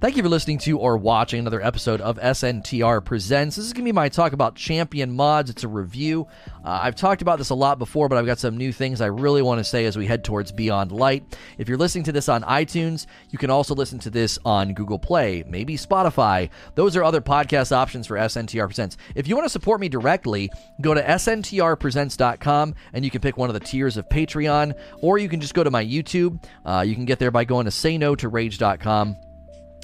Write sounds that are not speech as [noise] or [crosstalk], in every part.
Thank you for listening to or watching another episode of SNTR Presents. This is going to be my talk about champion mods. It's a review. Uh, I've talked about this a lot before, but I've got some new things I really want to say as we head towards Beyond Light. If you're listening to this on iTunes, you can also listen to this on Google Play, maybe Spotify. Those are other podcast options for SNTR Presents. If you want to support me directly, go to sntrpresents.com and you can pick one of the tiers of Patreon, or you can just go to my YouTube. Uh, you can get there by going to sayno2rage.com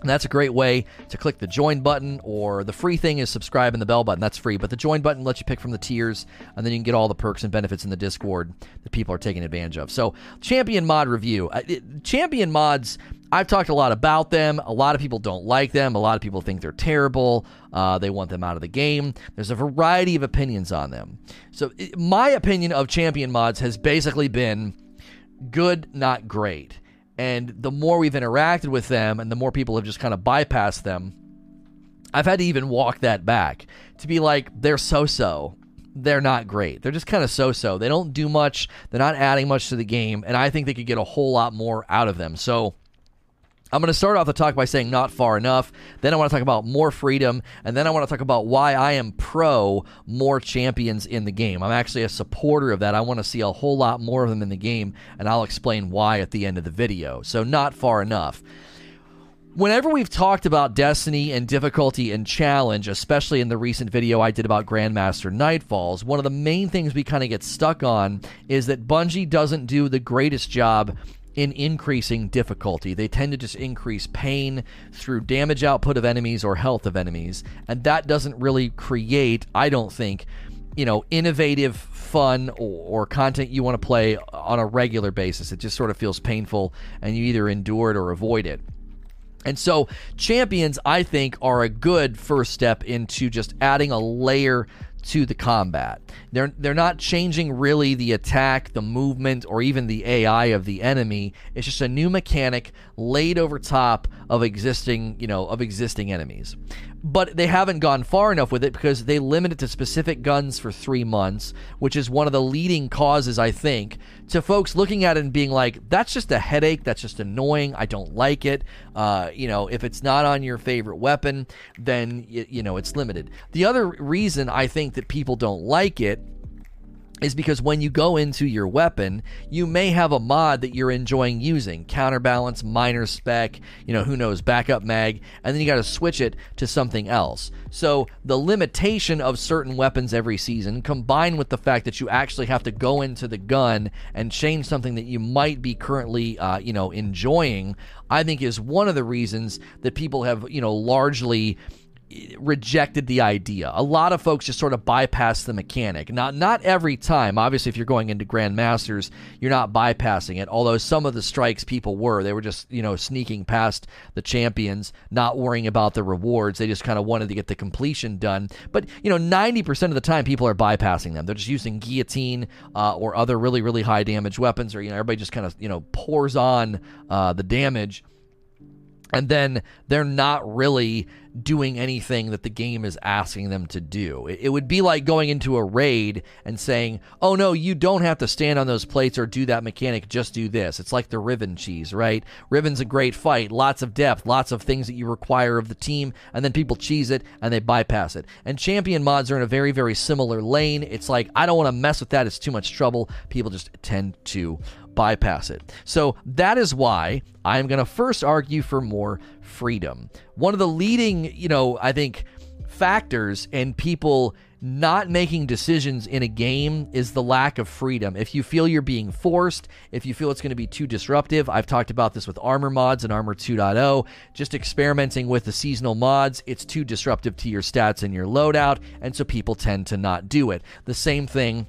and that's a great way to click the join button, or the free thing is subscribe and the bell button. That's free. But the join button lets you pick from the tiers, and then you can get all the perks and benefits in the Discord that people are taking advantage of. So, Champion Mod Review. Champion Mods, I've talked a lot about them. A lot of people don't like them. A lot of people think they're terrible. Uh, they want them out of the game. There's a variety of opinions on them. So, my opinion of Champion Mods has basically been good, not great. And the more we've interacted with them and the more people have just kind of bypassed them, I've had to even walk that back to be like, they're so so. They're not great. They're just kind of so so. They don't do much. They're not adding much to the game. And I think they could get a whole lot more out of them. So I'm going to start off the talk by saying not far enough. Then I want to talk about more freedom. And then I want to talk about why I am pro more champions in the game. I'm actually a supporter of that. I want to see a whole lot more of them in the game. And I'll explain why at the end of the video. So, not far enough. Whenever we've talked about Destiny and difficulty and challenge, especially in the recent video I did about Grandmaster Nightfalls, one of the main things we kind of get stuck on is that Bungie doesn't do the greatest job in increasing difficulty. They tend to just increase pain through damage output of enemies or health of enemies. And that doesn't really create, I don't think, you know, innovative, fun, or, or content you want to play on a regular basis. It just sort of feels painful and you either endure it or avoid it. And so, champions, I think, are a good first step into just adding a layer to the combat. They're they're not changing really the attack, the movement, or even the AI of the enemy. It's just a new mechanic laid over top of existing, you know, of existing enemies but they haven't gone far enough with it because they limit it to specific guns for three months, which is one of the leading causes, I think, to folks looking at it and being like, that's just a headache. That's just annoying. I don't like it. Uh, you know, if it's not on your favorite weapon, then, you, you know, it's limited. The other reason I think that people don't like it is because when you go into your weapon, you may have a mod that you're enjoying using counterbalance, minor spec, you know, who knows, backup mag, and then you got to switch it to something else. So the limitation of certain weapons every season, combined with the fact that you actually have to go into the gun and change something that you might be currently, uh, you know, enjoying, I think is one of the reasons that people have, you know, largely rejected the idea. A lot of folks just sort of bypass the mechanic. Not not every time. Obviously, if you're going into Grandmasters, you're not bypassing it. Although some of the strikes people were, they were just you know sneaking past the champions, not worrying about the rewards. They just kind of wanted to get the completion done. But you know, 90% of the time, people are bypassing them. They're just using guillotine uh, or other really really high damage weapons, or you know, everybody just kind of you know pours on uh, the damage and then they're not really doing anything that the game is asking them to do. It, would be like going into a raid and saying, "Oh no, you don't have to stand on those plates or do that mechanic, just do this." It's like the Riven cheese, right? Riven's a great fight, lots of depth, lots of things that you require of the team, and then people cheese it and they bypass it. And champion mods are in a very very similar lane. It's like, "I don't want to mess with that, it's too much trouble." People just tend to bypass it. So that is why I'm going to first argue for more freedom. One of the leading, you know, I think factors in people not making decisions in a game is the lack of freedom. If you feel you're being forced, if you feel it's going to be too disruptive, I've talked about this with armor mods and armor 2.0, just experimenting with the seasonal mods, it's too disruptive to your stats and your loadout, and so people tend to not do it. The same thing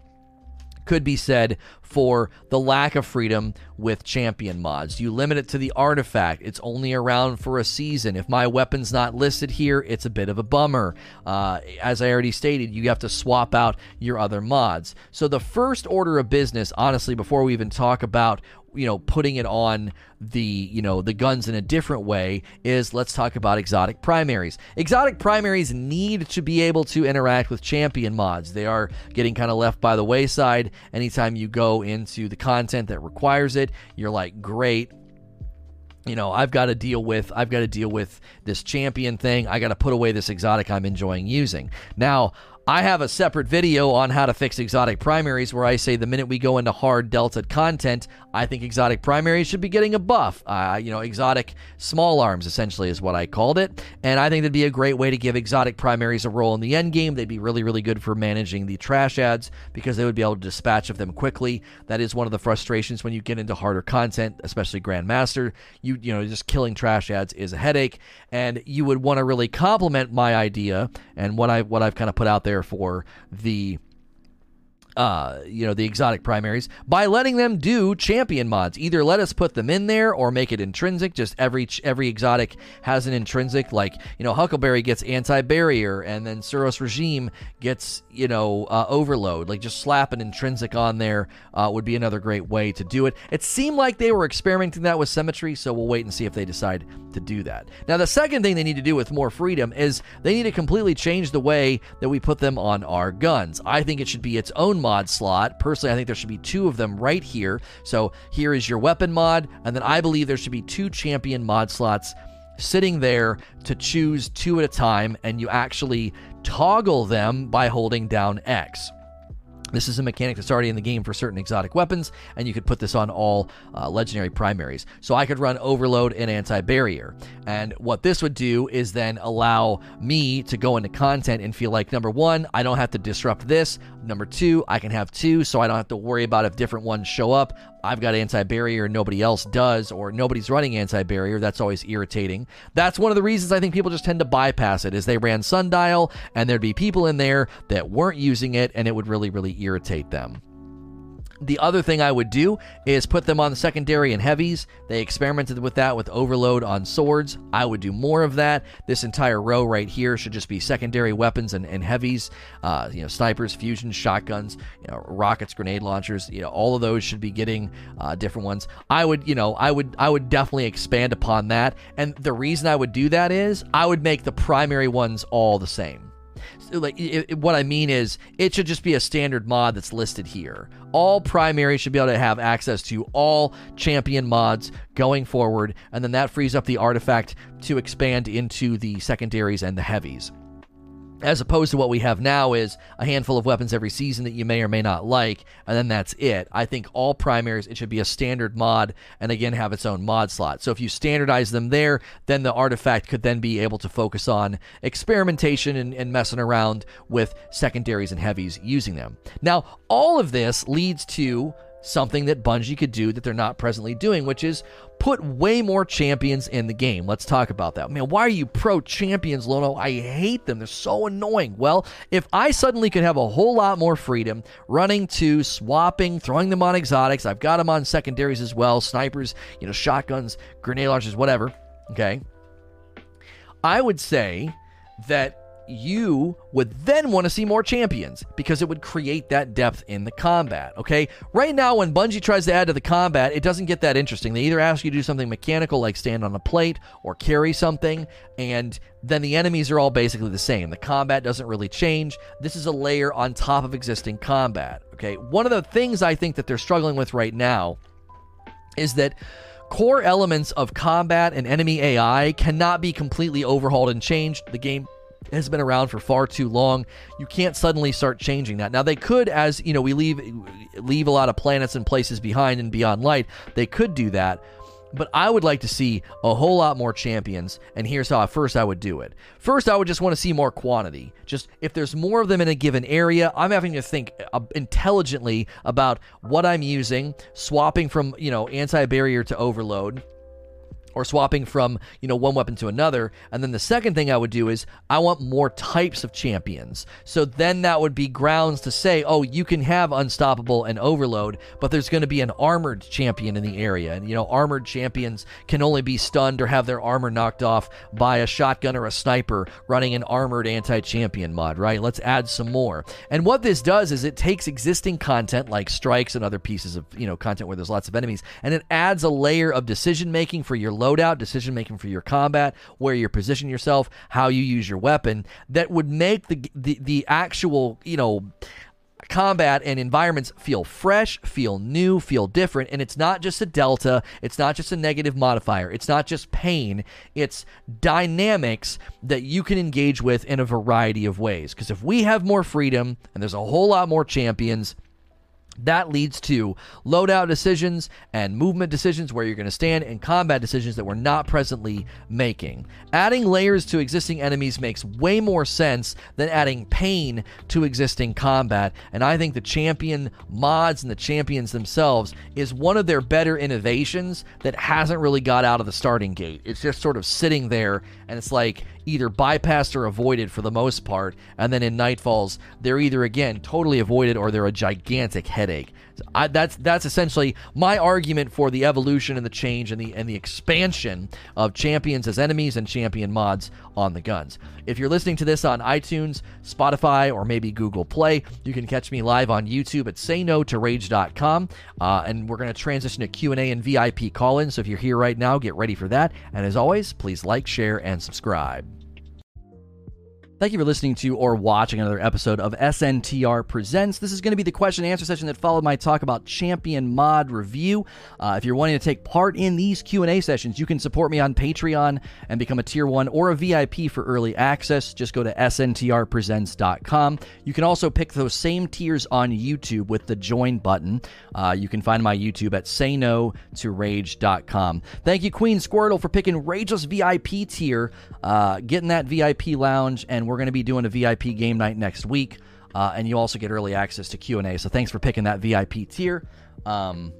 could be said for the lack of freedom with champion mods. You limit it to the artifact, it's only around for a season. If my weapon's not listed here, it's a bit of a bummer. Uh, as I already stated, you have to swap out your other mods. So, the first order of business, honestly, before we even talk about you know putting it on the you know the guns in a different way is let's talk about exotic primaries exotic primaries need to be able to interact with champion mods they are getting kind of left by the wayside anytime you go into the content that requires it you're like great you know, I've got to deal with I've got to deal with this champion thing. I got to put away this exotic I'm enjoying using. Now, I have a separate video on how to fix exotic primaries where I say the minute we go into hard delta content, I think exotic primaries should be getting a buff. Uh, you know, exotic small arms essentially is what I called it. And I think that'd be a great way to give exotic primaries a role in the end game. They'd be really, really good for managing the trash ads because they would be able to dispatch of them quickly. That is one of the frustrations when you get into harder content, especially Grandmaster. You, you know, just killing trash ads is a headache. And you would want to really complement my idea and what I what I've kind of put out there for the uh, you know, the exotic primaries by letting them do champion mods. Either let us put them in there or make it intrinsic. Just every every exotic has an intrinsic, like you know, Huckleberry gets anti-barrier, and then Suros Regime gets you know uh, overload. Like just slap an intrinsic on there uh, would be another great way to do it. It seemed like they were experimenting that with symmetry, so we'll wait and see if they decide to do that. Now, the second thing they need to do with more freedom is they need to completely change the way that we put them on our guns. I think it should be its own mod slot. Personally, I think there should be two of them right here. So here is your weapon mod, and then I believe there should be two champion mod slots sitting there to choose two at a time, and you actually toggle them by holding down X. This is a mechanic that's already in the game for certain exotic weapons, and you could put this on all uh, legendary primaries. So I could run Overload and Anti Barrier. And what this would do is then allow me to go into content and feel like number one, I don't have to disrupt this. Number two, I can have two, so I don't have to worry about if different ones show up. I've got anti barrier, and nobody else does, or nobody's running anti barrier. That's always irritating. That's one of the reasons I think people just tend to bypass it. Is they ran Sundial, and there'd be people in there that weren't using it, and it would really, really irritate them. The other thing I would do is put them on the secondary and heavies. They experimented with that with overload on swords. I would do more of that. This entire row right here should just be secondary weapons and, and heavies. Uh, you know, snipers, fusions, shotguns, you know, rockets, grenade launchers. You know, all of those should be getting uh, different ones. I would, you know, I would, I would definitely expand upon that. And the reason I would do that is I would make the primary ones all the same like it, it, what I mean is it should just be a standard mod that's listed here. All primary should be able to have access to all champion mods going forward, and then that frees up the artifact to expand into the secondaries and the heavies as opposed to what we have now is a handful of weapons every season that you may or may not like and then that's it. I think all primaries it should be a standard mod and again have its own mod slot. So if you standardize them there then the artifact could then be able to focus on experimentation and, and messing around with secondaries and heavies using them. Now all of this leads to something that Bungie could do that they're not presently doing, which is put way more champions in the game. Let's talk about that. Man, why are you pro champions, Lono? I hate them. They're so annoying. Well, if I suddenly could have a whole lot more freedom running to swapping, throwing them on exotics, I've got them on secondaries as well, snipers, you know, shotguns, grenade launchers, whatever. Okay. I would say that you would then want to see more champions because it would create that depth in the combat. Okay, right now when Bungie tries to add to the combat, it doesn't get that interesting. They either ask you to do something mechanical like stand on a plate or carry something, and then the enemies are all basically the same. The combat doesn't really change. This is a layer on top of existing combat. Okay, one of the things I think that they're struggling with right now is that core elements of combat and enemy AI cannot be completely overhauled and changed. The game has been around for far too long. You can't suddenly start changing that. Now they could, as you know, we leave leave a lot of planets and places behind and beyond light. They could do that, but I would like to see a whole lot more champions. And here's how first I would do it. First, I would just want to see more quantity. Just if there's more of them in a given area, I'm having to think uh, intelligently about what I'm using, swapping from you know anti barrier to overload or swapping from, you know, one weapon to another. And then the second thing I would do is I want more types of champions. So then that would be grounds to say, oh, you can have unstoppable and overload, but there's going to be an armored champion in the area. And, you know, armored champions can only be stunned or have their armor knocked off by a shotgun or a sniper running an armored anti champion mod, right? Let's add some more. And what this does is it takes existing content like strikes and other pieces of, you know, content where there's lots of enemies, and it adds a layer of decision making for your loadout, decision making for your combat, where you position yourself, how you use your weapon, that would make the the, the actual, you know, combat and environments feel fresh, feel new, feel different. And it's not just a delta, it's not just a negative modifier, it's not just pain, it's dynamics that you can engage with in a variety of ways. Because if we have more freedom and there's a whole lot more champions, that leads to loadout decisions and movement decisions where you're going to stand and combat decisions that we're not presently making. Adding layers to existing enemies makes way more sense than adding pain to existing combat. And I think the champion mods and the champions themselves is one of their better innovations that hasn't really got out of the starting gate. It's just sort of sitting there and it's like either bypassed or avoided for the most part. And then in Nightfalls, they're either again totally avoided or they're a gigantic headache. I, that's that's essentially my argument for the evolution and the change and the and the expansion of champions as enemies and champion mods on the guns. If you're listening to this on iTunes, Spotify, or maybe Google Play, you can catch me live on YouTube at sayno2rage.com. Uh, and we're going to transition to Q&A and VIP call-in. So if you're here right now, get ready for that. And as always, please like, share, and subscribe. Thank you for listening to or watching another episode of SNTR Presents. This is going to be the question and answer session that followed my talk about Champion Mod review. Uh, if you're wanting to take part in these Q&A sessions, you can support me on Patreon and become a Tier 1 or a VIP for early access. Just go to sntrpresents.com. You can also pick those same tiers on YouTube with the join button. Uh, you can find my YouTube at sayno2rage.com. Thank you, Queen Squirtle, for picking Rageless VIP tier, uh, getting that VIP lounge, and we're going to be doing a VIP game night next week. Uh, and you also get early access to Q&A. So thanks for picking that VIP tier. Um,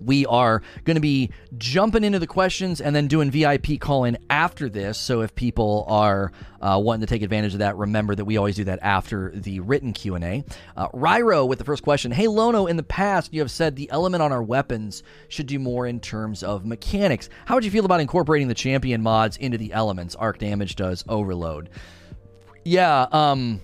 we are going to be jumping into the questions and then doing VIP call in after this. So if people are uh, wanting to take advantage of that, remember that we always do that after the written Q and A. Uh, Ryro with the first question: Hey Lono, in the past you have said the element on our weapons should do more in terms of mechanics. How would you feel about incorporating the champion mods into the elements? Arc damage does overload. Yeah. Um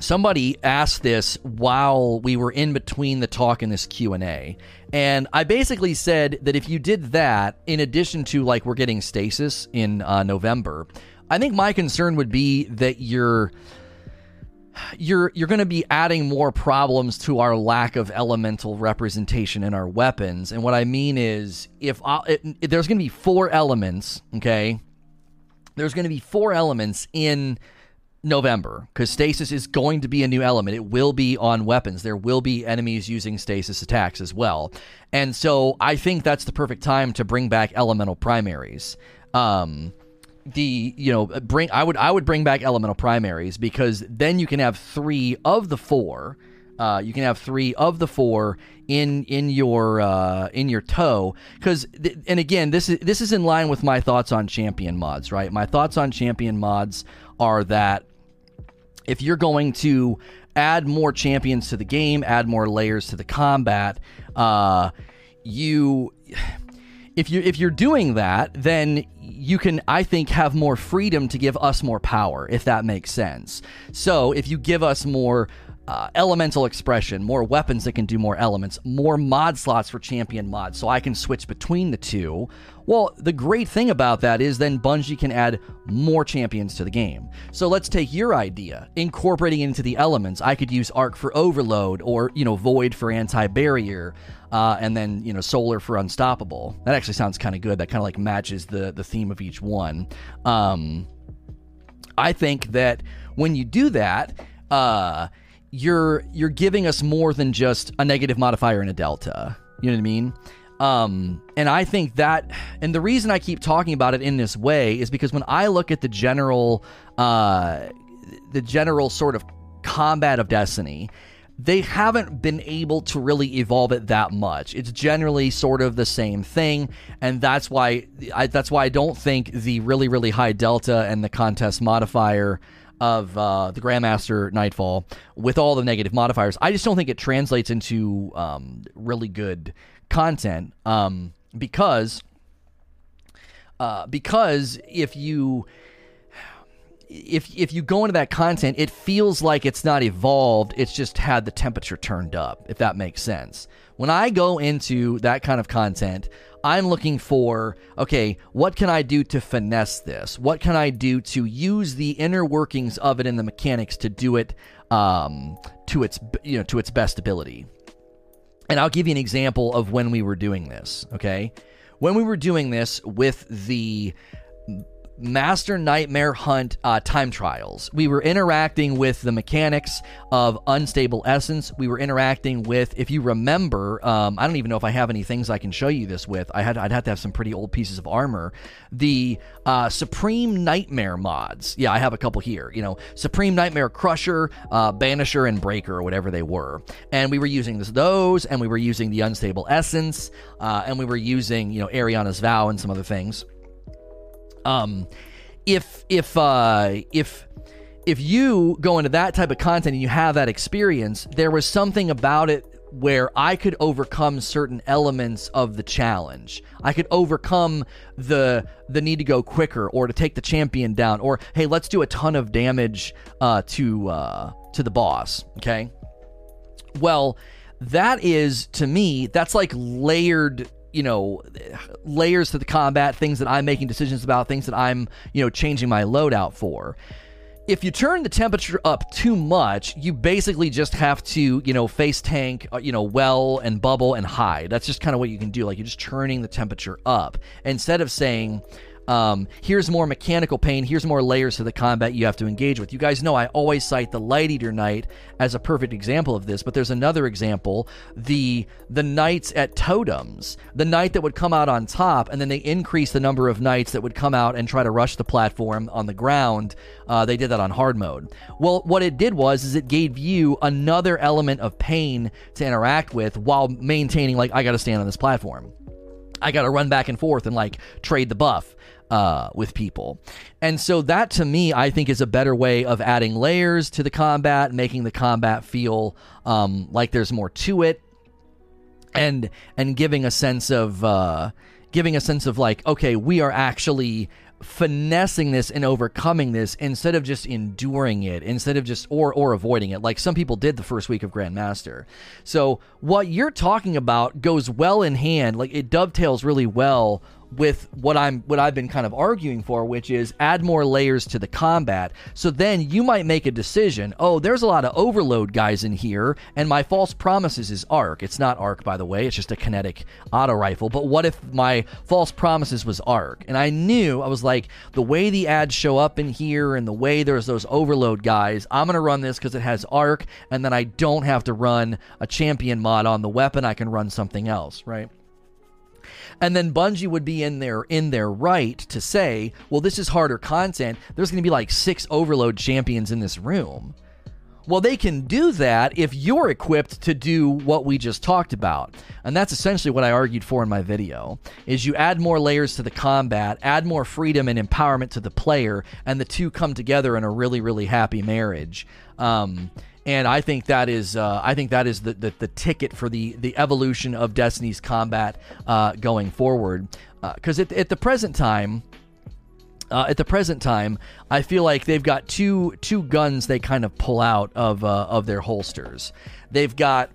somebody asked this while we were in between the talk and this q&a and i basically said that if you did that in addition to like we're getting stasis in uh, november i think my concern would be that you're you're you're going to be adding more problems to our lack of elemental representation in our weapons and what i mean is if, I, if there's going to be four elements okay there's going to be four elements in November because stasis is going to be a new element. It will be on weapons. There will be enemies using stasis attacks as well. And so I think that's the perfect time to bring back elemental primaries. Um, the you know bring I would I would bring back elemental primaries because then you can have three of the four. Uh, you can have three of the four in in your uh, in your toe because th- and again this is this is in line with my thoughts on champion mods right my thoughts on champion mods are that if you're going to add more champions to the game, add more layers to the combat, uh, you if you if you're doing that, then you can I think have more freedom to give us more power if that makes sense. So, if you give us more uh, elemental expression, more weapons that can do more elements, more mod slots for champion mods, so I can switch between the two. Well, the great thing about that is then Bungie can add more champions to the game. So let's take your idea, incorporating into the elements. I could use Arc for Overload, or you know Void for anti-barrier, uh, and then you know Solar for Unstoppable. That actually sounds kind of good. That kind of like matches the the theme of each one. Um, I think that when you do that. Uh, you're you're giving us more than just a negative modifier and a delta. You know what I mean? Um, and I think that, and the reason I keep talking about it in this way is because when I look at the general, uh, the general sort of combat of Destiny, they haven't been able to really evolve it that much. It's generally sort of the same thing, and that's why I, that's why I don't think the really really high delta and the contest modifier of uh, the Grandmaster Nightfall with all the negative modifiers. I just don't think it translates into um, really good content um, because uh, because if you if if you go into that content, it feels like it's not evolved. It's just had the temperature turned up, if that makes sense. When I go into that kind of content, I'm looking for, okay, what can I do to finesse this? What can I do to use the inner workings of it and the mechanics to do it um, to its you know to its best ability. And I'll give you an example of when we were doing this, okay? When we were doing this with the Master Nightmare Hunt uh, time trials. We were interacting with the mechanics of Unstable Essence. We were interacting with, if you remember, um, I don't even know if I have any things I can show you this with. I had, I'd have to have some pretty old pieces of armor. The uh, Supreme Nightmare mods. Yeah, I have a couple here. You know, Supreme Nightmare Crusher, uh, Banisher, and Breaker, or whatever they were. And we were using this, those, and we were using the Unstable Essence, uh, and we were using, you know, Ariana's Vow and some other things. Um, if if uh, if if you go into that type of content and you have that experience, there was something about it where I could overcome certain elements of the challenge. I could overcome the the need to go quicker or to take the champion down or hey, let's do a ton of damage uh, to uh, to the boss. Okay. Well, that is to me that's like layered you know layers to the combat things that i'm making decisions about things that i'm you know changing my loadout for. If you turn the temperature up too much you basically just have to you know face tank uh, you know well and bubble and hide. That's just kind of what you can do like you're just turning the temperature up. Instead of saying um, here's more mechanical pain. Here's more layers to the combat you have to engage with. You guys know I always cite the Light Eater Knight as a perfect example of this, but there's another example: the the knights at totems, the knight that would come out on top, and then they increase the number of knights that would come out and try to rush the platform on the ground. Uh, they did that on hard mode. Well, what it did was is it gave you another element of pain to interact with while maintaining like I got to stand on this platform. I got to run back and forth and like trade the buff uh, with people. And so that to me, I think is a better way of adding layers to the combat, making the combat feel um, like there's more to it, and and giving a sense of uh, giving a sense of like, okay, we are actually finessing this and overcoming this instead of just enduring it instead of just or or avoiding it like some people did the first week of grandmaster so what you're talking about goes well in hand like it dovetails really well with what I'm what I've been kind of arguing for, which is add more layers to the combat. So then you might make a decision. Oh, there's a lot of overload guys in here, and my false promises is arc. It's not arc, by the way. It's just a kinetic auto rifle. But what if my false promises was arc? And I knew I was like the way the ads show up in here and the way there's those overload guys. I'm gonna run this because it has arc, and then I don't have to run a champion mod on the weapon. I can run something else, right? And then Bungie would be in their in their right to say, well, this is harder content. There's going to be like six overload champions in this room. Well, they can do that if you're equipped to do what we just talked about. And that's essentially what I argued for in my video. Is you add more layers to the combat, add more freedom and empowerment to the player, and the two come together in a really really happy marriage. Um, and I think that is uh, I think that is the, the, the ticket for the the evolution of Destiny's combat uh, going forward. Because uh, at, at the present time, uh, at the present time, I feel like they've got two two guns they kind of pull out of uh, of their holsters. They've got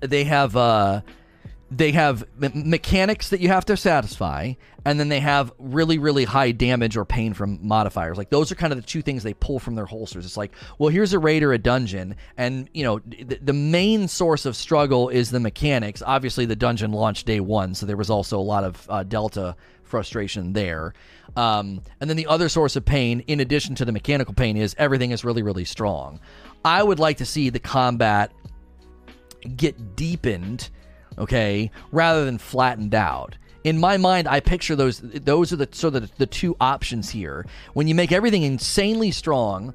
they have uh, they have mechanics that you have to satisfy, and then they have really, really high damage or pain from modifiers. Like those are kind of the two things they pull from their holsters. It's like, well, here's a raid or a dungeon, and you know, the, the main source of struggle is the mechanics. Obviously, the dungeon launched day one, so there was also a lot of uh, delta frustration there. Um, and then the other source of pain, in addition to the mechanical pain, is everything is really, really strong. I would like to see the combat get deepened okay, rather than flattened out. In my mind, I picture those those are the sort of the, two options here. When you make everything insanely strong,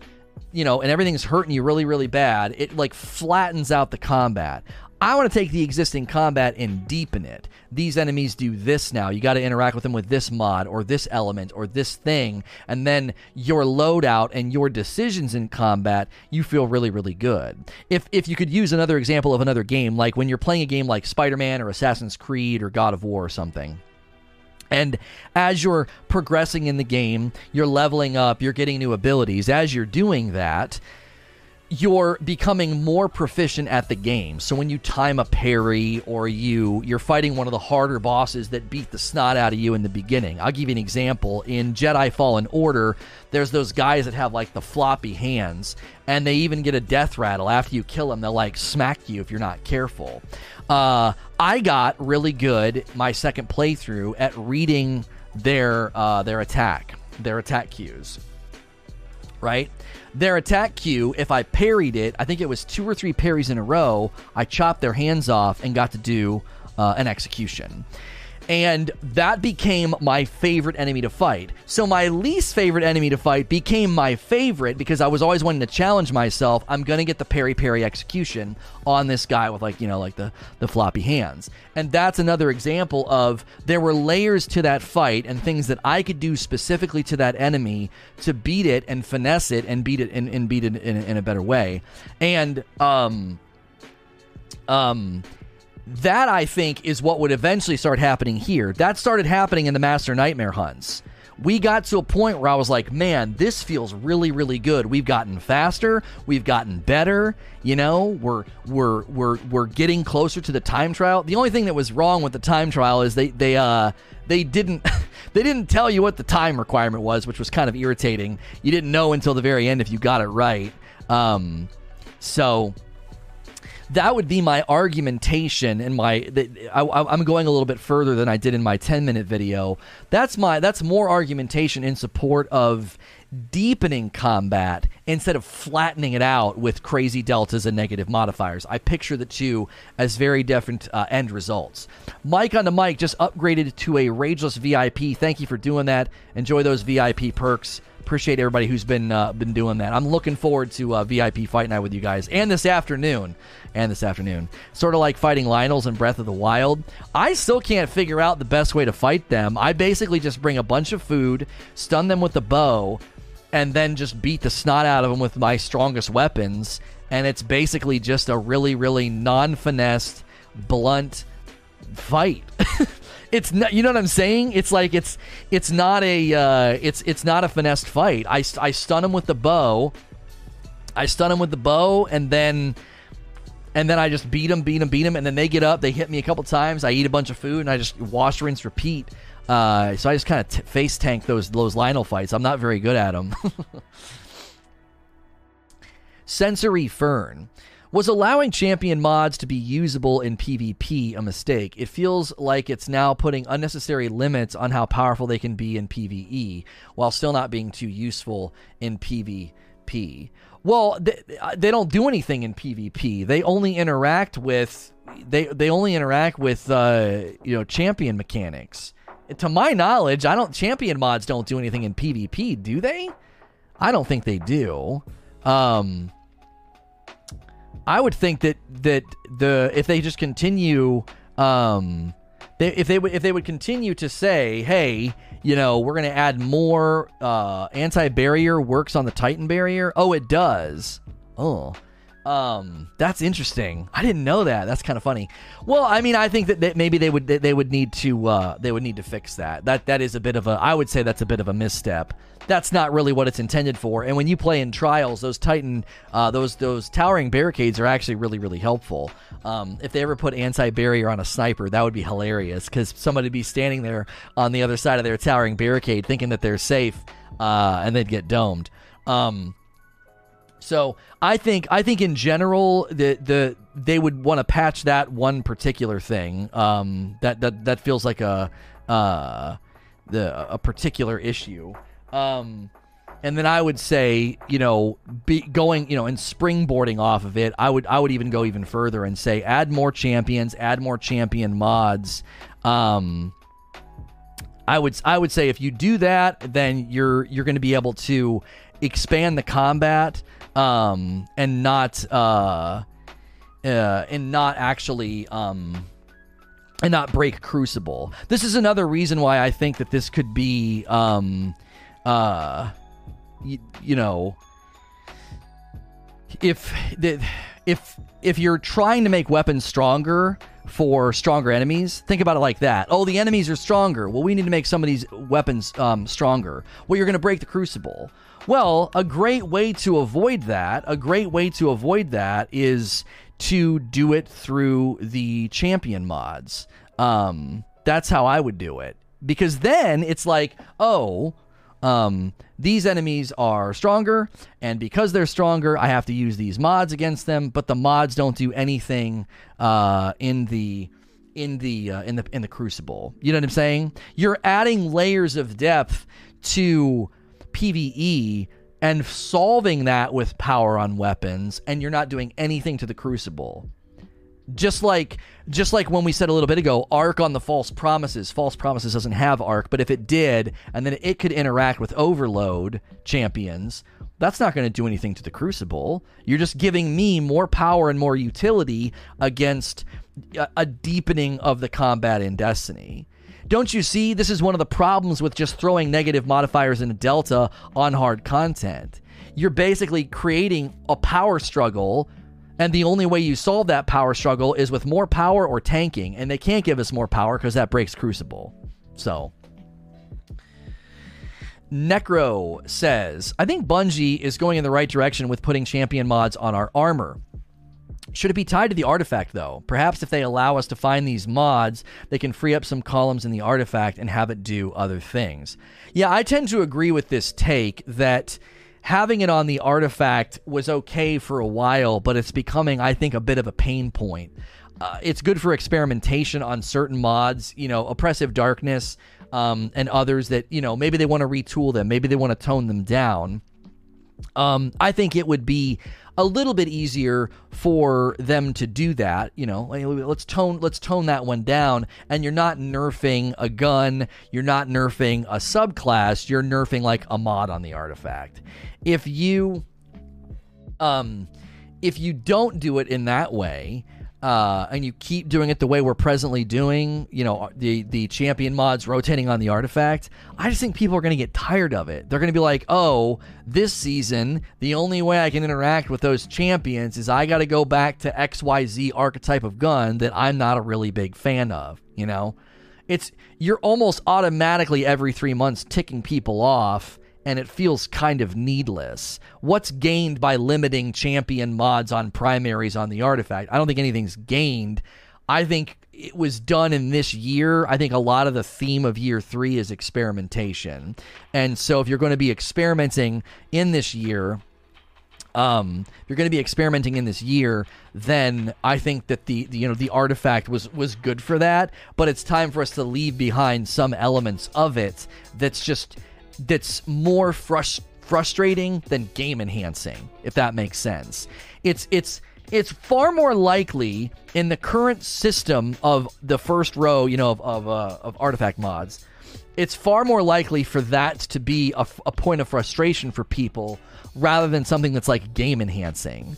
you know, and everything's hurting you really, really bad, it like flattens out the combat. I want to take the existing combat and deepen it. These enemies do this now. You got to interact with them with this mod or this element or this thing. And then your loadout and your decisions in combat, you feel really, really good. If, if you could use another example of another game, like when you're playing a game like Spider Man or Assassin's Creed or God of War or something. And as you're progressing in the game, you're leveling up, you're getting new abilities. As you're doing that, you're becoming more proficient at the game. So when you time a parry or you you're fighting one of the harder bosses that beat the snot out of you in the beginning. I'll give you an example. In Jedi Fallen Order, there's those guys that have like the floppy hands and they even get a death rattle after you kill them. They'll like smack you if you're not careful. Uh, I got really good my second playthrough at reading their uh, their attack, their attack cues. Right? Their attack cue, if I parried it, I think it was two or three parries in a row, I chopped their hands off and got to do uh, an execution and that became my favorite enemy to fight. So my least favorite enemy to fight became my favorite because I was always wanting to challenge myself. I'm gonna get the parry parry execution on this guy with like you know like the the floppy hands, and that's another example of there were layers to that fight and things that I could do specifically to that enemy to beat it and finesse it and beat it and, and beat it in, in a better way, and um um that I think is what would eventually start happening here. That started happening in the Master Nightmare hunts. We got to a point where I was like, man, this feels really, really good. We've gotten faster, we've gotten better. You know, we're we're we're we're getting closer to the time trial. The only thing that was wrong with the time trial is they they uh they didn't [laughs] they didn't tell you what the time requirement was, which was kind of irritating. You didn't know until the very end if you got it right. Um, so that would be my argumentation and my I, am going a little bit further than I did in my 10 minute video. That's my that's more argumentation in support of deepening combat instead of flattening it out with crazy deltas and negative modifiers. I picture the two as very different uh, end results. Mike on the mic just upgraded to a Rageless VIP. Thank you for doing that. Enjoy those VIP perks appreciate everybody who's been uh, been doing that. I'm looking forward to uh, VIP Fight Night with you guys, and this afternoon, and this afternoon. Sort of like fighting Lynels in Breath of the Wild. I still can't figure out the best way to fight them. I basically just bring a bunch of food, stun them with the bow, and then just beat the snot out of them with my strongest weapons. And it's basically just a really, really non finessed, blunt fight. [laughs] it's not you know what i'm saying? It's like it's it's not a uh, it's it's not a finessed fight. I, I stun him with the bow. I stun him with the bow and then and then i just beat him beat him beat him and then they get up they hit me a couple times i eat a bunch of food and i just wash rinse repeat. Uh, so i just kind of t- face tank those those Lynel fights. I'm not very good at them [laughs] sensory fern was allowing champion mods to be usable in PvP a mistake? It feels like it's now putting unnecessary limits on how powerful they can be in PvE while still not being too useful in PvP. Well, they, they don't do anything in PvP. They only interact with they they only interact with uh, you know champion mechanics. To my knowledge, I don't champion mods don't do anything in PvP, do they? I don't think they do. Um, I would think that that the if they just continue, um, they, if they would if they would continue to say, hey, you know, we're going to add more uh, anti-barrier works on the Titan barrier. Oh, it does. Oh, um, that's interesting. I didn't know that. That's kind of funny. Well, I mean, I think that, that maybe they would they would need to uh, they would need to fix that. That that is a bit of a I would say that's a bit of a misstep. That's not really what it's intended for. And when you play in trials, those Titan uh, those those towering barricades are actually really really helpful. Um, if they ever put anti barrier on a sniper, that would be hilarious because somebody would be standing there on the other side of their towering barricade thinking that they're safe, uh, and they'd get domed. Um, so I think I think in general the the they would want to patch that one particular thing. Um, that that that feels like a uh, the a particular issue. Um, and then I would say, you know, be going, you know, and springboarding off of it, I would I would even go even further and say add more champions, add more champion mods. Um, I would I would say if you do that, then you're you're going to be able to expand the combat um, and not uh, uh, and not actually um, and not break Crucible. This is another reason why I think that this could be um, uh, y- you know if if if you're trying to make weapons stronger for stronger enemies, think about it like that. Oh, the enemies are stronger. Well, we need to make some of these weapons um, stronger. Well, you're going to break the crucible. Well, a great way to avoid that, a great way to avoid that is to do it through the champion mods. Um, that's how I would do it because then it's like, oh, um, these enemies are stronger, and because they're stronger, I have to use these mods against them. But the mods don't do anything uh, in the in the uh, in the in the Crucible. You know what I'm saying? You're adding layers of depth to PVE and solving that with power on weapons, and you're not doing anything to the Crucible. Just like just like when we said a little bit ago, arc on the false promises. False promises doesn't have arc, but if it did, and then it could interact with overload champions, that's not going to do anything to the crucible. You're just giving me more power and more utility against a, a deepening of the combat in Destiny. Don't you see? This is one of the problems with just throwing negative modifiers in a Delta on hard content. You're basically creating a power struggle and the only way you solve that power struggle is with more power or tanking, and they can't give us more power because that breaks Crucible. So. Necro says, I think Bungie is going in the right direction with putting champion mods on our armor. Should it be tied to the artifact, though? Perhaps if they allow us to find these mods, they can free up some columns in the artifact and have it do other things. Yeah, I tend to agree with this take that having it on the artifact was okay for a while, but it's becoming, I think, a bit of a pain point. Uh, it's good for experimentation on certain mods, you know, Oppressive Darkness um, and others that, you know, maybe they want to retool them, maybe they want to tone them down. Um, I think it would be a little bit easier for them to do that. You know, let's tone let's tone that one down, and you're not nerfing a gun, you're not nerfing a subclass, you're nerfing like a mod on the artifact. If you, um, if you don't do it in that way, uh, and you keep doing it the way we're presently doing, you know, the the champion mods rotating on the artifact, I just think people are going to get tired of it. They're going to be like, "Oh, this season, the only way I can interact with those champions is I got to go back to XYZ archetype of gun that I'm not a really big fan of." You know, it's you're almost automatically every three months ticking people off and it feels kind of needless. What's gained by limiting champion mods on primaries on the artifact? I don't think anything's gained. I think it was done in this year. I think a lot of the theme of year three is experimentation. And so if you're going to be experimenting in this year, um, if you're going to be experimenting in this year, then I think that the, the, you know the artifact was was good for that. But it's time for us to leave behind some elements of it that's just that's more frust- frustrating than game enhancing, if that makes sense. It's it's it's far more likely in the current system of the first row, you know, of of, uh, of artifact mods. It's far more likely for that to be a, a point of frustration for people rather than something that's like game enhancing.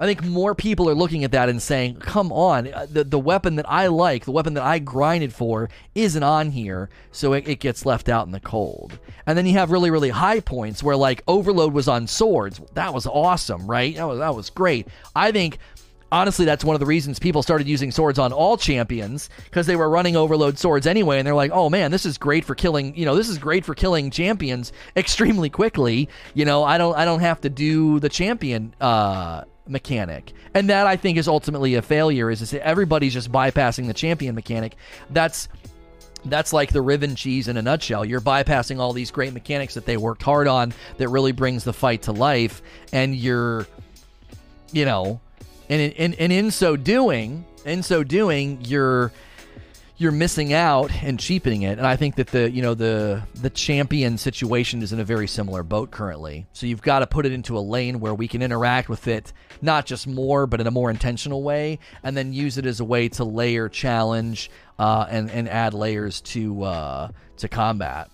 I think more people are looking at that and saying, "Come on, uh, the the weapon that I like, the weapon that I grinded for, isn't on here, so it, it gets left out in the cold." And then you have really really high points where like Overload was on swords. That was awesome, right? That was that was great. I think honestly, that's one of the reasons people started using swords on all champions because they were running overload swords anyway, and they're like, "Oh man, this is great for killing. You know, this is great for killing champions [laughs] extremely quickly. You know, I don't, I don't have to do the champion uh, mechanic. And that I think is ultimately a failure is everybody's just bypassing the champion mechanic. That's that's like the Riven cheese in a nutshell. You're bypassing all these great mechanics that they worked hard on that really brings the fight to life and you're you know, and in, and, and in so doing, in so doing, you're you're missing out and cheapening it. And I think that the you know the the champion situation is in a very similar boat currently. So you've got to put it into a lane where we can interact with it not just more, but in a more intentional way, and then use it as a way to layer challenge uh, and and add layers to uh, to combat.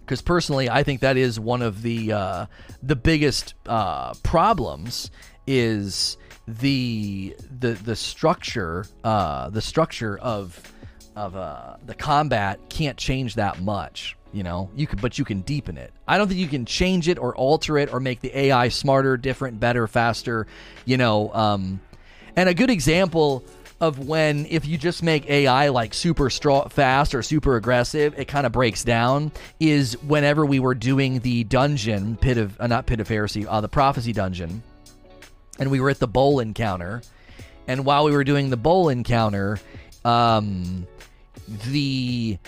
Because personally, I think that is one of the uh, the biggest uh, problems is the the the structure uh, the structure of of uh, the combat can't change that much. You know, you could, but you can deepen it. I don't think you can change it or alter it or make the AI smarter, different, better, faster. You know, um, and a good example of when if you just make AI like super strong, fast or super aggressive, it kind of breaks down. Is whenever we were doing the dungeon pit of uh, not pit of heresy, uh, the prophecy dungeon, and we were at the bowl encounter, and while we were doing the bowl encounter, um, the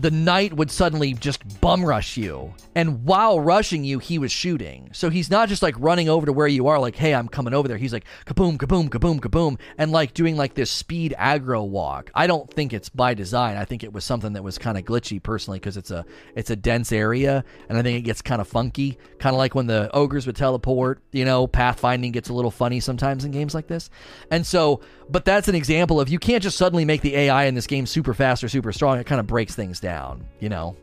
the knight would suddenly just bum rush you. And while rushing you, he was shooting. So he's not just like running over to where you are, like, hey, I'm coming over there. He's like, kaboom, kaboom, kaboom, kaboom, and like doing like this speed aggro walk. I don't think it's by design. I think it was something that was kind of glitchy personally because it's a it's a dense area, and I think it gets kind of funky, kind of like when the ogres would teleport. You know, pathfinding gets a little funny sometimes in games like this. And so, but that's an example of you can't just suddenly make the AI in this game super fast or super strong. It kind of breaks things down you know.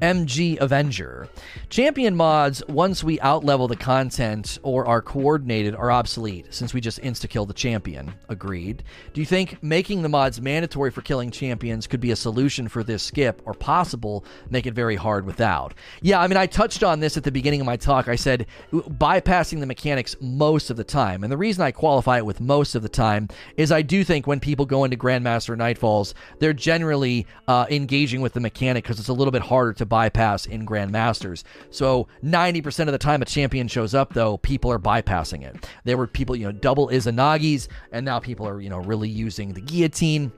MG Avenger. Champion mods, once we outlevel the content or are coordinated, are obsolete since we just insta kill the champion. Agreed. Do you think making the mods mandatory for killing champions could be a solution for this skip, or possible make it very hard without? Yeah, I mean, I touched on this at the beginning of my talk. I said bypassing the mechanics most of the time. And the reason I qualify it with most of the time is I do think when people go into Grandmaster Nightfalls, they're generally uh, engaging with the mechanic because it's a little bit harder to bypass in Grandmasters. So 90% of the time a champion shows up, though, people are bypassing it. There were people, you know, double Izanagi's, and now people are, you know, really using the guillotine.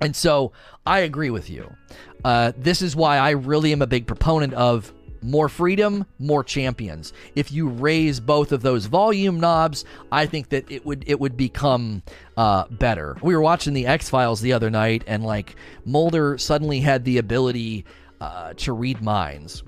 And so I agree with you. Uh, this is why I really am a big proponent of more freedom, more champions. If you raise both of those volume knobs, I think that it would it would become uh, better. We were watching the X Files the other night, and like Mulder suddenly had the ability uh, to read minds.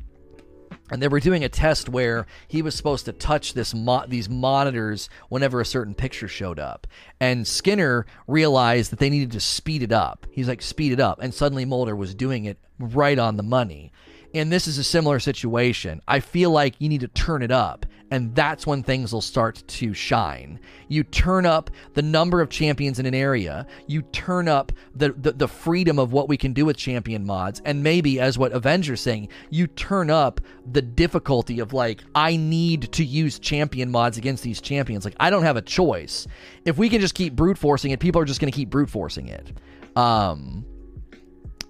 And they were doing a test where he was supposed to touch this mo- these monitors whenever a certain picture showed up. And Skinner realized that they needed to speed it up. He's like, speed it up. And suddenly Mulder was doing it right on the money. And this is a similar situation. I feel like you need to turn it up, and that's when things will start to shine. You turn up the number of champions in an area, you turn up the, the, the freedom of what we can do with champion mods, and maybe, as what Avenger's saying, you turn up the difficulty of like, I need to use champion mods against these champions. Like, I don't have a choice. If we can just keep brute forcing it, people are just going to keep brute forcing it. Um,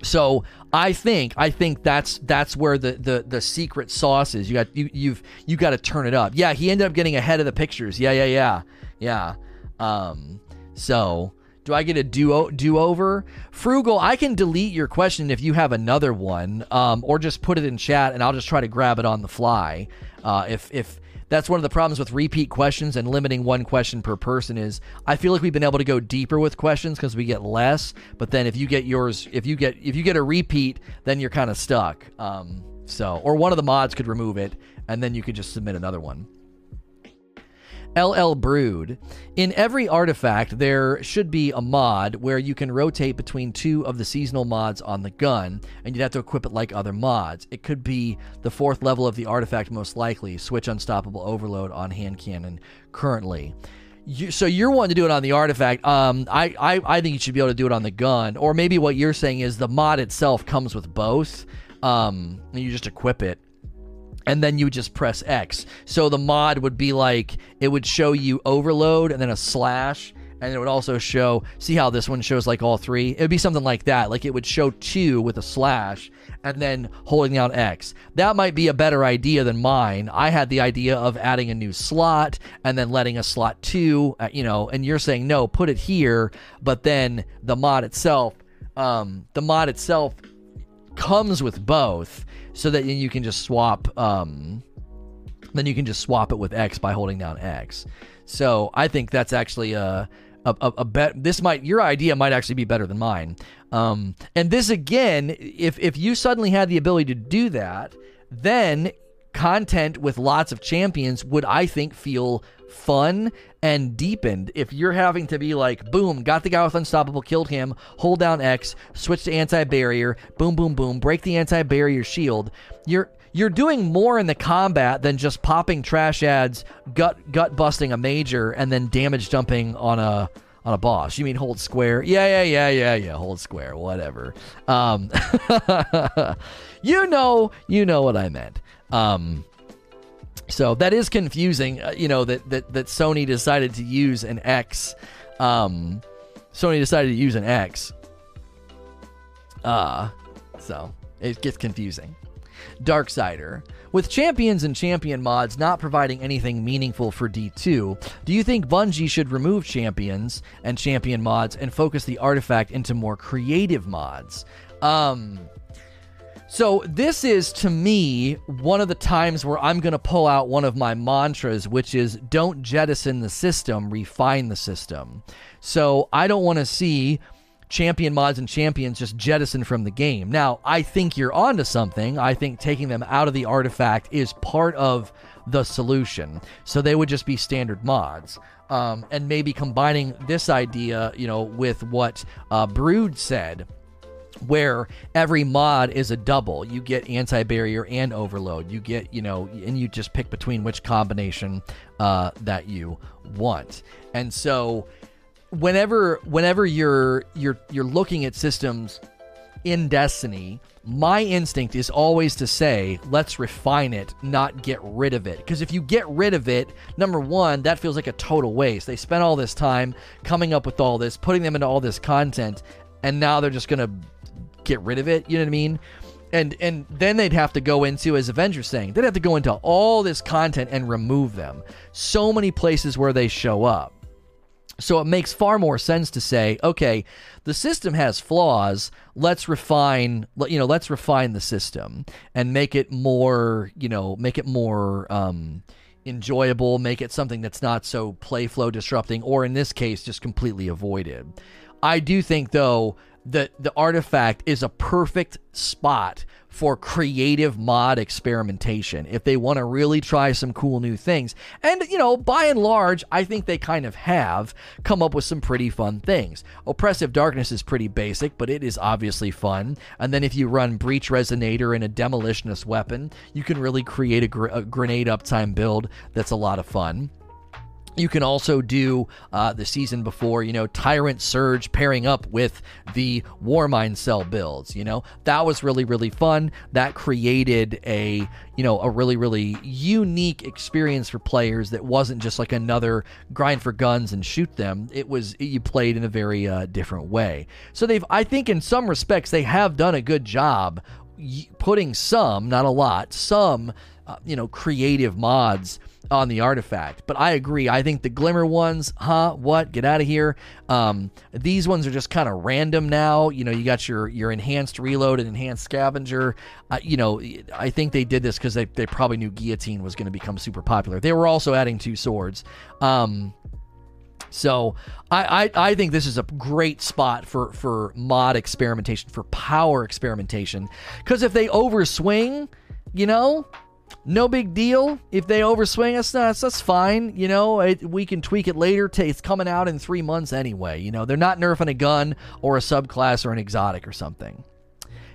so I think I think that's that's where the, the the secret sauce is. You got you you've you got to turn it up. Yeah, he ended up getting ahead of the pictures. Yeah, yeah, yeah, yeah. Um, so do I get a do do over? Frugal, I can delete your question if you have another one, um, or just put it in chat and I'll just try to grab it on the fly. Uh, if if that's one of the problems with repeat questions and limiting one question per person is I feel like we've been able to go deeper with questions because we get less. But then if you get yours, if you get if you get a repeat, then you're kind of stuck. Um, so or one of the mods could remove it, and then you could just submit another one. LL Brood. In every artifact, there should be a mod where you can rotate between two of the seasonal mods on the gun, and you'd have to equip it like other mods. It could be the fourth level of the artifact, most likely. Switch Unstoppable Overload on hand cannon currently. You, so you're wanting to do it on the artifact. Um, I, I, I think you should be able to do it on the gun, or maybe what you're saying is the mod itself comes with both. Um, and you just equip it and then you just press X. So the mod would be like it would show you overload and then a slash and it would also show see how this one shows like all three? It would be something like that. Like it would show two with a slash and then holding down x. That might be a better idea than mine. I had the idea of adding a new slot and then letting a slot two uh, you know and you're saying no put it here. But then the mod itself um, the mod itself comes with both so that you can just swap um, then you can just swap it with X by holding down X. So I think that's actually a a, a, a bet. This might your idea might actually be better than mine. Um, and this again, if if you suddenly had the ability to do that, then content with lots of champions would I think feel fun and deepened if you're having to be like, boom, got the guy with Unstoppable, killed him, hold down X, switch to anti barrier, boom, boom, boom, break the anti barrier shield. You're you're doing more in the combat than just popping trash ads, gut gut busting a major, and then damage dumping on a on a boss. You mean hold square? Yeah, yeah, yeah, yeah, yeah. Hold square, whatever. Um, [laughs] you know, you know what I meant. Um, so that is confusing. Uh, you know that that that Sony decided to use an X. Um, Sony decided to use an X. Uh, so it gets confusing. Darksider. With champions and champion mods not providing anything meaningful for D2, do you think Bungie should remove champions and champion mods and focus the artifact into more creative mods? Um, so, this is to me one of the times where I'm going to pull out one of my mantras, which is don't jettison the system, refine the system. So, I don't want to see champion mods and champions just jettison from the game. Now, I think you're onto something. I think taking them out of the artifact is part of the solution. So they would just be standard mods. Um, and maybe combining this idea, you know, with what uh, Brood said, where every mod is a double. You get anti barrier and overload. You get, you know, and you just pick between which combination uh, that you want. And so whenever whenever you're you're you're looking at systems in Destiny, my instinct is always to say, let's refine it, not get rid of it. Because if you get rid of it, number one, that feels like a total waste. They spent all this time coming up with all this, putting them into all this content, and now they're just gonna get rid of it. You know what I mean? And and then they'd have to go into, as Avengers saying, they'd have to go into all this content and remove them. So many places where they show up. So it makes far more sense to say, okay, the system has flaws. Let's refine, you know, let's refine the system and make it more, you know, make it more um, enjoyable, make it something that's not so play flow disrupting, or in this case, just completely avoided. I do think, though, that the artifact is a perfect spot for creative mod experimentation if they want to really try some cool new things. And, you know, by and large, I think they kind of have come up with some pretty fun things. Oppressive Darkness is pretty basic, but it is obviously fun. And then if you run Breach Resonator and a Demolitionist weapon, you can really create a, gr- a grenade uptime build that's a lot of fun. You can also do uh, the season before, you know, Tyrant Surge pairing up with the Warmind Cell builds. You know, that was really, really fun. That created a, you know, a really, really unique experience for players that wasn't just like another grind for guns and shoot them. It was, you played in a very uh, different way. So they've, I think in some respects, they have done a good job putting some, not a lot, some, uh, you know, creative mods on the artifact. But I agree. I think the glimmer ones, huh? What? Get out of here. Um, these ones are just kind of random now. You know, you got your your enhanced reload and enhanced scavenger. Uh, you know, I think they did this because they they probably knew guillotine was going to become super popular. They were also adding two swords. Um, so I, I, I think this is a great spot for for mod experimentation, for power experimentation. Because if they overswing, you know, no big deal if they overswing us. That's that's fine. You know, it, we can tweak it later. It's coming out in three months anyway. You know, they're not nerfing a gun or a subclass or an exotic or something.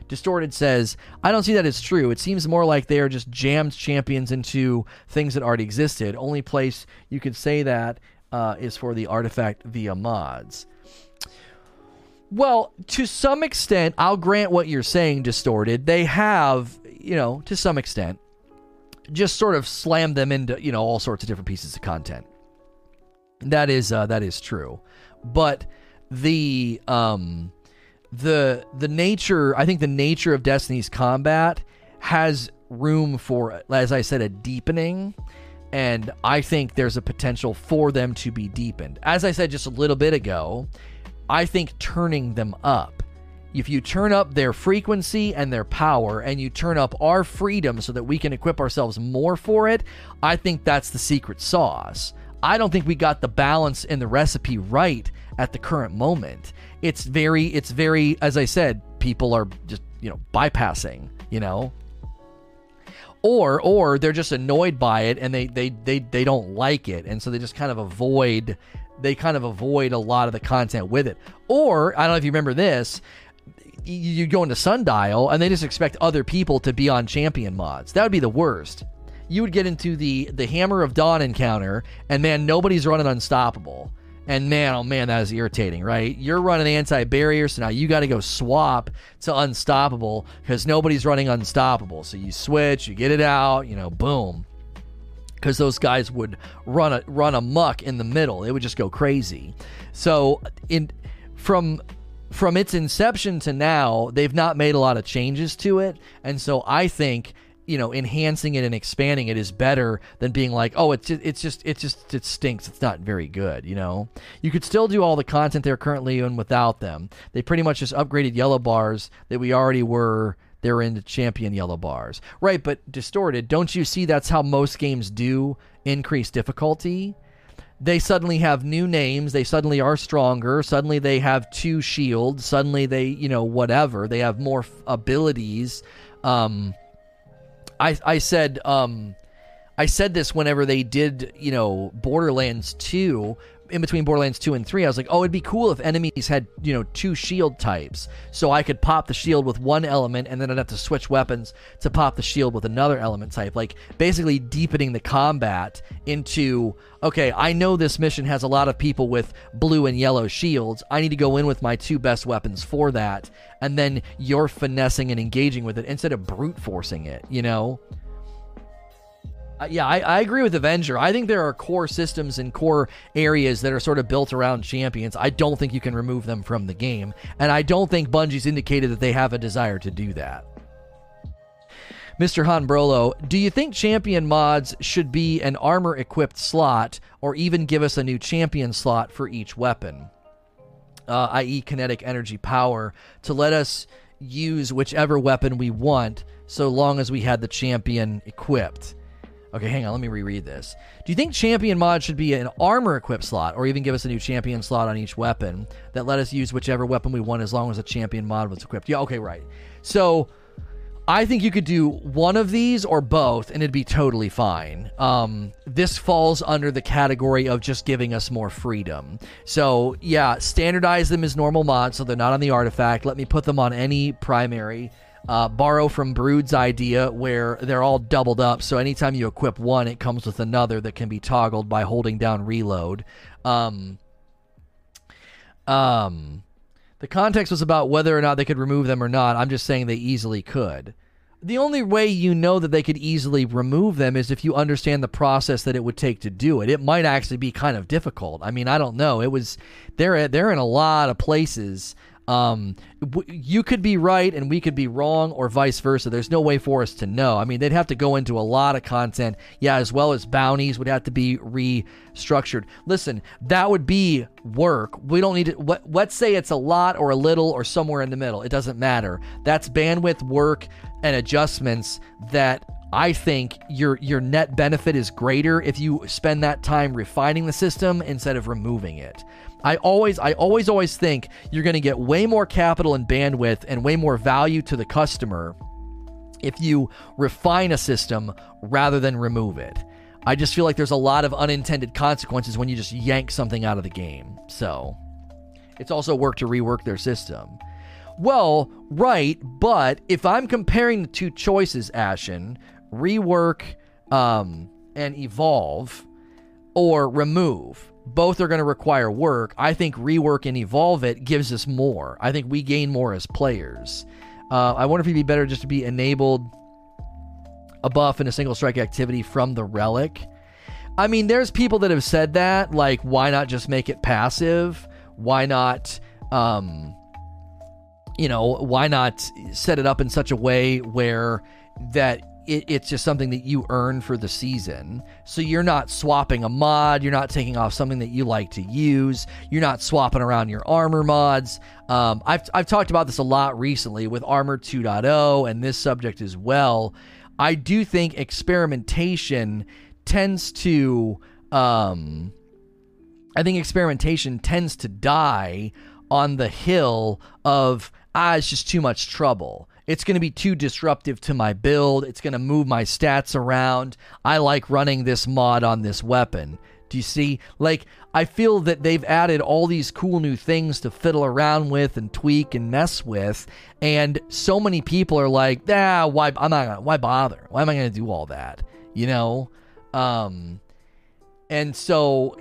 Distorted says, I don't see that as true. It seems more like they are just jammed champions into things that already existed. Only place you could say that uh, is for the artifact via mods. Well, to some extent, I'll grant what you're saying, Distorted. They have, you know, to some extent just sort of slam them into you know all sorts of different pieces of content. That is uh, that is true, but the um the the nature I think the nature of Destiny's combat has room for as I said a deepening and I think there's a potential for them to be deepened. As I said just a little bit ago, I think turning them up if you turn up their frequency and their power and you turn up our freedom so that we can equip ourselves more for it, I think that's the secret sauce. I don't think we got the balance in the recipe right at the current moment. It's very it's very as I said, people are just, you know, bypassing, you know. Or or they're just annoyed by it and they they they they don't like it and so they just kind of avoid they kind of avoid a lot of the content with it. Or I don't know if you remember this, you go into Sundial and they just expect other people to be on champion mods. That would be the worst. You would get into the the Hammer of Dawn encounter, and man, nobody's running unstoppable. And man, oh man, that is irritating, right? You're running anti barrier, so now you got to go swap to unstoppable because nobody's running unstoppable. So you switch, you get it out, you know, boom. Because those guys would run a run amuck in the middle, it would just go crazy. So in from from its inception to now, they've not made a lot of changes to it, and so I think you know enhancing it and expanding it is better than being like oh it's just, it's just it just it stinks. It's not very good you know? You could still do all the content they're currently in without them. They pretty much just upgraded yellow bars that we already were they're into champion yellow bars. Right but distorted don't you see that's how most games do increase difficulty they suddenly have new names they suddenly are stronger suddenly they have two shields suddenly they you know whatever they have more f- abilities. Um I I said um I said this whenever they did, you know, Borderlands 2 in between Borderlands 2 and 3, I was like, oh, it'd be cool if enemies had, you know, two shield types. So I could pop the shield with one element and then I'd have to switch weapons to pop the shield with another element type. Like, basically deepening the combat into, okay, I know this mission has a lot of people with blue and yellow shields. I need to go in with my two best weapons for that. And then you're finessing and engaging with it instead of brute forcing it, you know? Uh, yeah, I, I, agree with Avenger. I think there are core systems and core areas that are sort of built around champions. I don't think you can remove them from the game, and I don't think Bungie's indicated that they have a desire to do that. Mr. Hanbrolo, do you think champion mods should be an armor equipped slot or even give us a new champion slot for each weapon, uh, i.e., kinetic energy power, to let us use whichever weapon we want so long as we had the champion equipped? Okay, hang on. Let me reread this. Do you think champion mod should be an armor equip slot, or even give us a new champion slot on each weapon that let us use whichever weapon we want as long as a champion mod was equipped? Yeah, okay, right. So I think you could do one of these or both, and it'd be totally fine. Um, this falls under the category of just giving us more freedom. So yeah, standardize them as normal mods, so they're not on the artifact. Let me put them on any primary uh, borrow from Brood's idea where they're all doubled up. So anytime you equip one, it comes with another that can be toggled by holding down reload. Um, um, the context was about whether or not they could remove them or not. I'm just saying they easily could. The only way you know that they could easily remove them is if you understand the process that it would take to do it. It might actually be kind of difficult. I mean, I don't know. It was they're they're in a lot of places um, w- you could be right and we could be wrong, or vice versa. There's no way for us to know. I mean, they'd have to go into a lot of content, yeah, as well as bounties would have to be restructured. Listen, that would be work. We don't need to. Let's say it's a lot or a little or somewhere in the middle. It doesn't matter. That's bandwidth, work, and adjustments that I think your your net benefit is greater if you spend that time refining the system instead of removing it. I always, I always, always think you're going to get way more capital and bandwidth and way more value to the customer if you refine a system rather than remove it. I just feel like there's a lot of unintended consequences when you just yank something out of the game. So, it's also work to rework their system. Well, right, but if I'm comparing the two choices, Ashen, rework um, and evolve, or remove, both are going to require work. I think rework and evolve it gives us more. I think we gain more as players. Uh, I wonder if it'd be better just to be enabled a buff and a single strike activity from the relic. I mean, there's people that have said that, like, why not just make it passive? Why not, um, you know, why not set it up in such a way where that it, it's just something that you earn for the season. So you're not swapping a mod, you're not taking off something that you like to use, you're not swapping around your armor mods. Um, I've, I've talked about this a lot recently with Armor 2.0 and this subject as well. I do think experimentation tends to. Um, I think experimentation tends to die on the hill of ah, it's just too much trouble. It's going to be too disruptive to my build. It's going to move my stats around. I like running this mod on this weapon. Do you see? Like, I feel that they've added all these cool new things to fiddle around with and tweak and mess with, and so many people are like, "Ah, why? I'm not. Gonna, why bother? Why am I going to do all that?" You know. Um, and so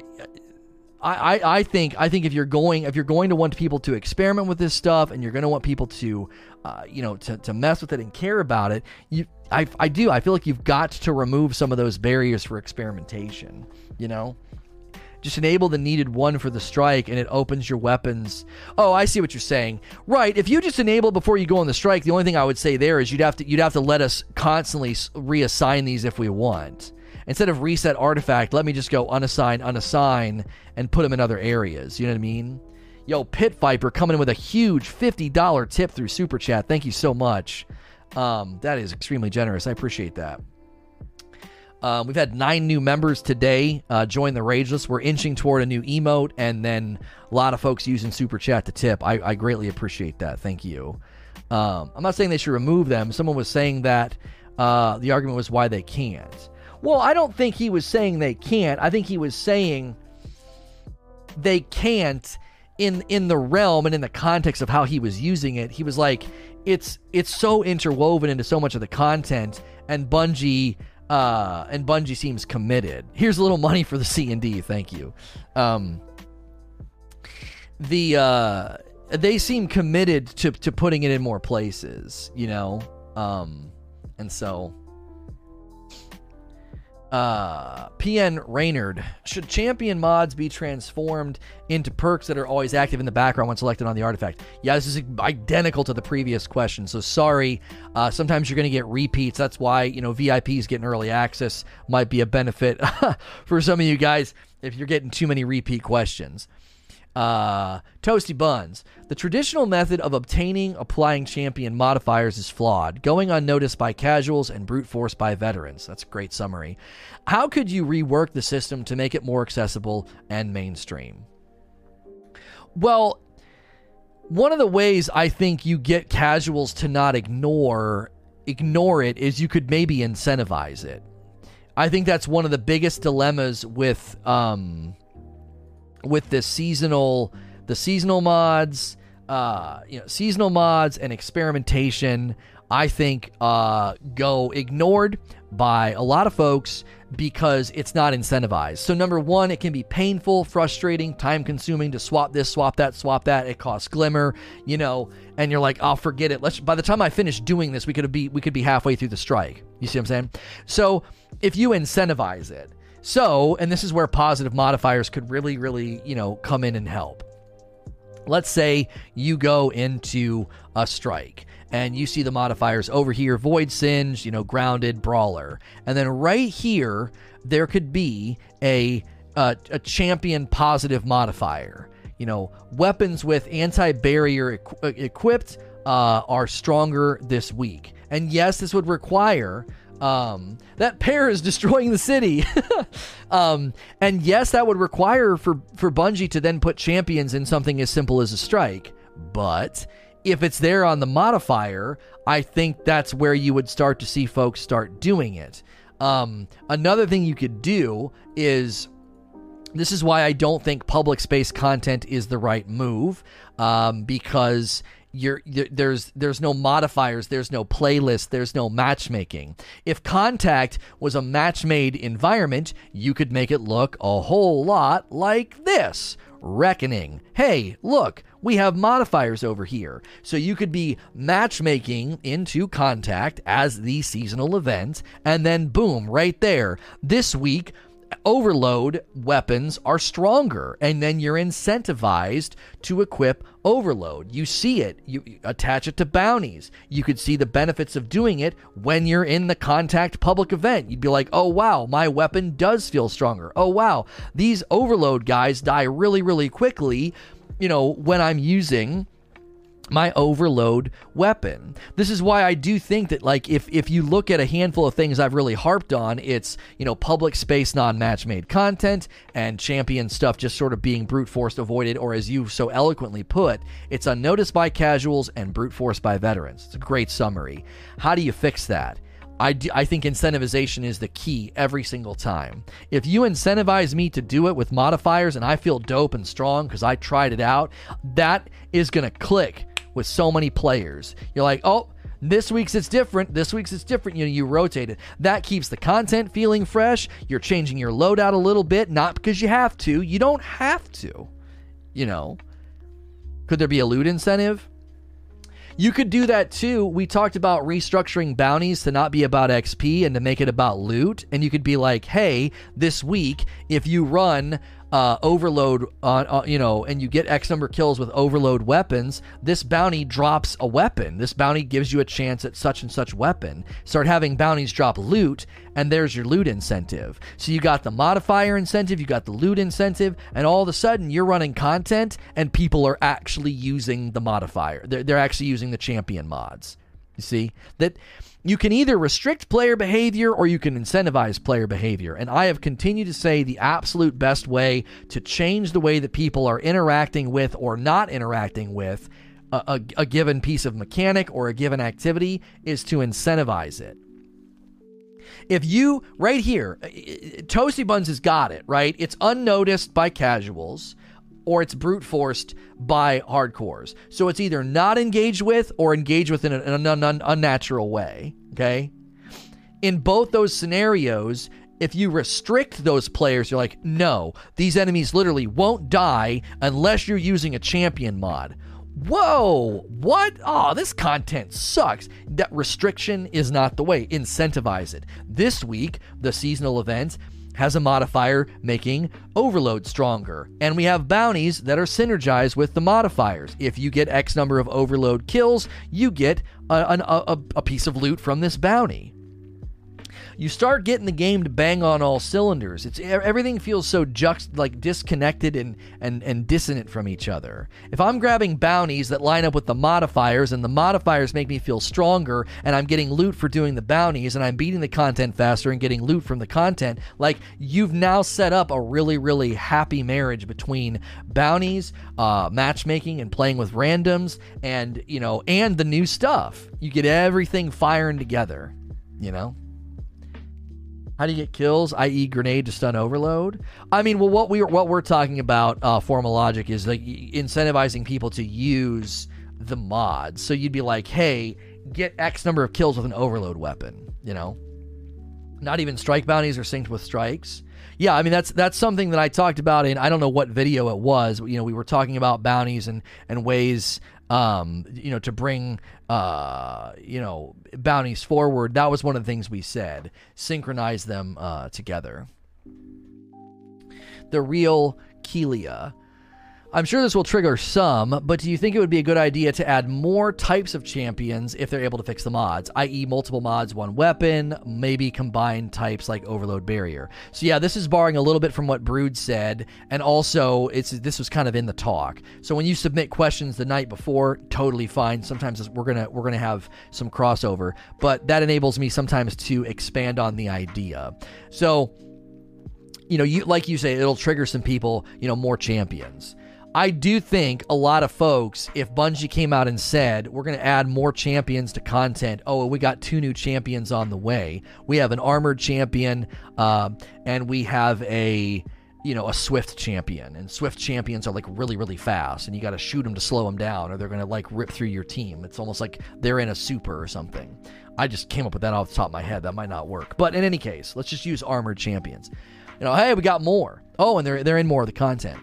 I, I, I think I think if you're going if you're going to want people to experiment with this stuff and you're going to want people to uh, you know to, to mess with it and care about it you I, I do I feel like you've got to remove some of those barriers for experimentation you know just enable the needed one for the strike and it opens your weapons. Oh, I see what you're saying. Right. If you just enable before you go on the strike, the only thing I would say there is you'd have to you'd have to let us constantly reassign these if we want. Instead of reset artifact, let me just go unassign, unassign, and put them in other areas. You know what I mean? Yo, Pit Viper coming in with a huge $50 tip through Super Chat. Thank you so much. Um, that is extremely generous. I appreciate that. Um, we've had nine new members today uh, join the Rage List. We're inching toward a new emote, and then a lot of folks using Super Chat to tip. I, I greatly appreciate that. Thank you. Um, I'm not saying they should remove them. Someone was saying that uh, the argument was why they can't. Well, I don't think he was saying they can't. I think he was saying they can't in in the realm and in the context of how he was using it. He was like, it's it's so interwoven into so much of the content, and Bungie uh, and Bungie seems committed. Here's a little money for the C and D. Thank you. Um, the uh, they seem committed to to putting it in more places, you know. Um, and so uh, PN Raynard. Should champion mods be transformed into perks that are always active in the background when selected on the artifact? Yeah, this is identical to the previous question. So sorry. Uh, sometimes you're going to get repeats. That's why, you know, VIPs getting early access might be a benefit [laughs] for some of you guys if you're getting too many repeat questions. Uh, toasty buns. The traditional method of obtaining applying champion modifiers is flawed, going unnoticed by casuals and brute force by veterans. That's a great summary. How could you rework the system to make it more accessible and mainstream? Well, one of the ways I think you get casuals to not ignore ignore it is you could maybe incentivize it. I think that's one of the biggest dilemmas with um, with the seasonal the seasonal mods, uh, you know, seasonal mods and experimentation, I think uh, go ignored by a lot of folks because it's not incentivized. So number one, it can be painful, frustrating, time consuming to swap this, swap that, swap that. It costs glimmer, you know, and you're like, I'll forget it. Let's by the time I finish doing this, we could be we could be halfway through the strike. You see what I'm saying? So if you incentivize it, so, and this is where positive modifiers could really, really, you know, come in and help. Let's say you go into a strike and you see the modifiers over here void singe, you know, grounded, brawler. And then right here, there could be a, a, a champion positive modifier. You know, weapons with anti barrier equ- uh, equipped uh, are stronger this week. And yes, this would require um, that pair is destroying the city. [laughs] um, and yes, that would require for, for Bungie to then put champions in something as simple as a strike. But if it's there on the modifier, I think that's where you would start to see folks start doing it. Um, another thing you could do is this is why I don't think public space content is the right move um, because you're, you're, there's there's no modifiers, there's no playlist, there's no matchmaking. If Contact was a match-made environment, you could make it look a whole lot like this. Reckoning. Hey, look, we have modifiers over here. So you could be matchmaking into Contact as the seasonal event, and then boom, right there. This week, overload weapons are stronger and then you're incentivized to equip overload. You see it. You, attach it to bounties. You could see the benefits of doing it when you're in the contact public event. You'd be like oh wow my weapon does feel stronger. Oh wow these overload guys die really really quickly you know when i'm using my overload weapon. This is why I do think that like if if you look at a handful of things I've really harped on, it's, you know, public space non-match made content and champion stuff just sort of being brute force avoided or as you so eloquently put, it's unnoticed by casuals and brute force by veterans. It's a great summary. How do you fix that? I, do, I think incentivization is the key every single time. If you incentivize me to do it with modifiers and I feel dope and strong because I tried it out, that is going to click with so many players. You're like, oh, This week's it's different. This week's it's different. You know, you rotate it. That keeps the content feeling fresh. You're changing your loadout a little bit, not because you have to. You don't have to. You know. Could there be a loot incentive? You could do that too. We talked about restructuring bounties to not be about XP and to make it about loot. And you could be like, hey, this week, if you run uh, overload on, uh, you know, and you get X number kills with overload weapons, this bounty drops a weapon. This bounty gives you a chance at such and such weapon. Start having bounties drop loot, and there's your loot incentive. So you got the modifier incentive, you got the loot incentive, and all of a sudden you're running content, and people are actually using the modifier. They're, they're actually using the champion mods. You see that you can either restrict player behavior or you can incentivize player behavior. And I have continued to say the absolute best way to change the way that people are interacting with or not interacting with a, a, a given piece of mechanic or a given activity is to incentivize it. If you, right here, uh, uh, Toasty Buns has got it, right? It's unnoticed by casuals or it's brute forced by hardcores. So it's either not engaged with or engaged with in an, an, unnatural way. Okay. In both those scenarios, if you restrict those players, you're like, no, these enemies literally won't die unless you're using a champion mod. Whoa, what? Oh, this content sucks. That restriction is not the way. Incentivize it. This week, the seasonal event has a modifier making overload stronger. And we have bounties that are synergized with the modifiers. If you get X number of overload kills, you get a, a, a piece of loot from this bounty you start getting the game to bang on all cylinders. It's everything feels so juxt like disconnected and and and dissonant from each other. If I'm grabbing bounties that line up with the modifiers and the modifiers make me feel stronger and I'm getting loot for doing the bounties and I'm beating the content faster and getting loot from the content, like you've now set up a really really happy marriage between bounties, uh, matchmaking and playing with randoms and you know and the new stuff. You get everything firing together, you know? How do you get kills, i.e., grenade to stun overload? I mean, well, what we what we're talking about, uh, formal logic is like incentivizing people to use the mods. So you'd be like, hey, get X number of kills with an overload weapon. You know, not even strike bounties are synced with strikes. Yeah, I mean that's that's something that I talked about in I don't know what video it was. But you know, we were talking about bounties and and ways um, you know, to bring, uh, you know, bounties forward. That was one of the things we said. Synchronize them uh, together. The real Kelia I'm sure this will trigger some, but do you think it would be a good idea to add more types of champions if they're able to fix the mods, i.e., multiple mods, one weapon, maybe combined types like Overload Barrier? So yeah, this is borrowing a little bit from what Brood said, and also it's this was kind of in the talk. So when you submit questions the night before, totally fine. Sometimes we're gonna we're gonna have some crossover, but that enables me sometimes to expand on the idea. So you know, you like you say, it'll trigger some people, you know, more champions. I do think a lot of folks, if Bungie came out and said, we're going to add more champions to content, oh, we got two new champions on the way. We have an armored champion, uh, and we have a you know, a swift champion. And swift champions are like really, really fast, and you got to shoot them to slow them down, or they're going to like rip through your team. It's almost like they're in a super or something. I just came up with that off the top of my head. That might not work. But in any case, let's just use armored champions. You know, hey, we got more. Oh, and they're they're in more of the content.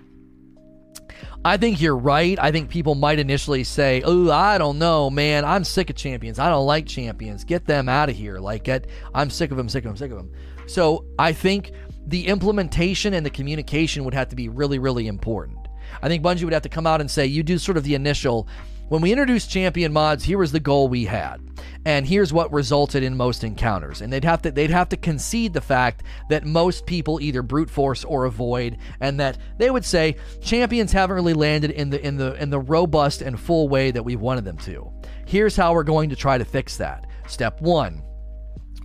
I think you're right. I think people might initially say, "Oh, I don't know, man. I'm sick of champions. I don't like champions. Get them out of here. Like, get I'm sick of them, sick of them, sick of them." So, I think the implementation and the communication would have to be really, really important. I think Bungie would have to come out and say, "You do sort of the initial when we introduced champion mods, here was the goal we had. And here's what resulted in most encounters. And they'd have to they'd have to concede the fact that most people either brute force or avoid, and that they would say champions haven't really landed in the in the in the robust and full way that we wanted them to. Here's how we're going to try to fix that. Step one,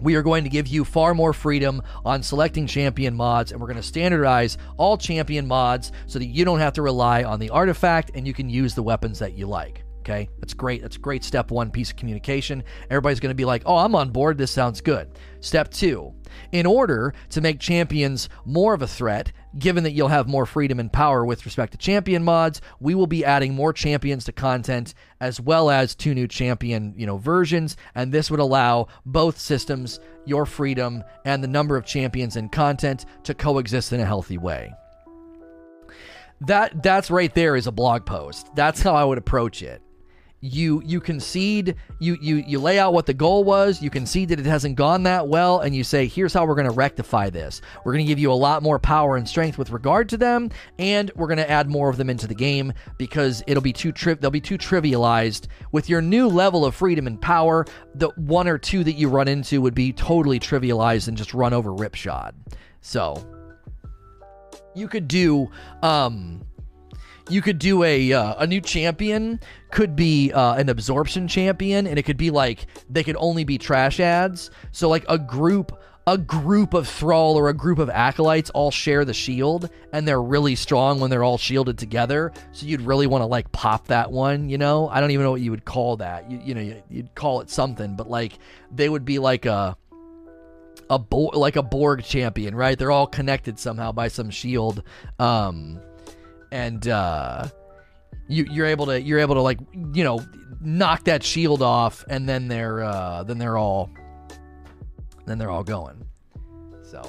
we are going to give you far more freedom on selecting champion mods, and we're going to standardize all champion mods so that you don't have to rely on the artifact and you can use the weapons that you like. Okay, that's great. That's great step one piece of communication. Everybody's going to be like, oh, I'm on board. This sounds good. Step two, in order to make champions more of a threat, given that you'll have more freedom and power with respect to champion mods, we will be adding more champions to content as well as two new champion, you know, versions, and this would allow both systems your freedom and the number of champions in content to coexist in a healthy way. That that's right there is a blog post. That's how I would approach it you you concede you you you lay out what the goal was you concede that it hasn't gone that well and you say here's how we're going to rectify this. We're going to give you a lot more power and strength with regard to them and we're going to add more of them into the game because it'll be too tri- they'll be too trivialized. With your new level of freedom and power the one or two that you run into would be totally trivialized and just run over ripshod so you could do um you could do a uh, a new champion could be uh, an absorption champion and it could be like they could only be trash ads so like a group a group of thrall or a group of acolytes all share the shield and they're really strong when they're all shielded together so you'd really want to like pop that one you know i don't even know what you would call that you, you know you'd call it something but like they would be like a a Bo- like a Borg champion, right? They're all connected somehow by some shield. Um, and uh, you you're able to you're able to like you know knock that shield off, and then they're uh, then they're all then they're all going. So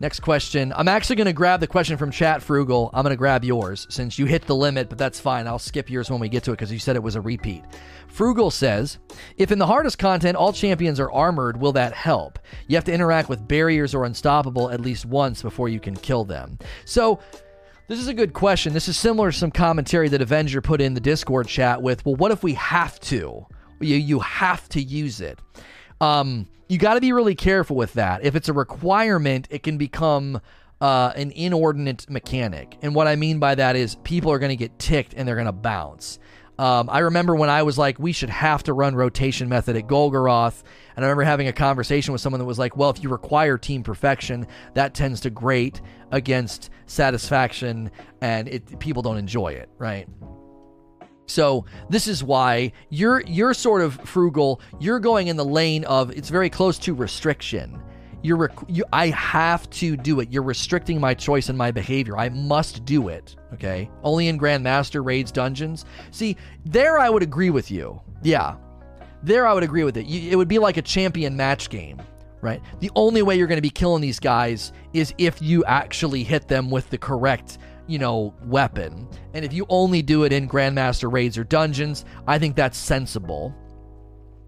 next question. I'm actually going to grab the question from Chat Frugal. I'm going to grab yours since you hit the limit, but that's fine. I'll skip yours when we get to it because you said it was a repeat. Frugal says, if in the hardest content all champions are armored, will that help? You have to interact with barriers or unstoppable at least once before you can kill them. So this is a good question. This is similar to some commentary that Avenger put in the Discord chat with, well, what if we have to? You, you have to use it. Um, you got to be really careful with that. If it's a requirement, it can become uh, an inordinate mechanic. And what I mean by that is people are going to get ticked and they're going to bounce. Um, I remember when I was like, we should have to run rotation method at Golgoroth. And I remember having a conversation with someone that was like, well, if you require team perfection, that tends to grate against satisfaction and it, people don't enjoy it, right? So this is why you're you're sort of frugal. You're going in the lane of it's very close to restriction. You're rec- you, I have to do it. You're restricting my choice and my behavior. I must do it. Okay. Only in Grandmaster raids dungeons. See, there I would agree with you. Yeah, there I would agree with it. You, it would be like a champion match game, right? The only way you're going to be killing these guys is if you actually hit them with the correct you know, weapon. And if you only do it in Grandmaster raids or dungeons, I think that's sensible.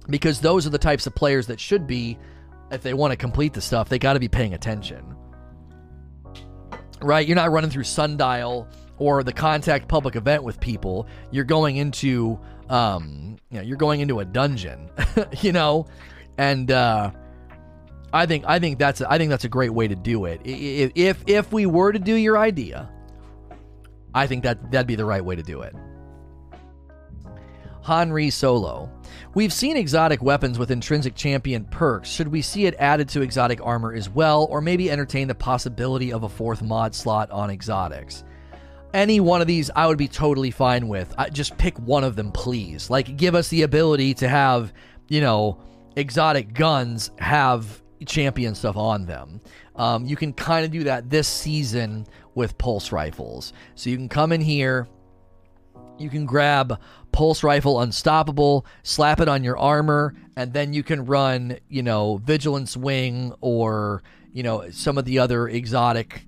Because those are the types of players that should be if they want to complete the stuff, they got to be paying attention. Right? You're not running through Sundial or the contact public event with people. You're going into um, you know, you're going into a dungeon, [laughs] you know? And uh I think I think that's I think that's a great way to do it. If if we were to do your idea, I think that that'd be the right way to do it. Henri Solo. We've seen exotic weapons with intrinsic champion perks. Should we see it added to exotic armor as well, or maybe entertain the possibility of a fourth mod slot on exotics? Any one of these, I would be totally fine with. I, just pick one of them, please. Like, give us the ability to have, you know, exotic guns have champion stuff on them. Um, you can kind of do that this season with pulse rifles. So you can come in here, you can grab pulse rifle unstoppable, slap it on your armor, and then you can run, you know, vigilance wing or, you know, some of the other exotic,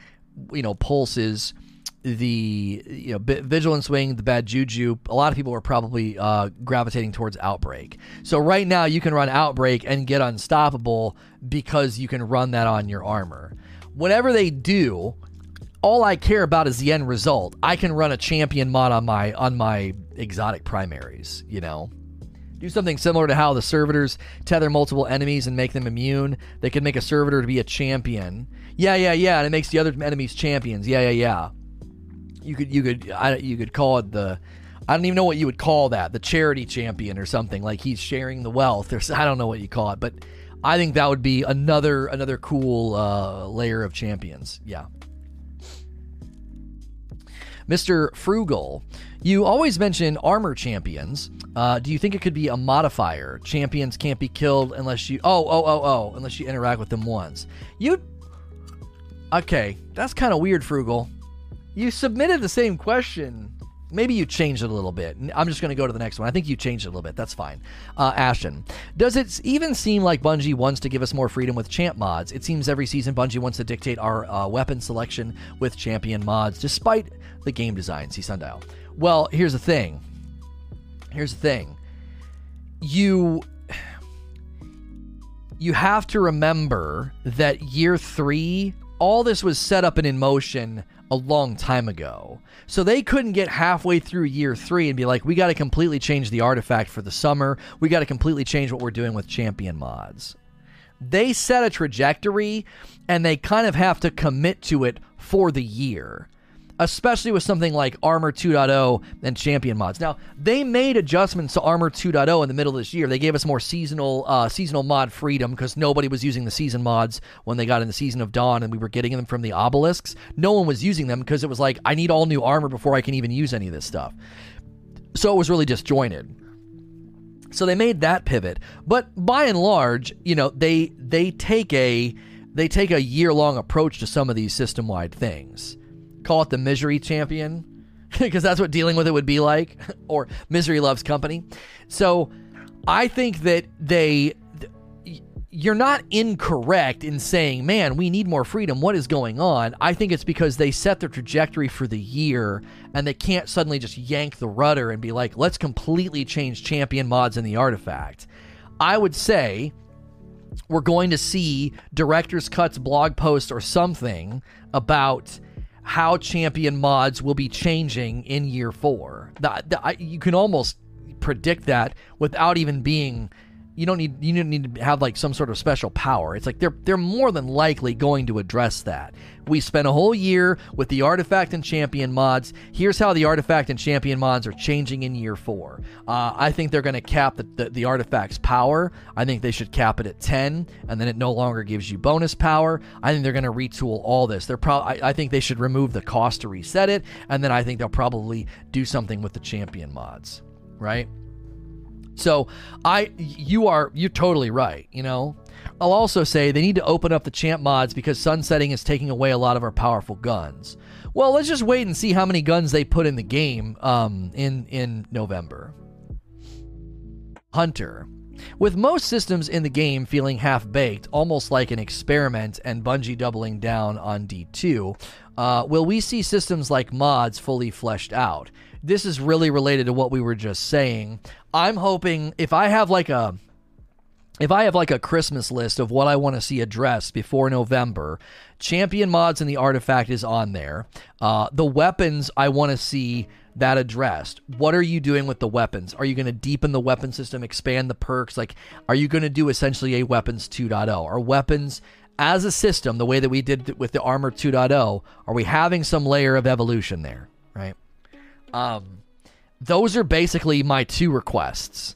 you know, pulses. The you know vigilance wing, the bad juju. A lot of people are probably uh, gravitating towards outbreak. So right now you can run outbreak and get unstoppable because you can run that on your armor. Whatever they do, all I care about is the end result. I can run a champion mod on my on my exotic primaries, you know. Do something similar to how the servitors tether multiple enemies and make them immune. They can make a servitor to be a champion. Yeah, yeah, yeah, and it makes the other enemies champions. Yeah, yeah, yeah. You could you could I, you could call it the I don't even know what you would call that, the charity champion or something like he's sharing the wealth or I don't know what you call it, but I think that would be another another cool uh, layer of champions. Yeah. Mr. Frugal, you always mention armor champions. Uh, do you think it could be a modifier? Champions can't be killed unless you. Oh, oh, oh, oh, unless you interact with them once. You. Okay, that's kind of weird, Frugal. You submitted the same question. Maybe you changed it a little bit. I'm just going to go to the next one. I think you changed it a little bit. That's fine. Uh, Ashton, does it even seem like Bungie wants to give us more freedom with champ mods? It seems every season Bungie wants to dictate our uh, weapon selection with champion mods, despite the game design. See Sundial. Well, here's the thing. Here's the thing. You you have to remember that year three, all this was set up and in motion a long time ago. So they couldn't get halfway through year three and be like, we got to completely change the artifact for the summer. We got to completely change what we're doing with champion mods. They set a trajectory and they kind of have to commit to it for the year especially with something like Armor 2.0 and Champion mods. Now, they made adjustments to Armor 2.0 in the middle of this year. They gave us more seasonal uh, seasonal mod freedom because nobody was using the season mods when they got in the season of Dawn and we were getting them from the obelisks. No one was using them because it was like, I need all new armor before I can even use any of this stuff. So it was really disjointed. So they made that pivot. But by and large, you know, they they take a they take a year long approach to some of these system wide things call it the misery champion [laughs] because that's what dealing with it would be like [laughs] or misery loves company. So i think that they you're not incorrect in saying man we need more freedom. What is going on? I think it's because they set their trajectory for the year and they can't suddenly just yank the rudder and be like let's completely change champion mods in the artifact. I would say we're going to see director's cuts blog posts, or something about how champion mods will be changing in year four. The, the, I, you can almost predict that without even being you don't need you don't need to have like some sort of special power. It's like they're they're more than likely going to address that. We spent a whole year with the artifact and champion mods. Here's how the artifact and champion mods are changing in year four. Uh, I think they're going to cap the, the, the artifact's power. I think they should cap it at ten, and then it no longer gives you bonus power. I think they're going to retool all this. They're probably I, I think they should remove the cost to reset it, and then I think they'll probably do something with the champion mods. Right. So I you are you're totally right, you know. I'll also say they need to open up the champ mods because sunsetting is taking away a lot of our powerful guns. Well, let's just wait and see how many guns they put in the game um, in in November. Hunter. With most systems in the game feeling half baked, almost like an experiment, and Bungie doubling down on D2, uh, will we see systems like mods fully fleshed out? This is really related to what we were just saying. I'm hoping if I have like a if I have like a Christmas list of what I want to see addressed before November, champion mods and the artifact is on there. Uh, the weapons I want to see that addressed. What are you doing with the weapons? Are you going to deepen the weapon system, expand the perks? Like, are you going to do essentially a weapons 2.0? Are weapons as a system, the way that we did with the armor 2.0, are we having some layer of evolution there? Right. Um, those are basically my two requests.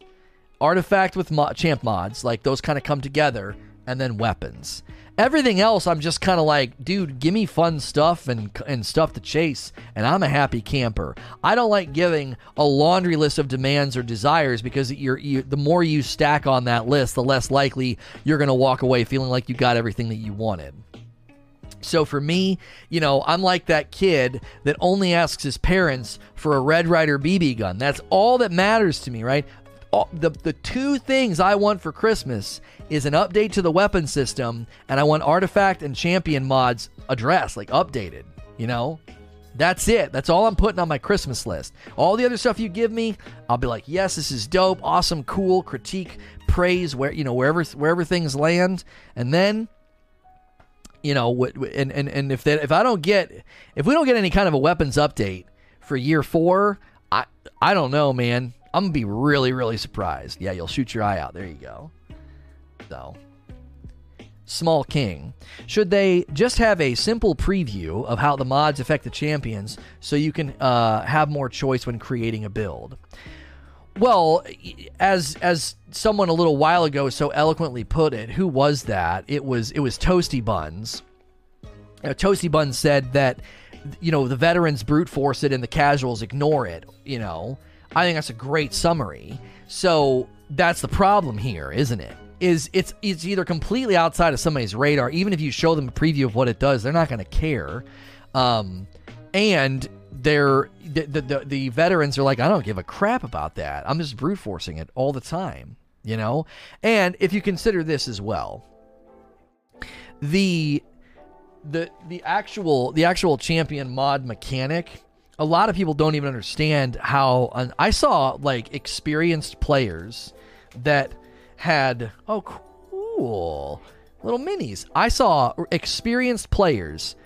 Artifact with mo- champ mods like those kind of come together and then weapons. Everything else i'm just kind of like dude give me fun stuff and and stuff to chase and i'm a happy camper. I don't like giving a laundry list of demands or desires because you're you, the more you stack on that list the less likely you're going to walk away feeling like you got everything that you wanted so for me, you know, I'm like that kid that only asks his parents for a Red Ryder BB gun. That's all that matters to me, right? All, the the two things I want for Christmas is an update to the weapon system, and I want artifact and champion mods addressed, like updated. You know, that's it. That's all I'm putting on my Christmas list. All the other stuff you give me, I'll be like, yes, this is dope, awesome, cool. Critique, praise, where you know wherever wherever things land, and then you know, and and and if that if I don't get if we don't get any kind of a weapons update for year four, I I don't know, man. I'm gonna be really really surprised. Yeah, you'll shoot your eye out. There you go. So. Small King. Should they just have a simple preview of how the mods affect the champions so you can uh, have more choice when creating a build? Well, as as someone a little while ago so eloquently put it, who was that? It was it was Toasty Buns. Toasty Buns said that you know the veterans brute force it and the casuals ignore it. You know, I think that's a great summary. So that's the problem here, isn't it? is it's it's either completely outside of somebody's radar. Even if you show them a preview of what it does, they're not going to care. Um, and they're the, the, the veterans are like, I don't give a crap about that. I'm just brute forcing it all the time, you know. And if you consider this as well, the the the actual the actual champion mod mechanic a lot of people don't even understand how I saw like experienced players that had oh cool little minis. I saw experienced players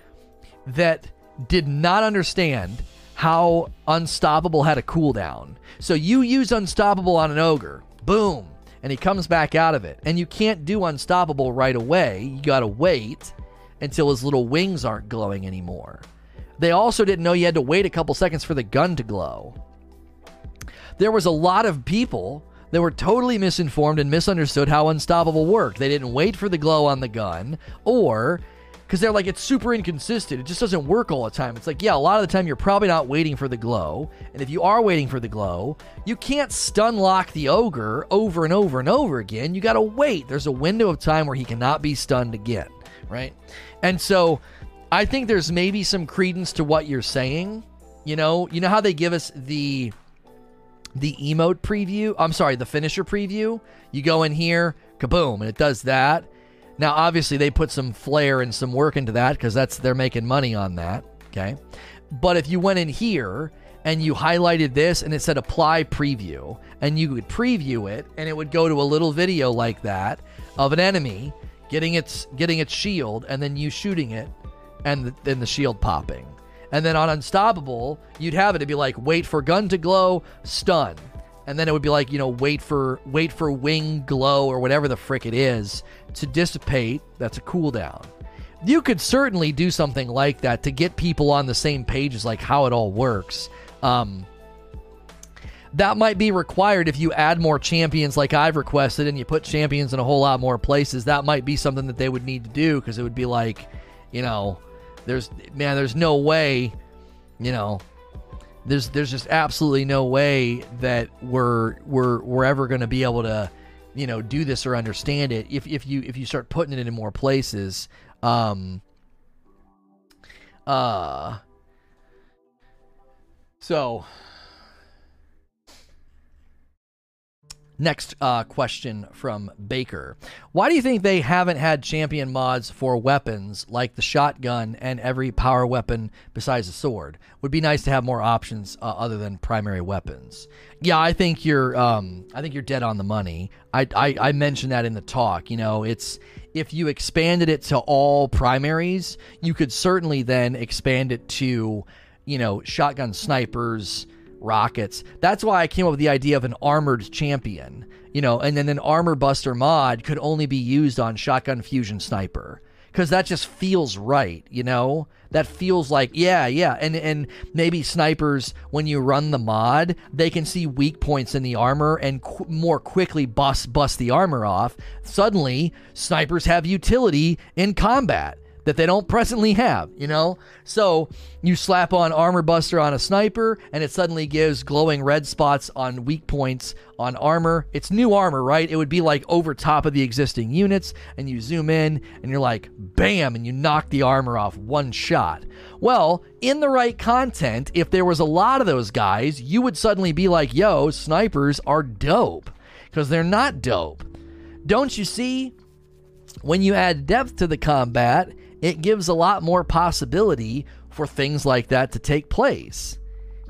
that did not understand how unstoppable had a cooldown. So you use unstoppable on an ogre, boom, and he comes back out of it. And you can't do unstoppable right away. You got to wait until his little wings aren't glowing anymore. They also didn't know you had to wait a couple seconds for the gun to glow. There was a lot of people that were totally misinformed and misunderstood how unstoppable worked. They didn't wait for the glow on the gun, or because they're like, it's super inconsistent. It just doesn't work all the time. It's like, yeah, a lot of the time you're probably not waiting for the glow. And if you are waiting for the glow, you can't stun lock the ogre over and over and over again. You got to wait. There's a window of time where he cannot be stunned again, right? And so I think there's maybe some credence to what you're saying. You know, you know how they give us the the emote preview. I'm sorry, the finisher preview. You go in here, kaboom, and it does that. Now, obviously, they put some flair and some work into that because that's they're making money on that. Okay, but if you went in here and you highlighted this and it said apply preview, and you would preview it, and it would go to a little video like that of an enemy getting its getting its shield, and then you shooting it, and then the shield popping. And then on Unstoppable, you'd have it to be like wait for gun to glow, stun. And then it would be like, you know, wait for wait for wing glow or whatever the frick it is to dissipate. That's a cooldown. You could certainly do something like that to get people on the same page as like how it all works. Um, that might be required if you add more champions like I've requested and you put champions in a whole lot more places. That might be something that they would need to do because it would be like, you know, there's man, there's no way, you know, there's there's just absolutely no way that we're we're we're ever going to be able to, you know, do this or understand it if if you if you start putting it in more places. Um. Uh. So Next uh, question from Baker. Why do you think they haven't had champion mods for weapons like the shotgun and every power weapon besides the sword? Would be nice to have more options uh, other than primary weapons. Yeah, I think you're. Um, I think you're dead on the money. I, I I mentioned that in the talk. You know, it's if you expanded it to all primaries, you could certainly then expand it to, you know, shotgun snipers rockets. That's why I came up with the idea of an armored champion, you know, and then an armor buster mod could only be used on shotgun fusion sniper because that just feels right, you know. That feels like yeah, yeah, and and maybe snipers when you run the mod, they can see weak points in the armor and qu- more quickly bust bust the armor off. Suddenly, snipers have utility in combat that they don't presently have, you know? So you slap on Armor Buster on a sniper, and it suddenly gives glowing red spots on weak points on armor. It's new armor, right? It would be like over top of the existing units, and you zoom in, and you're like, bam, and you knock the armor off one shot. Well, in the right content, if there was a lot of those guys, you would suddenly be like, yo, snipers are dope. Because they're not dope. Don't you see? When you add depth to the combat, it gives a lot more possibility for things like that to take place.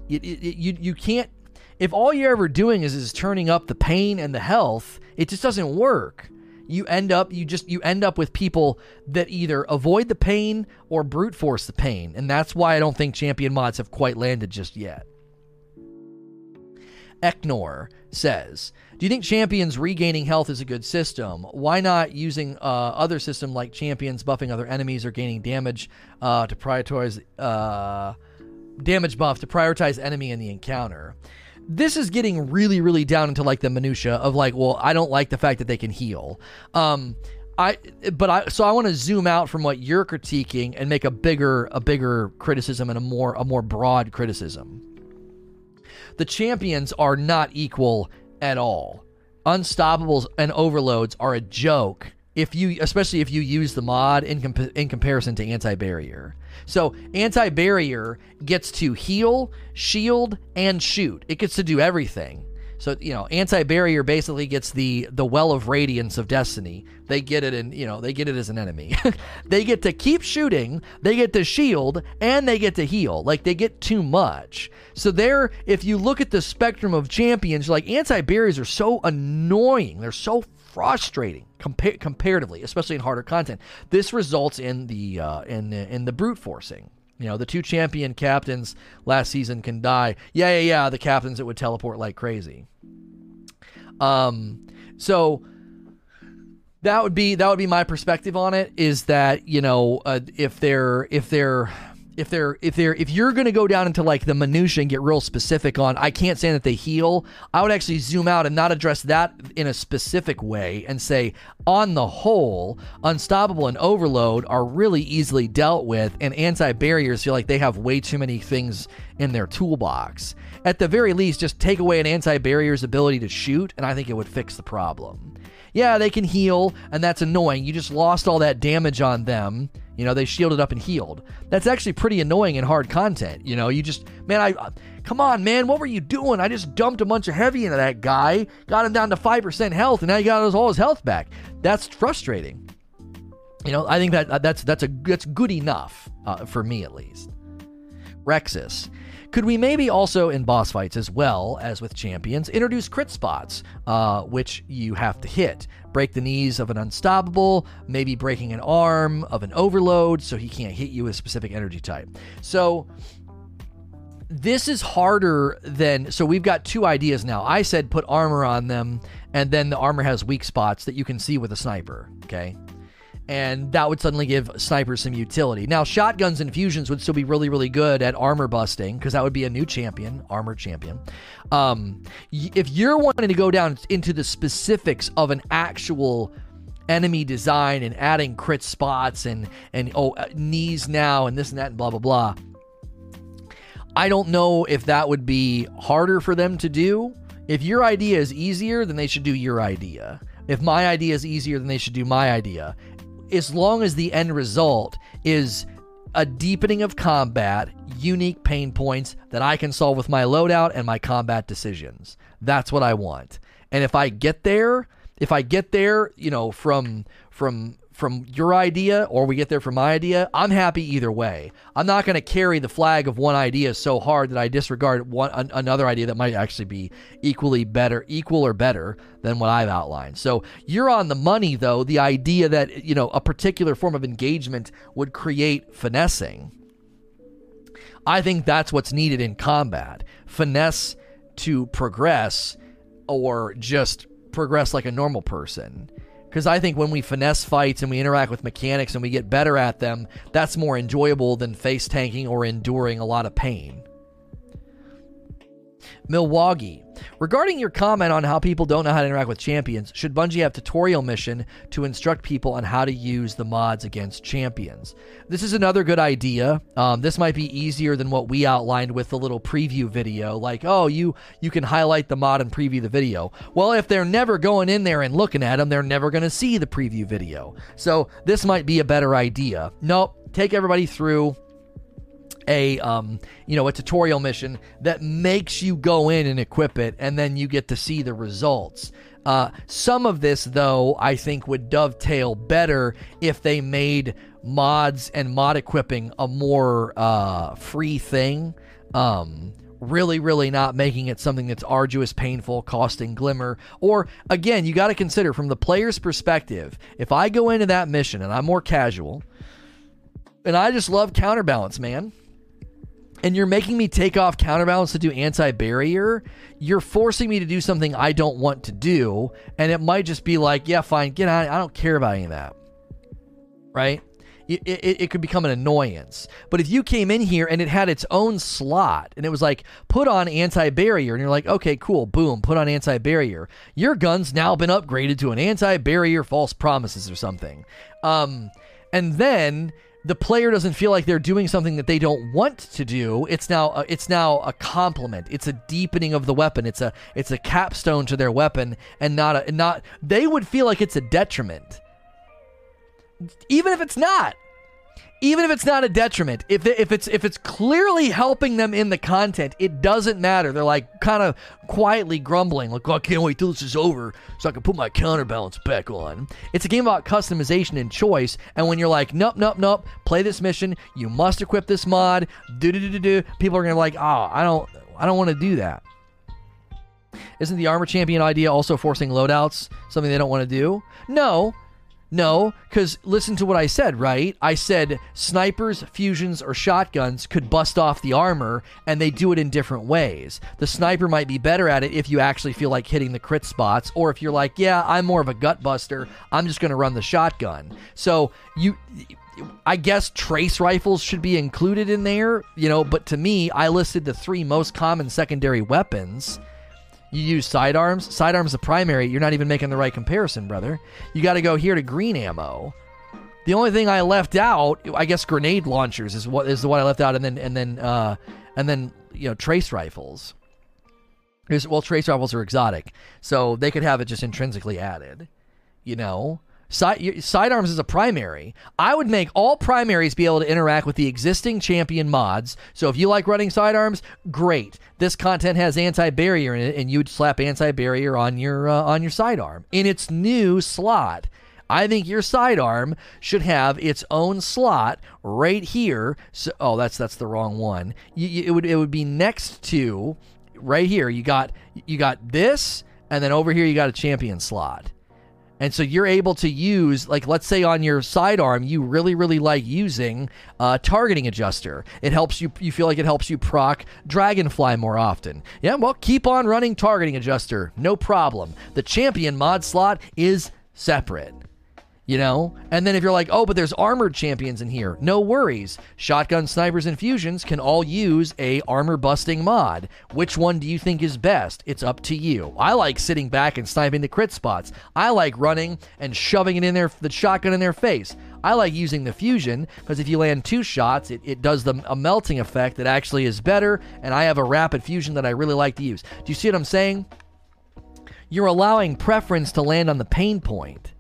It, it, it, you, you can't, if all you're ever doing is, is turning up the pain and the health, it just doesn't work. You end up, you just, you end up with people that either avoid the pain or brute force the pain. And that's why I don't think champion mods have quite landed just yet. Eknor says, do you think champions regaining health is a good system? Why not using uh, other system like champions buffing other enemies or gaining damage uh, to prioritize uh, damage buff to prioritize enemy in the encounter? This is getting really, really down into like the minutia of like, well, I don't like the fact that they can heal. Um, I, but I, so I want to zoom out from what you're critiquing and make a bigger, a bigger criticism and a more, a more broad criticism. The champions are not equal at all. unstoppables and overloads are a joke if you especially if you use the mod in comp- in comparison to anti-barrier. So, anti-barrier gets to heal, shield and shoot. It gets to do everything. So you know, anti-barrier basically gets the the well of radiance of destiny. They get it, and you know, they get it as an enemy. [laughs] they get to keep shooting, they get to shield, and they get to heal. Like they get too much. So there, if you look at the spectrum of champions, like anti-barriers are so annoying. They're so frustrating compa- comparatively, especially in harder content. This results in the uh, in in the brute forcing. You know, the two champion captains last season can die. Yeah, yeah, yeah. The captains that would teleport like crazy. Um, so that would be that would be my perspective on it. Is that you know uh, if they're if they're if they're if they're if you're going to go down into like the minutia and get real specific on I can't say that they heal, I would actually zoom out and not address that in a specific way and say on the whole, unstoppable and overload are really easily dealt with and anti-barriers feel like they have way too many things in their toolbox. At the very least, just take away an anti-barrier's ability to shoot and I think it would fix the problem. Yeah, they can heal and that's annoying. You just lost all that damage on them you know, they shielded up and healed. That's actually pretty annoying and hard content. You know, you just, man, I, come on, man, what were you doing? I just dumped a bunch of heavy into that guy, got him down to 5% health, and now he got all his health back. That's frustrating. You know, I think that that's that's a that's good enough uh, for me at least. Rexus. Could we maybe also, in boss fights as well as with champions, introduce crit spots, uh, which you have to hit? Break the knees of an unstoppable, maybe breaking an arm of an overload so he can't hit you with a specific energy type. So, this is harder than so we've got two ideas now. I said put armor on them and then the armor has weak spots that you can see with a sniper, okay? And that would suddenly give snipers some utility. Now, shotguns and fusions would still be really, really good at armor busting because that would be a new champion, armor champion. Um, if you're wanting to go down into the specifics of an actual enemy design and adding crit spots and and oh uh, knees now and this and that and blah blah blah, I don't know if that would be harder for them to do. If your idea is easier, then they should do your idea. If my idea is easier, then they should do my idea as long as the end result is a deepening of combat, unique pain points that I can solve with my loadout and my combat decisions. That's what I want. And if I get there, if I get there, you know, from from from your idea or we get there from my idea, I'm happy either way. I'm not going to carry the flag of one idea so hard that I disregard one an, another idea that might actually be equally better, equal or better than what I've outlined. So you're on the money though. The idea that you know a particular form of engagement would create finessing. I think that's what's needed in combat. Finesse to progress or just progress like a normal person. Because I think when we finesse fights and we interact with mechanics and we get better at them, that's more enjoyable than face tanking or enduring a lot of pain. Milwaukee. Regarding your comment on how people don't know how to interact with champions, should Bungie have tutorial mission to instruct people on how to use the mods against champions? This is another good idea. Um, this might be easier than what we outlined with the little preview video. Like, oh, you you can highlight the mod and preview the video. Well, if they're never going in there and looking at them, they're never going to see the preview video. So this might be a better idea. Nope. Take everybody through a um, you know a tutorial mission that makes you go in and equip it, and then you get to see the results. Uh, some of this, though, I think would dovetail better if they made mods and mod equipping a more uh, free thing. Um, really, really not making it something that's arduous, painful, costing glimmer. Or, again, you got to consider from the player's perspective if I go into that mission and I'm more casual and I just love counterbalance, man and you're making me take off counterbalance to do anti barrier, you're forcing me to do something I don't want to do. And it might just be like, yeah, fine, get out. I don't care about any of that. Right? It, it, it, could become an annoyance. But if you came in here and it had its own slot and it was like, put on anti barrier, and you're like, okay, cool, boom, put on anti barrier, your gun's now been upgraded to an anti barrier false promises or something. Um, and then the player doesn't feel like they're doing something that they don't want to do. It's now a, it's now a compliment. It's a deepening of the weapon. It's a it's a capstone to their weapon, and not a not. They would feel like it's a detriment, even if it's not even if it's not a detriment, if if it's if it's clearly helping them in the content, it doesn't matter. They're like kind of quietly grumbling, like, oh, "I can't wait till this is over so I can put my counterbalance back on." It's a game about customization and choice, and when you're like, "Nope, nope, nope, play this mission. You must equip this mod." Do do do do. People are gonna be like, "Oh, I don't, I don't want to do that." Isn't the armor champion idea also forcing loadouts something they don't want to do? No, no, because listen to what I said, right? I said snipers, fusions, or shotguns could bust off the armor, and they do it in different ways. The sniper might be better at it if you actually feel like hitting the crit spots, or if you're like, yeah, I'm more of a gut buster, I'm just going to run the shotgun. So you. I guess trace rifles should be included in there, you know, but to me, I listed the three most common secondary weapons you use sidearms. Sidearms the primary. You're not even making the right comparison, brother. You got to go here to green ammo. The only thing I left out, I guess, grenade launchers is what is the one I left out, and then and then uh, and then you know trace rifles. well, trace rifles are exotic, so they could have it just intrinsically added. You know, Side, sidearms is a primary. I would make all primaries be able to interact with the existing champion mods. So if you like running sidearms, great. This content has anti-barrier in it, and you would slap anti-barrier on your uh, on your sidearm in its new slot. I think your sidearm should have its own slot right here. So, oh, that's that's the wrong one. You, you, it would it would be next to right here. You got you got this, and then over here you got a champion slot. And so you're able to use, like, let's say on your sidearm, you really, really like using uh, targeting adjuster. It helps you, you feel like it helps you proc Dragonfly more often. Yeah, well, keep on running targeting adjuster. No problem. The champion mod slot is separate you know? And then if you're like, oh, but there's armored champions in here, no worries. Shotgun snipers and fusions can all use a armor busting mod. Which one do you think is best? It's up to you. I like sitting back and sniping the crit spots. I like running and shoving it in their the shotgun in their face. I like using the fusion because if you land two shots, it, it does the, a melting effect that actually is better, and I have a rapid fusion that I really like to use. Do you see what I'm saying? You're allowing preference to land on the pain point.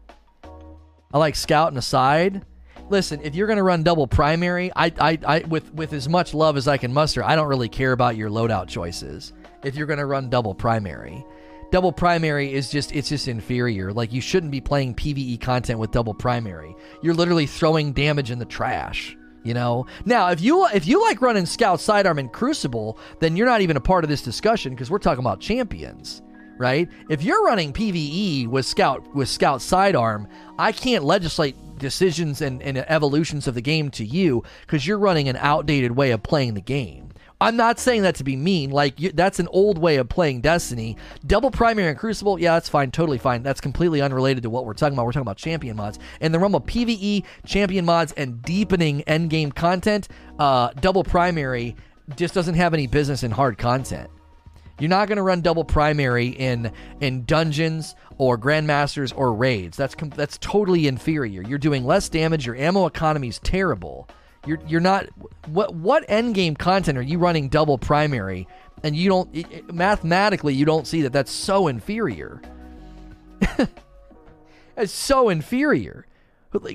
I like scout scouting aside. Listen, if you're going to run double primary, I, I, I, with with as much love as I can muster, I don't really care about your loadout choices. If you're going to run double primary, double primary is just it's just inferior. Like you shouldn't be playing PVE content with double primary. You're literally throwing damage in the trash. You know. Now, if you if you like running scout sidearm and crucible, then you're not even a part of this discussion because we're talking about champions right? If you're running PVE with Scout with Scout Sidearm, I can't legislate decisions and, and evolutions of the game to you because you're running an outdated way of playing the game. I'm not saying that to be mean. Like you, that's an old way of playing Destiny. Double primary and Crucible, yeah, that's fine, totally fine. That's completely unrelated to what we're talking about. We're talking about champion mods. In the realm of PVE, champion mods, and deepening endgame content, uh, double primary just doesn't have any business in hard content. You're not going to run double primary in in dungeons or grandmasters or raids. That's com- that's totally inferior. You're doing less damage. Your ammo economy is terrible. You're you're not what what end game content are you running double primary and you don't it, mathematically you don't see that that's so inferior. [laughs] it's so inferior.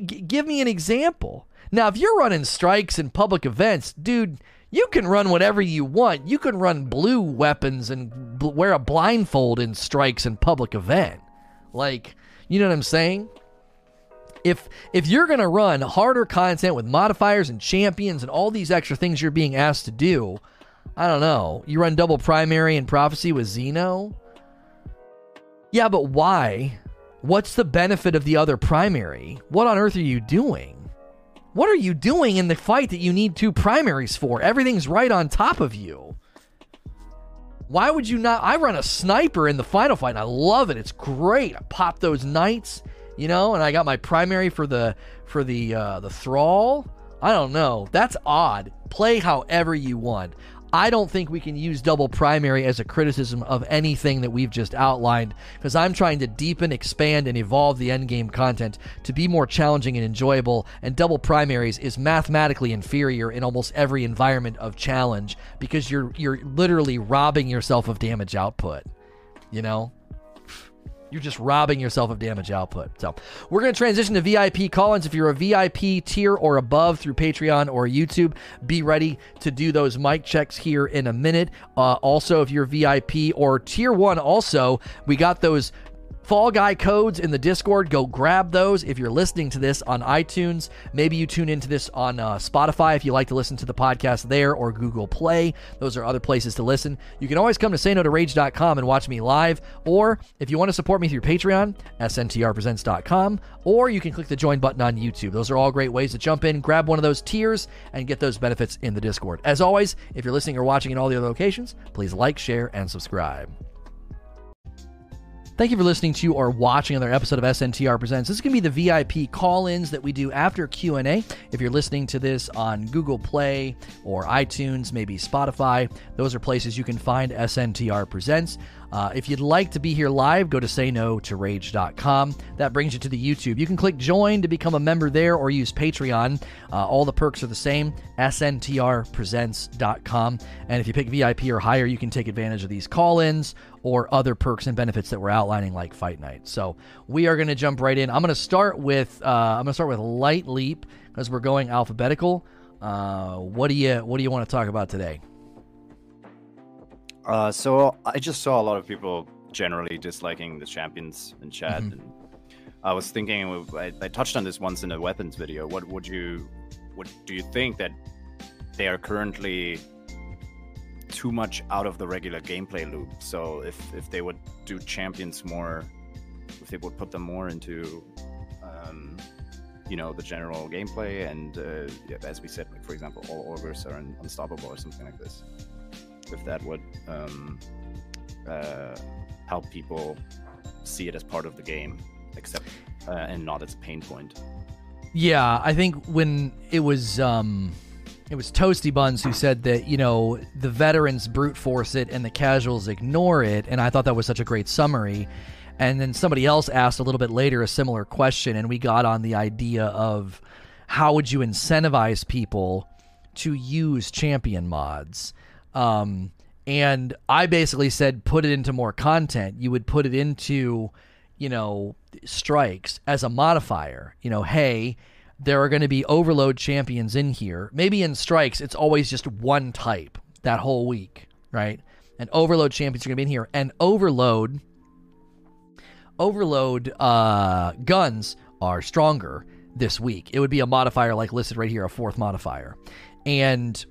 Give me an example. Now, if you're running strikes in public events, dude, you can run whatever you want. You can run blue weapons and bl- wear a blindfold in strikes in public event. Like, you know what I'm saying? If if you're going to run harder content with modifiers and champions and all these extra things you're being asked to do, I don't know. You run double primary and prophecy with Xeno? Yeah, but why? What's the benefit of the other primary? What on earth are you doing? What are you doing in the fight that you need two primaries for? Everything's right on top of you. Why would you not? I run a sniper in the final fight. And I love it. It's great. I pop those knights, you know, and I got my primary for the for the uh, the thrall. I don't know. That's odd. Play however you want. I don't think we can use double primary as a criticism of anything that we've just outlined because I'm trying to deepen, expand, and evolve the endgame content to be more challenging and enjoyable. And double primaries is mathematically inferior in almost every environment of challenge because you're you're literally robbing yourself of damage output. You know? You're just robbing yourself of damage output. So we're going to transition to VIP call-ins. If you're a VIP tier or above through Patreon or YouTube, be ready to do those mic checks here in a minute. Uh, also, if you're VIP or tier one, also we got those Fall Guy codes in the Discord. Go grab those if you're listening to this on iTunes. Maybe you tune into this on uh, Spotify if you like to listen to the podcast there or Google Play. Those are other places to listen. You can always come to sayno2rage.com and watch me live. Or if you want to support me through Patreon, sntrpresents.com. Or you can click the join button on YouTube. Those are all great ways to jump in, grab one of those tiers, and get those benefits in the Discord. As always, if you're listening or watching in all the other locations, please like, share, and subscribe. Thank you for listening to or watching another episode of SNTR Presents. This is going to be the VIP call-ins that we do after Q&A. If you're listening to this on Google Play or iTunes, maybe Spotify, those are places you can find SNTR Presents. Uh, if you'd like to be here live, go to sayno2rage.com. That brings you to the YouTube. You can click join to become a member there or use Patreon. Uh, all the perks are the same, sntrpresents.com. And if you pick VIP or higher, you can take advantage of these call ins or other perks and benefits that we're outlining, like Fight Night. So we are going to jump right in. I'm going to start with uh, I'm going to start with Light Leap because we're going alphabetical. Uh, what do you What do you want to talk about today? Uh, so I just saw a lot of people generally disliking the champions in chat, mm-hmm. and I was thinking I, I, touched on this once in a weapons video. What would you, what do you think that they are currently too much out of the regular gameplay loop? So if if they would do champions more, if they would put them more into, um, you know, the general gameplay, and uh, as we said, like for example, all ogres are unstoppable or something like this if that would um, uh, help people see it as part of the game, except uh, and not as pain point. Yeah, I think when it was um, it was Toasty Buns who said that you know the veterans brute force it and the casuals ignore it, and I thought that was such a great summary. And then somebody else asked a little bit later a similar question, and we got on the idea of how would you incentivize people to use champion mods um, and I basically said, put it into more content. You would put it into, you know, strikes as a modifier. You know, hey, there are going to be overload champions in here. Maybe in strikes, it's always just one type that whole week, right? And overload champions are going to be in here. And overload, overload uh, guns are stronger this week. It would be a modifier like listed right here, a fourth modifier. And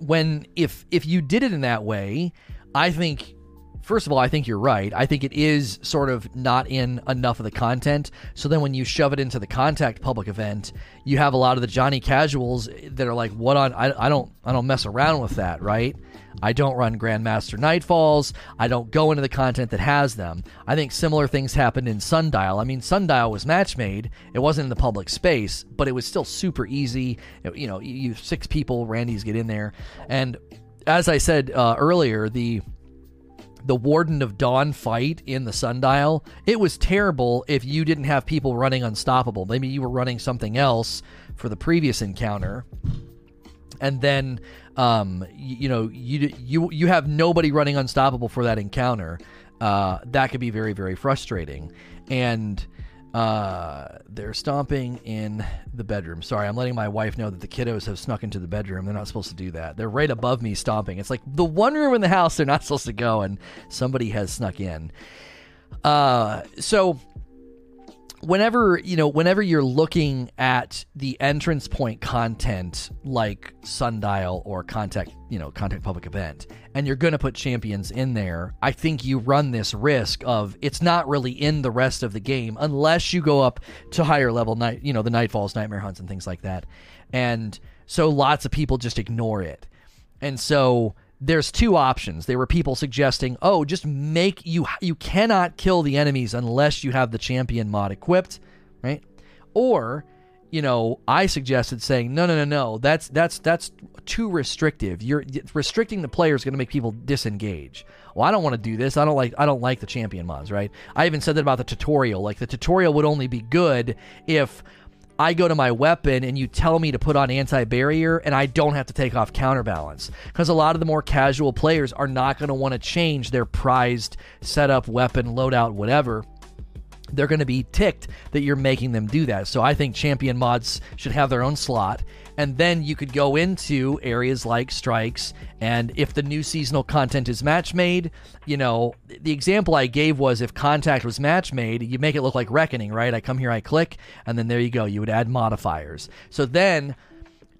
when if if you did it in that way, I think first of all, I think you're right. I think it is sort of not in enough of the content. So then when you shove it into the contact public event, you have a lot of the Johnny casuals that are like, what on I, I don't I don't mess around with that, right? I don't run Grandmaster Nightfalls. I don't go into the content that has them. I think similar things happened in Sundial. I mean, Sundial was match made. It wasn't in the public space, but it was still super easy. You know, you six people, Randy's get in there, and as I said uh, earlier, the the Warden of Dawn fight in the Sundial, it was terrible if you didn't have people running Unstoppable. Maybe you were running something else for the previous encounter. And then, um, you, you know, you you you have nobody running Unstoppable for that encounter. Uh, that could be very very frustrating. And uh, they're stomping in the bedroom. Sorry, I'm letting my wife know that the kiddos have snuck into the bedroom. They're not supposed to do that. They're right above me stomping. It's like the one room in the house they're not supposed to go, and somebody has snuck in. Uh, so whenever you know whenever you're looking at the entrance point content like sundial or contact you know contact public event and you're going to put champions in there i think you run this risk of it's not really in the rest of the game unless you go up to higher level night you know the nightfalls nightmare hunts and things like that. And so lots of people just ignore it. And so there's two options. There were people suggesting, "Oh, just make you you cannot kill the enemies unless you have the champion mod equipped, right?" Or you know, I suggested saying, no, no, no, no, that's that's that's too restrictive. You're restricting the player is going to make people disengage. Well, I don't want to do this. I don't like I don't like the champion mods, right? I even said that about the tutorial. Like the tutorial would only be good if I go to my weapon and you tell me to put on anti barrier and I don't have to take off counterbalance. Because a lot of the more casual players are not going to want to change their prized setup, weapon, loadout, whatever they're going to be ticked that you're making them do that. So I think champion mods should have their own slot. And then you could go into areas like strikes. And if the new seasonal content is match made, you know, the example I gave was if contact was match made, you make it look like reckoning, right? I come here, I click, and then there you go. You would add modifiers. So then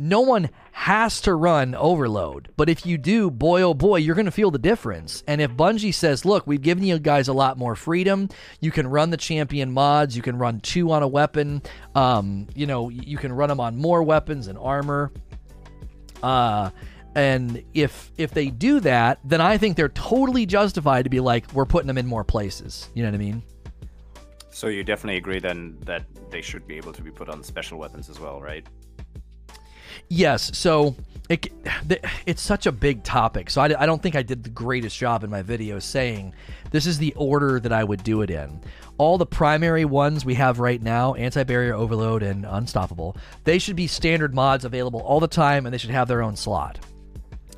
no one has to run overload. But if you do, boy oh boy, you're going to feel the difference. And if Bungie says, look, we've given you guys a lot more freedom, you can run the champion mods, you can run two on a weapon, um, you know, you can run them on more weapons and armor. Uh, and if if they do that, then I think they're totally justified to be like, we're putting them in more places. You know what I mean? So you definitely agree then that they should be able to be put on special weapons as well, right? Yes. So it, it's such a big topic. So I, I don't think I did the greatest job in my video saying this is the order that I would do it in. All the primary ones we have right now, Anti Barrier, Overload, and Unstoppable, they should be standard mods available all the time and they should have their own slot.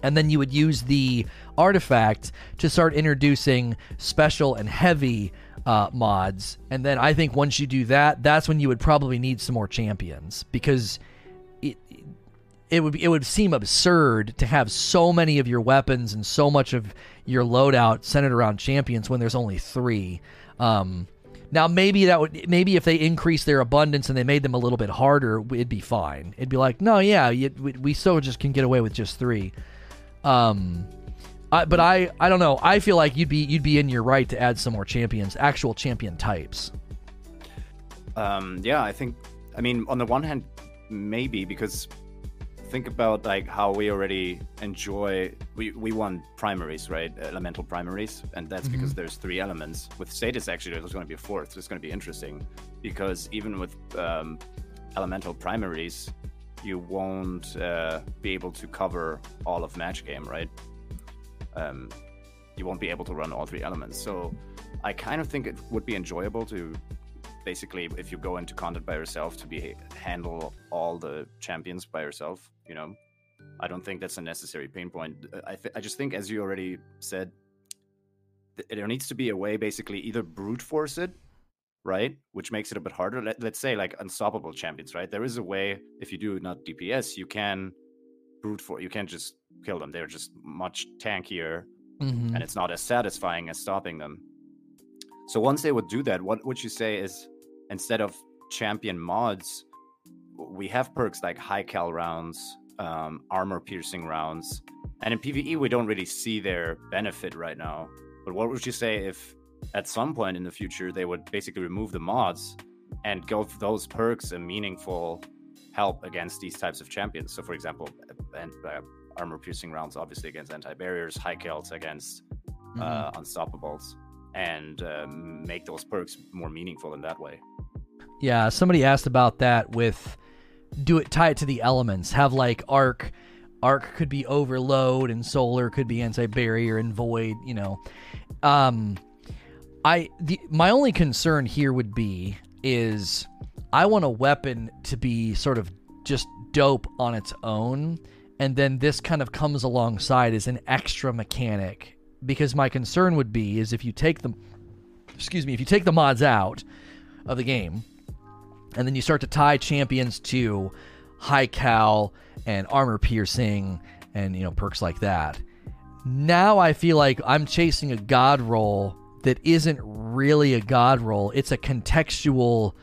And then you would use the artifact to start introducing special and heavy uh, mods. And then I think once you do that, that's when you would probably need some more champions because it would it would seem absurd to have so many of your weapons and so much of your loadout centered around champions when there's only three. Um, now maybe that would maybe if they increased their abundance and they made them a little bit harder, it'd be fine. It'd be like, no, yeah, you, we, we still just can get away with just three. Um, I, but I I don't know. I feel like you'd be you'd be in your right to add some more champions, actual champion types. Um, yeah, I think. I mean, on the one hand, maybe because think about like how we already enjoy we we won primaries right? Elemental primaries and that's mm-hmm. because there's three elements. With Stasis actually there's going to be a fourth it's going to be interesting. Because even with um, elemental primaries you won't uh, be able to cover all of match game right? Um, you won't be able to run all three elements. So i kind of think it would be enjoyable to basically if you go into content by yourself to be handle all the champions by yourself you know i don't think that's a necessary pain point. Uh, i, th- I just think as you already said th- there needs to be a way basically either brute force it right which makes it a bit harder. Let, let's say like unstoppable champions right? There is a way if you do not dps you can brute force you can't just kill them. They're just much tankier mm-hmm. and it's not as satisfying as stopping them. So once they would do that what would you say is instead of champion mods, we have perks like high cal rounds, um, armor piercing rounds, and in PVE we don't really see their benefit right now. But what would you say if at some point in the future they would basically remove the mods and give those perks a meaningful help against these types of champions? So, for example, and uh, armor piercing rounds obviously against anti barriers, high cals against mm-hmm. uh, unstoppables and um, make those perks more meaningful in that way. Yeah, somebody asked about that with do it tie it to the elements. Have like arc arc could be overload and solar could be anti-barrier and void, you know. Um I the my only concern here would be is I want a weapon to be sort of just dope on its own and then this kind of comes alongside as an extra mechanic because my concern would be is if you take the excuse me if you take the mods out of the game and then you start to tie champions to high cal and armor piercing and you know perks like that now i feel like i'm chasing a god roll that isn't really a god roll. It's a contextual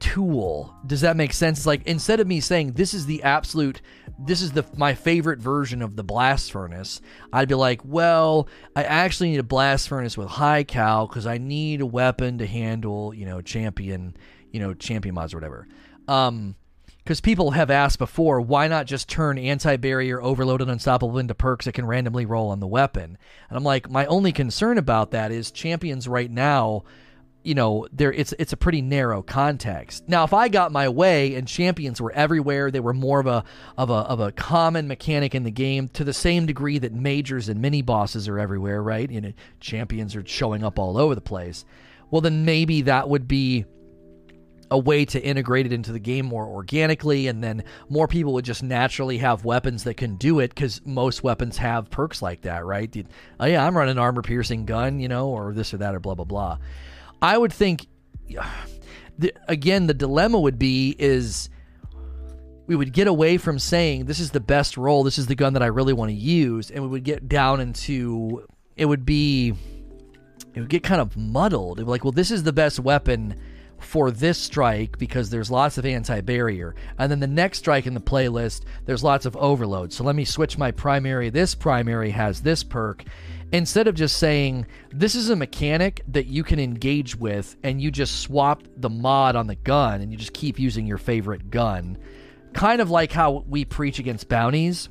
tool. Does that make sense? It's like instead of me saying this is the absolute this is the my favorite version of the blast furnace, I'd be like, well, I actually need a blast furnace with high cal because I need a weapon to handle, you know, champion, you know, champion mods or whatever. Um because people have asked before, why not just turn anti-barrier, overload, and unstoppable into perks that can randomly roll on the weapon? And I'm like, my only concern about that is champions right now you know there it's it's a pretty narrow context. Now if i got my way and champions were everywhere they were more of a of a of a common mechanic in the game to the same degree that majors and mini bosses are everywhere right? You know champions are showing up all over the place. Well then maybe that would be a way to integrate it into the game more organically and then more people would just naturally have weapons that can do it because most weapons have perks like that right? Oh yeah i'm running armor piercing gun you know or this or that or blah blah blah I would think, [sighs] the, again, the dilemma would be is we would get away from saying this is the best role, this is the gun that I really want to use, and we would get down into it would be it would get kind of muddled. It would be like, well, this is the best weapon for this strike because there's lots of anti-barrier. And then the next strike in the playlist there's lots of overload. So let me switch my primary. This primary has this perk. Instead of just saying this is a mechanic that you can engage with and you just swap the mod on the gun and you just keep using your favorite gun. Kind of like how we preach against bounties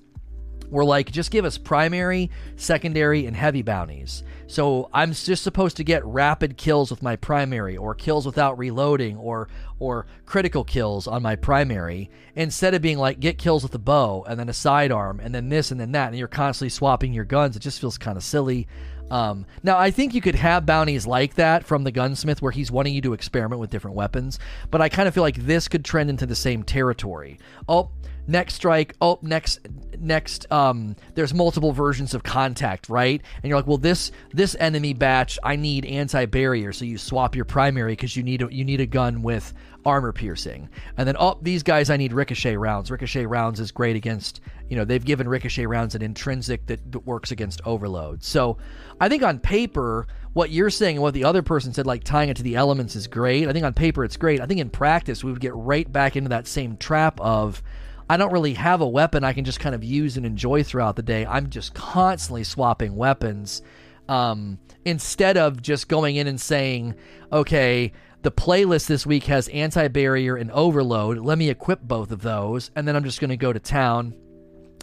we're like just give us primary secondary and heavy bounties so I'm just supposed to get rapid kills with my primary or kills without reloading or or critical kills on my primary instead of being like get kills with a bow and then a sidearm and then this and then that and you're constantly swapping your guns. It just feels kind of silly. Um, now, I think you could have bounties like that from the gunsmith where he's wanting you to experiment with different weapons, but I kind of feel like this could trend into the same territory. Oh, next strike oh next next um there's multiple versions of contact right? And you're like well this this enemy batch i need anti-barrier so you swap your primary because you need a, you need a gun with armor piercing. And then oh these guys i need ricochet rounds. Ricochet rounds is great against you know they've given ricochet rounds an intrinsic that that works against overload. So i think on paper what you're saying and what the other person said like tying it to the elements is great. I think on paper it's great. I think in practice we would get right back into that same trap of I don't really have a weapon I can just kind of use and enjoy throughout the day. I'm just constantly swapping weapons um, instead of just going in and saying, okay, the playlist this week has anti barrier and overload. Let me equip both of those, and then I'm just going to go to town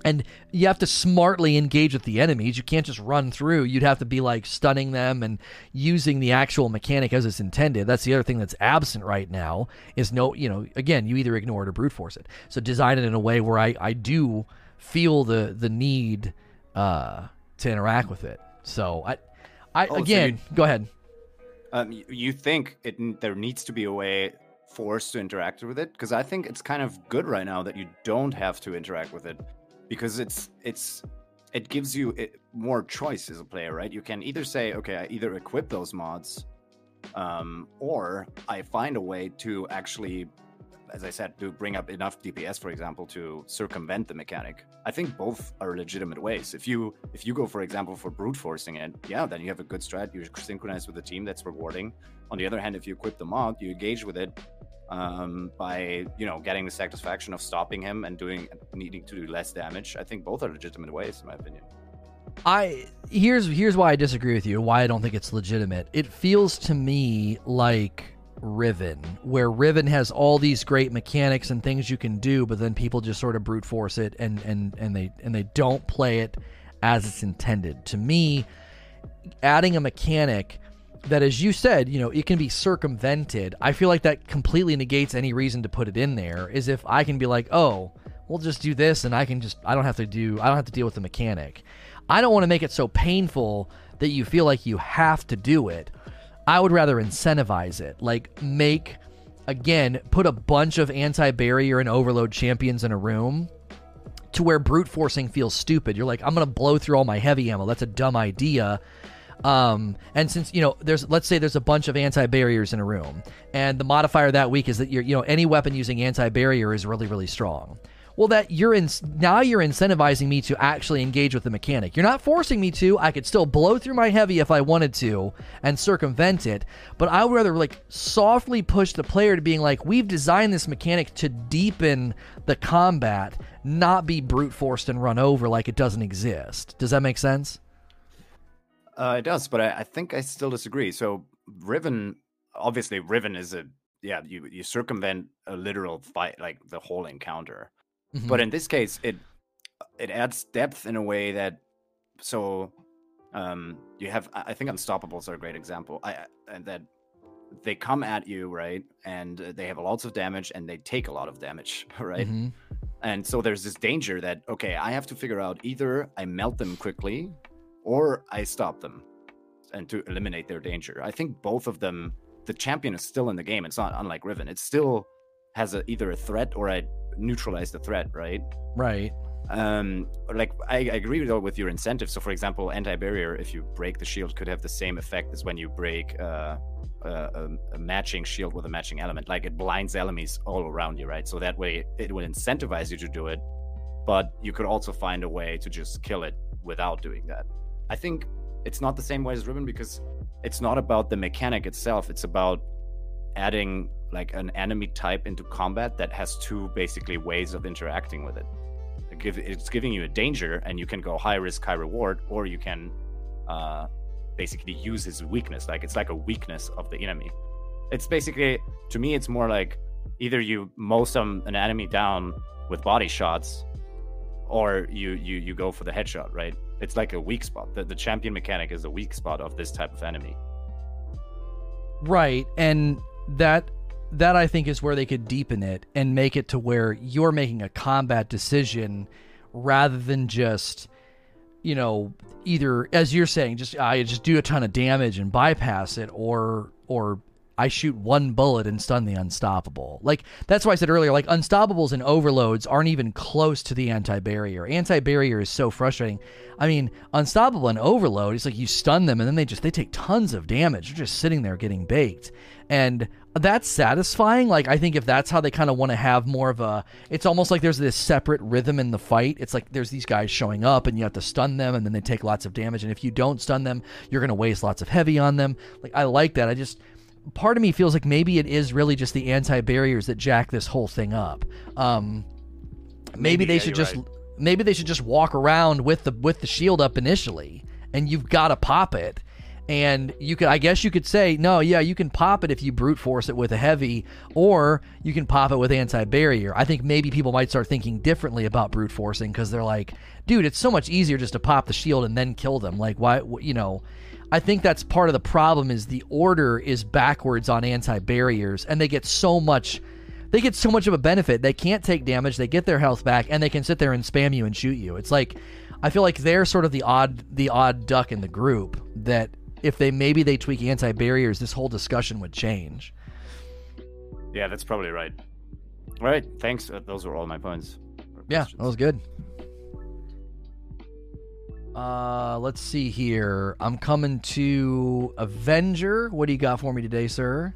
and you have to smartly engage with the enemies. You can't just run through. You'd have to be like stunning them and using the actual mechanic as it's intended. That's the other thing that's absent right now is no, you know, again, you either ignore it or brute force it. So design it in a way where I, I do feel the the need uh, to interact with it. So I, I oh, again, so go ahead. Um, you think it there needs to be a way forced to interact with it because I think it's kind of good right now that you don't have to interact with it because it's it's it gives you more choice as a player, right? You can either say, okay, I either equip those mods, um, or I find a way to actually, as I said, to bring up enough DPS, for example, to circumvent the mechanic. I think both are legitimate ways. If you if you go, for example, for brute forcing it, yeah, then you have a good strat. You synchronize with the team. That's rewarding. On the other hand, if you equip the mod, you engage with it um, by you know getting the satisfaction of stopping him and doing needing to do less damage. I think both are legitimate ways, in my opinion. I here's here's why I disagree with you. Why I don't think it's legitimate. It feels to me like Riven, where Riven has all these great mechanics and things you can do, but then people just sort of brute force it and and and they and they don't play it as it's intended. To me, adding a mechanic that, as you said, you know, it can be circumvented. I feel like that completely negates any reason to put it in there. Is if I can be like, oh, we'll just do this, and I can just, I don't have to do, I don't have to deal with the mechanic. I don't want to make it so painful that you feel like you have to do it. I would rather incentivize it, like make, again, put a bunch of anti-barrier and overload champions in a room to where brute forcing feels stupid. You're like, I'm gonna blow through all my heavy ammo. That's a dumb idea um, and since you know, there's let's say there's a bunch of anti barriers in a room, and the modifier that week is that you're you know any weapon using anti barrier is really really strong. Well, that you're in now you're incentivizing me to actually engage with the mechanic. You're not forcing me to. I could still blow through my heavy if I wanted to and circumvent it, but I would rather like softly push the player to being like, we've designed this mechanic to deepen the combat, not be brute forced and run over like it doesn't exist. Does that make sense? Uh, it does, but I, I, think I still disagree. So Riven, obviously, Riven is a yeah. You you circumvent a literal fight, like the whole encounter. Mm-hmm. But in this case, it it adds depth in a way that so um you have. I think Unstoppables are a great example. I and that they come at you, right? And uh, they have lots of damage and they take a lot of damage, [laughs] right? Mhm. And so there's this danger that, okay, I have to figure out either I melt them quickly or I stop them and to eliminate their danger. I think both of them, the champion is still in the game. It's not unlike Riven. It still has a, either a threat or I neutralize the threat, right? Right. um like I, I agree with, with your incentive so for example anti-barrier if you break the shield could have the same effect as when you break uh, a, a, a matching shield with a matching element like it blinds enemies all around you right so that way it will incentivize you to do it but you could also find a way to just kill it without doing that i think it's not the same way as Riven because it's not about the mechanic itself. It's about adding like an enemy type into combat that has two basically ways of interacting with it. It it's giving you a danger and you can go high risk high reward or you can uh, basically use his weakness. Like it's like a weakness of the enemy. It's basically to me it's more like either you mow some an enemy down with body shots or you you you go for the headshot right it's like a weak spot the, the champion mechanic is a weak spot of this type of enemy Right. And that that I think is where they could deepen it and make it to where you're making a combat decision rather than just you know either as you're saying just ah, I just do a ton of damage and bypass it or or I shoot one bullet and stun the unstoppable. Like that's why I said earlier like unstoppables and overloads aren't even close to the anti-barrier. Anti-barrier is so frustrating. I mean, unstoppable and overload, it's like you stun them and then they just they take tons of damage. They're just sitting there getting baked. And that's satisfying. Like I think if that's how they kind of want to have more of a it's almost like there's this separate rhythm in the fight. It's like there's these guys showing up and you have to stun them and then they take lots of damage and if you don't stun them, you're going to waste lots of heavy on them. Like I like that. I just part of me feels like maybe it is really just the anti-barriers that jack this whole thing up. Um maybe, Maybe, they yeah, should just right. maybe they should just walk around with the with the shield up initially and you've got to pop it and you could i guess you could say no yeah you can pop it if you brute force it with a heavy or you can pop it with anti-barrier i think maybe people might start thinking differently about brute forcing because they're like dude it's so much easier just to pop the shield and then kill them like why you know i think that's part of the problem is the order is backwards on anti-barriers and they get so much they get so much of a benefit. They can't take damage, they get their health back, and they can sit there and spam you and shoot you. It's like I feel like they're sort of the odd the odd duck in the group that if they maybe they tweak anti barriers, this whole discussion would change. yeah that's probably right all right thanks Uh, those were all my points Yeah, that was good. Uh, let's see here. I'm coming to Avenger. What do you got for me today, sir?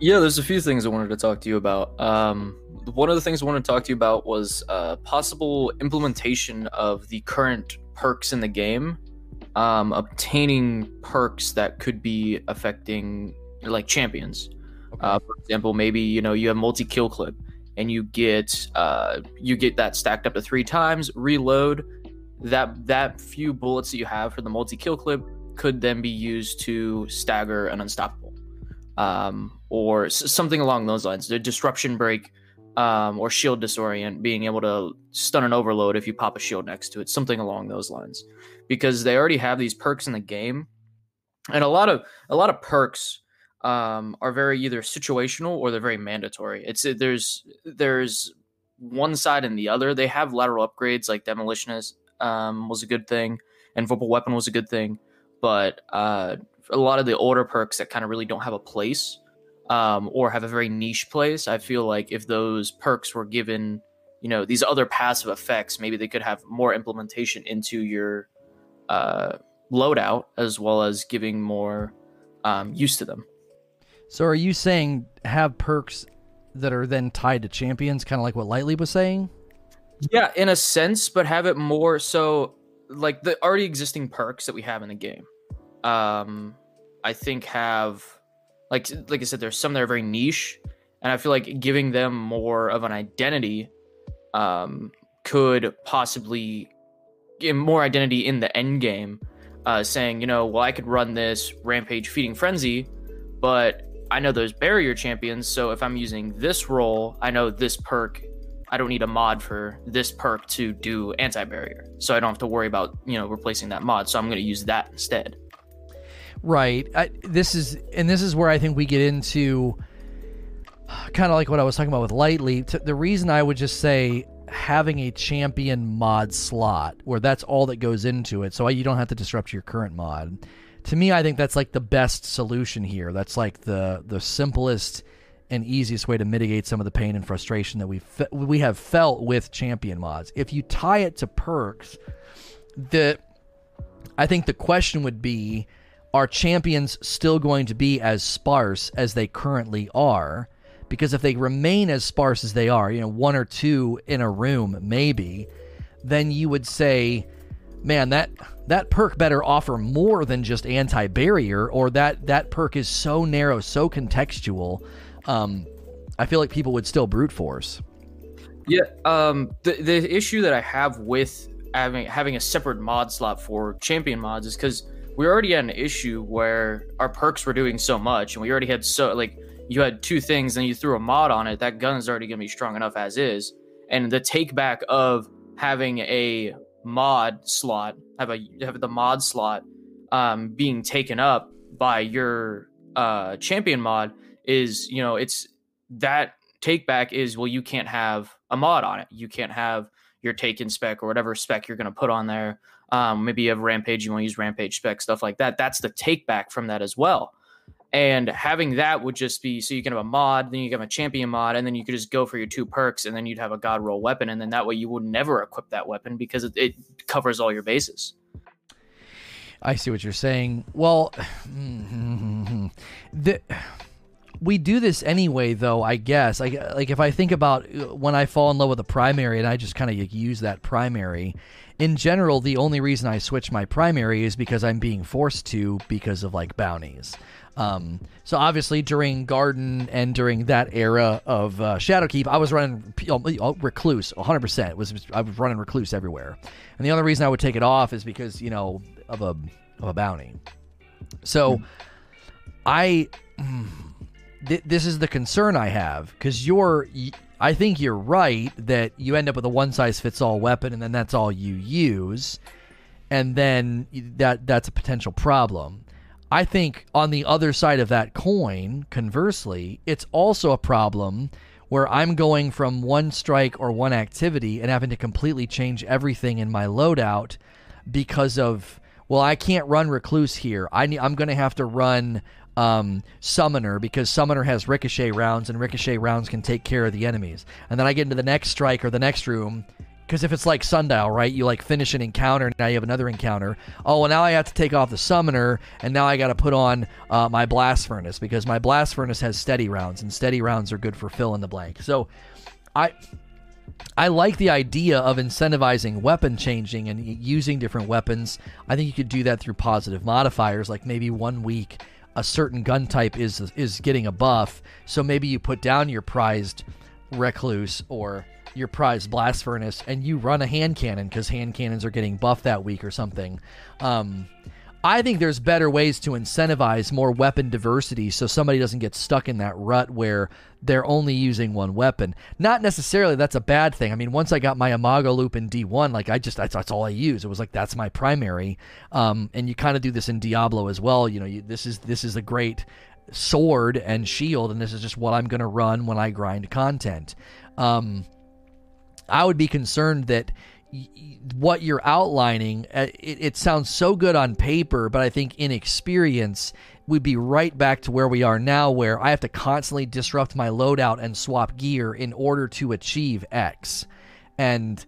Yeah, there's a few things I wanted to talk to you about. Um, one of the things I wanted to talk to you about was uh, possible implementation of the current perks in the game, um, obtaining perks that could be affecting like champions. Uh, for example, maybe you know you have multi kill clip, and you get uh, you get that stacked up to three times. Reload that that few bullets that you have for the multi kill clip could then be used to stagger an unstoppable, um, or something along those lines. The disruption break. Um, or shield disorient, being able to stun an overload if you pop a shield next to it, something along those lines, because they already have these perks in the game, and a lot of a lot of perks um, are very either situational or they're very mandatory. It's there's there's one side and the other. They have lateral upgrades like demolitionist um, was a good thing, and vorpal weapon was a good thing, but uh, a lot of the older perks that kind of really don't have a place um, or have a very niche place. I feel like if those perks were given, you know, these other passive effects, maybe they could have more implementation into your uh, loadout as well as giving more um, use to them. So are you saying have perks that are then tied to champions, kind of like what Lightly was saying? Yeah, in a sense, but have it more so like the already existing perks that we have in the game. Um, I think have like like I said, there's some that are very niche, and I feel like giving them more of an identity um, could possibly give more identity in the end game. Uh, saying, you know, well, I could run this rampage feeding frenzy, but I know those barrier champions, so if I'm using this role, I know this perk I don't need a mod for this perk to do anti barrier. So I don't have to worry about, you know, replacing that mod. So I'm going to use that instead. Right. I, this is and this is where I think we get into [sighs] kind of like what I was talking about with lightly. The reason I would just say having a champion mod slot where that's all that goes into it, so you don't have to disrupt your current mod. To me, I think that's like the best solution here. That's like the the simplest and easiest way to mitigate some of the pain and frustration that we fe- we have felt with champion mods. If you tie it to perks, the I think the question would be are champions still going to be as sparse as they currently are? Because if they remain as sparse as they are, you know, one or two in a room, maybe, then you would say, man, that that perk better offer more than just anti-barrier, or that that perk is so narrow, so contextual. Um, I feel like people would still brute force. Yeah, um, the the issue that I have with having having a separate mod slot for champion mods is because we already had an issue where our perks were doing so much, and we already had so like you had two things, and you threw a mod on it. That gun is already going to be strong enough as is, and the take back of having a mod slot, have a have the mod slot um, being taken up by your uh, champion mod is you know it's that take back is well you can't have a mod on it. You can't have your taken spec or whatever spec you're going to put on there um, maybe you have Rampage, you want to use Rampage spec, stuff like that. That's the take back from that as well. And having that would just be so you can have a mod, then you can have a champion mod, and then you could just go for your two perks, and then you'd have a God roll weapon, and then that way you would never equip that weapon because it, it covers all your bases. I see what you're saying. Well, [sighs] the we do this anyway, though. I guess, like, like if I think about uh, when I fall in love with a primary, and I just kind of use that primary. In general, the only reason I switch my primary is because I'm being forced to because of like bounties. Um, so obviously during Garden and during that era of uh, Shadowkeep, I was running uh, Recluse 100%. Was I was running Recluse everywhere, and the only reason I would take it off is because you know of a of a bounty. So. I. Mm, th- this is the concern I have because you're. I think you're right that you end up with a one size fits all weapon, and then that's all you use, and then that that's a potential problem. I think on the other side of that coin, conversely, it's also a problem where I'm going from one strike or one activity and having to completely change everything in my loadout because of well, I can't run recluse here. I I'm going to have to run um, Summoner because Summoner has ricochet rounds and ricochet rounds can take care of the enemies. And then I get into the next strike or the next room because if it's like Sundial, right? You like finish an encounter, and now you have another encounter. Oh, well, now I have to take off the Summoner, and now I got to put on uh, my Blast Furnace because my Blast Furnace has steady rounds, and steady rounds are good for fill in the blank. So, I. I like the idea of incentivizing weapon changing and using different weapons. I think you could do that through positive modifiers, like maybe one week a certain gun type is is getting a buff. So maybe you put down your prized recluse or your prized blast furnace and you run a hand cannon because hand cannons are getting buffed that week or something. Um, I think there's better ways to incentivize more weapon diversity so somebody doesn't get stuck in that rut where they're only using one weapon. Not necessarily that's a bad thing. I mean, once I got my Imago loop in D1, like I just that's, that's all I use. It was like that's my primary. Um, and you kind of do this in Diablo as well. You know, you, this is this is a great sword and shield, and this is just what I'm going to run when I grind content. Um, I would be concerned that what you're outlining, uh, it, it, sounds so good on paper, but I think in experience, we'd be right back to where we are now, where I have to constantly disrupt my loadout and swap gear in order to achieve X. And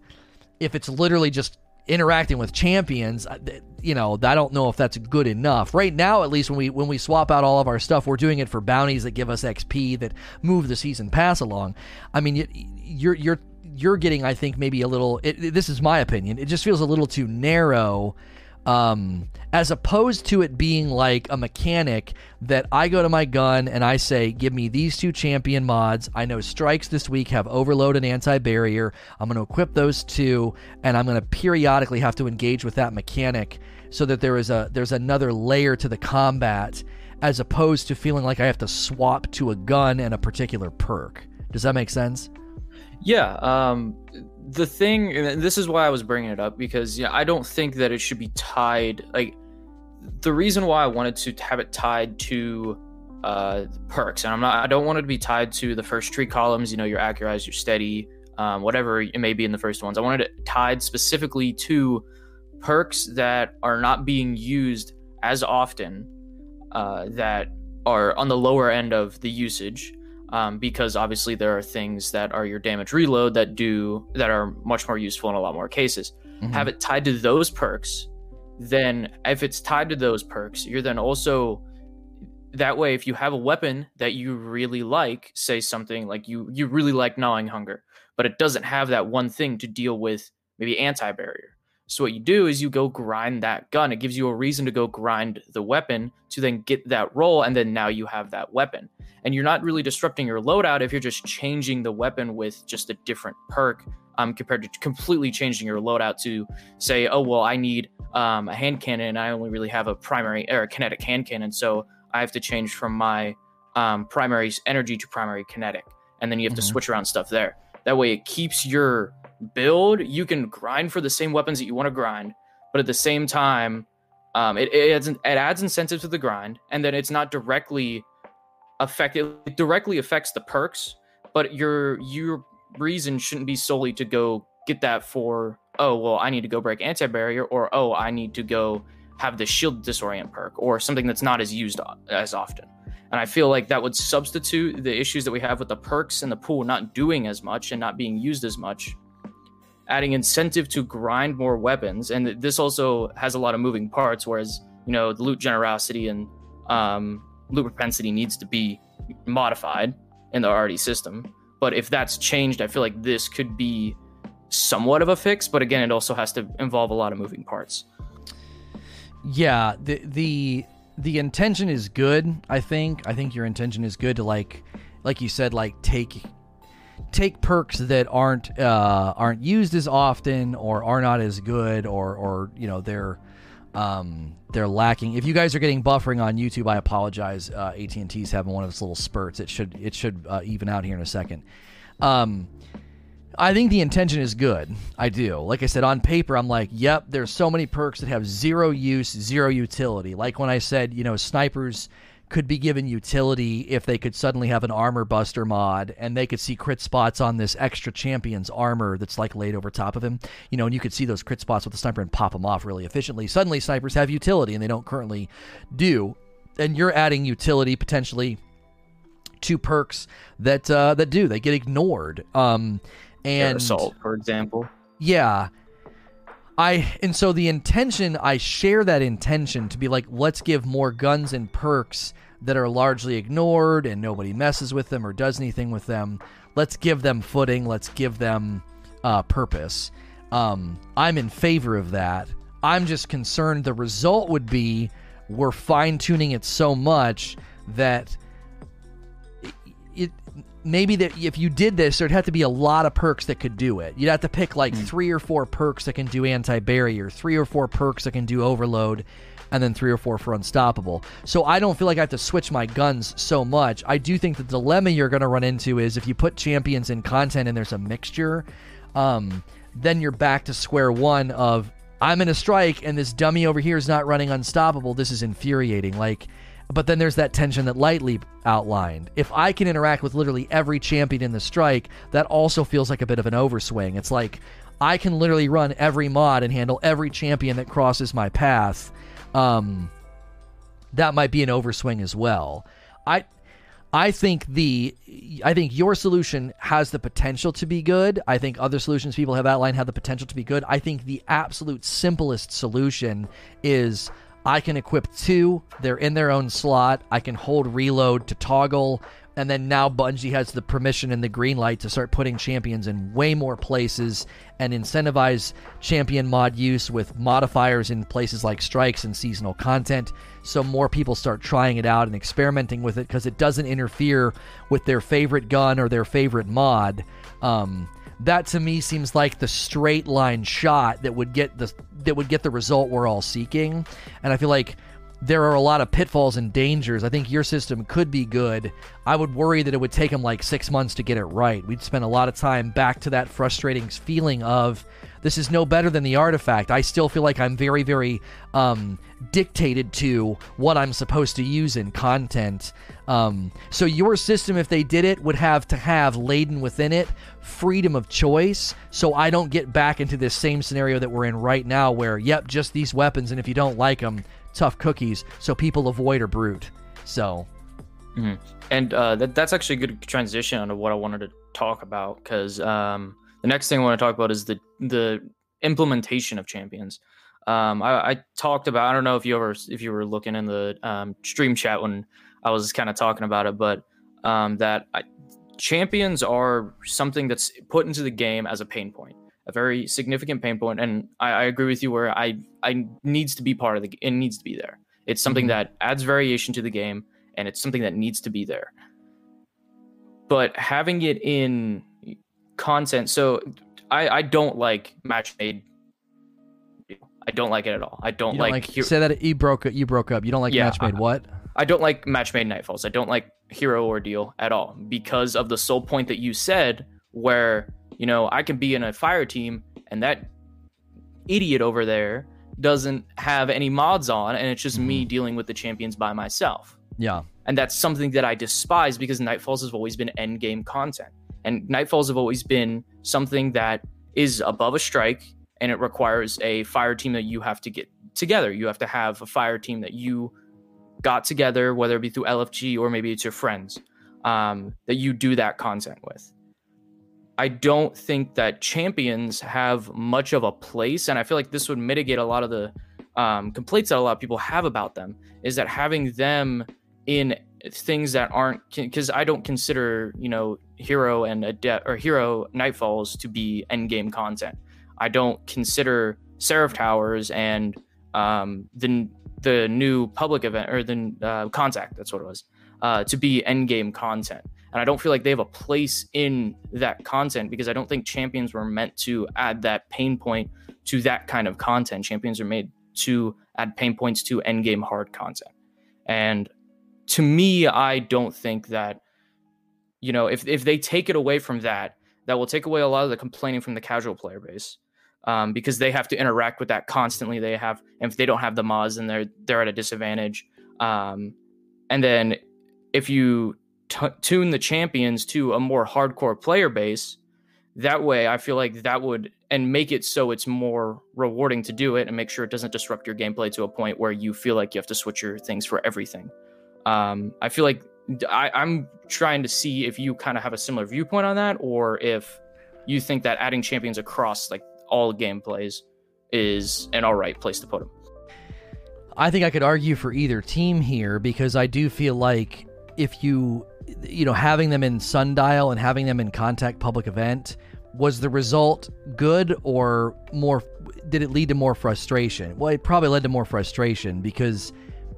if it's literally just interacting with champions, uh, you know, I don't know if that's good enough. Right now, at least when we when we swap out all of our stuff, we're doing it for bounties that give us XP that move the season pass along. I mean, you're you're you're getting, I think, maybe a little. It, this is my opinion. It just feels a little too narrow, um, as opposed to it being like a mechanic that I go to my gun and I say, "Give me these two champion mods." I know strikes this week have overload and anti-barrier. I'm going to equip those two, and I'm going to periodically have to engage with that mechanic so that there is a there's another layer to the combat, as opposed to feeling like I have to swap to a gun and a particular perk. Does that make sense? Yeah. Um, the thing, this is why I was bringing it up because yeah, I don't think that it should be tied. Like the reason why I wanted to have it tied to uh, perks, and I'm not, I don't want it to be tied to the first three columns. You know, your accurate, your steady, um, whatever it may be in the first ones. I wanted it tied specifically to perks that are not being used as often, uh, that are on the lower end of the usage. Um, because obviously there are things that are your damage reload that do that are much more useful in a lot more cases. Mm-hmm. Have it tied to those perks, then if it's tied to those perks, you're then also that way if you have a weapon that you really like, say something like you you really like gnawing hunger, but it doesn't have that one thing to deal with maybe anti-barrier. So what you do is you go grind that gun. It gives you a reason to go grind the weapon to then get that roll, and then now you have that weapon. And you're not really disrupting your loadout if you're just changing the weapon with just a different perk, um, compared to completely changing your loadout to say, oh well, I need um, a hand cannon, and I only really have a primary or a kinetic hand cannon, so I have to change from my um, primary energy to primary kinetic, and then you have mm-hmm. to switch around stuff there. That way, it keeps your build. You can grind for the same weapons that you want to grind, but at the same time, um, it, it, adds, it adds incentive to the grind, and then it's not directly affected. It directly affects the perks, but your your reason shouldn't be solely to go get that for oh well I need to go break anti barrier or oh I need to go have the shield disorient perk or something that's not as used as often. And I feel like that would substitute the issues that we have with the perks and the pool not doing as much and not being used as much, adding incentive to grind more weapons. And this also has a lot of moving parts, whereas, you know, the loot generosity and um, loot propensity needs to be modified in the already system. But if that's changed, I feel like this could be somewhat of a fix. But again, it also has to involve a lot of moving parts. Yeah, the the the intention is good. I think. I think your intention is good to like, like you said, like take take perks that aren't uh, aren't used as often or are not as good or or you know they're um, they're lacking. If you guys are getting buffering on YouTube, I apologize. Uh, AT and T's having one of its little spurts. It should it should uh, even out here in a second. Um, I think the intention is good. I do. Like I said, on paper, I'm like, yep, there's so many perks that have zero use, zero utility. Like when I said, you know, snipers could be given utility if they could suddenly have an armor buster mod and they could see crit spots on this extra champion's armor that's like laid over top of him. You know, and you could see those crit spots with the sniper and pop them off really efficiently. Suddenly, snipers have utility and they don't currently do. And you're adding utility potentially to perks that uh, that do. They get ignored. Um, and assault, for example. Yeah. I and so the intention I share that intention to be like let's give more guns and perks that are largely ignored and nobody messes with them or does anything with them. Let's give them footing. Let's give them uh, purpose. Um, I'm in favor of that. I'm just concerned the result would be we're fine tuning it so much that it maybe that if you did this, there'd have to be a lot of perks that could do it. You'd have to pick like mm. three or four perks that can do anti barrier, three or four perks that can do overload, and then three or four for unstoppable. So I don't feel like I have to switch my guns so much. I do think the dilemma you're going to run into is if you put champions in content and there's a mixture, um, then you're back to square one of I'm in a strike and this dummy over here is not running unstoppable. This is infuriating. Like but then there's that tension that Lightleap outlined. If I can interact with literally every champion in the strike, that also feels like a bit of an overswing. It's like I can literally run every mod and handle every champion that crosses my path. Um, that might be an overswing as well. I I think the I think your solution has the potential to be good. I think other solutions people have outlined have the potential to be good. I think the absolute simplest solution is I can equip two. They're in their own slot. I can hold reload to toggle. And then now Bungie has the permission and the green light to start putting champions in way more places and incentivize champion mod use with modifiers in places like strikes and seasonal content. So more people start trying it out and experimenting with it because it doesn't interfere with their favorite gun or their favorite mod. Um, that to me seems like the straight line shot that would get the that would get the result we're all seeking. And I feel like there are a lot of pitfalls and dangers. I think your system could be good. I would worry that it would take them like six months to get it right. We'd spend a lot of time back to that frustrating feeling of this is no better than the artifact. I still feel like I'm very, very um, dictated to what I'm supposed to use in content. Um, so your system, if they did it, would have to have laden within it freedom of choice. So I don't get back into this same scenario that we're in right now, where yep, just these weapons, and if you don't like them, tough cookies. So people avoid or brute. So. Mm-hmm. And uh, that, that's actually a good transition onto what I wanted to talk about because um, the next thing I want to talk about is the the implementation of champions. Um, I, I, talked about. I don't know if you ever if you were looking in the um, stream chat when I was kind of talking about it, but um, that I, champions are something that's put into the game as a pain point, a very significant pain point, and I, I agree with you where I I needs to be part of the. It needs to be there. It's something mm-hmm. that adds variation to the game, and it's something that needs to be there. But having it in content. So I, I don't like match made. I don't like it at all. I don't, don't like. like say that you broke you broke up. You don't like yeah, match made what? I don't like match made nightfalls. I don't like hero ordeal at all because of the sole point that you said, where you know I can be in a fire team and that idiot over there doesn't have any mods on, and it's just mm-hmm. me dealing with the champions by myself. Yeah, and that's something that I despise because Nightfalls has always been end game content. And Nightfalls have always been something that is above a strike and it requires a fire team that you have to get together. You have to have a fire team that you got together, whether it be through LFG or maybe it's your friends, um, that you do that content with. I don't think that champions have much of a place, and I feel like this would mitigate a lot of the um, complaints that a lot of people have about them. Is that having them in things that aren't because I don't consider you know hero and adept or hero nightfalls to be end game content. I don't consider Seraph Towers and um, the the new public event or the uh, contact that's what it was uh, to be end game content. And I don't feel like they have a place in that content because I don't think champions were meant to add that pain point to that kind of content. Champions are made to add pain points to end game hard content. And to me, I don't think that, you know, if, if they take it away from that, that will take away a lot of the complaining from the casual player base. Um, because they have to interact with that constantly. They have, if they don't have the mods, then they're they're at a disadvantage. Um, and then if you t- tune the champions to a more hardcore player base, that way I feel like that would and make it so it's more rewarding to do it and make sure it doesn't disrupt your gameplay to a point where you feel like you have to switch your things for everything. Um, I feel like I, I'm trying to see if you kind of have a similar viewpoint on that, or if you think that adding champions across like all gameplays is an all right place to put them. I think I could argue for either team here because I do feel like if you, you know, having them in Sundial and having them in Contact Public Event, was the result good or more? Did it lead to more frustration? Well, it probably led to more frustration because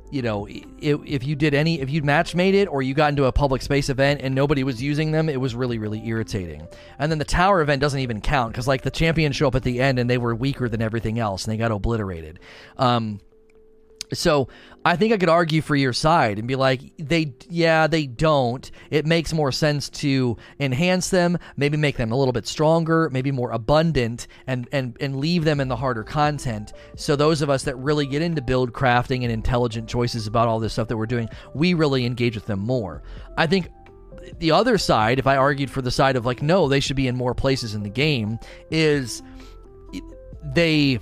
you know, if, if you did any, if you'd match made it or you got into a public space event and nobody was using them, it was really, really irritating. And then the tower event doesn't even count because like the champions show up at the end and they were weaker than everything else and they got obliterated. Um, so I think I could argue for your side and be like, they, yeah, they don't. It makes more sense to enhance them, maybe make them a little bit stronger, maybe more abundant, and and and leave them in the harder content. So those of us that really get into build crafting and intelligent choices about all this stuff that we're doing, we really engage with them more. I think the other side, if I argued for the side of like, no, they should be in more places in the game, is they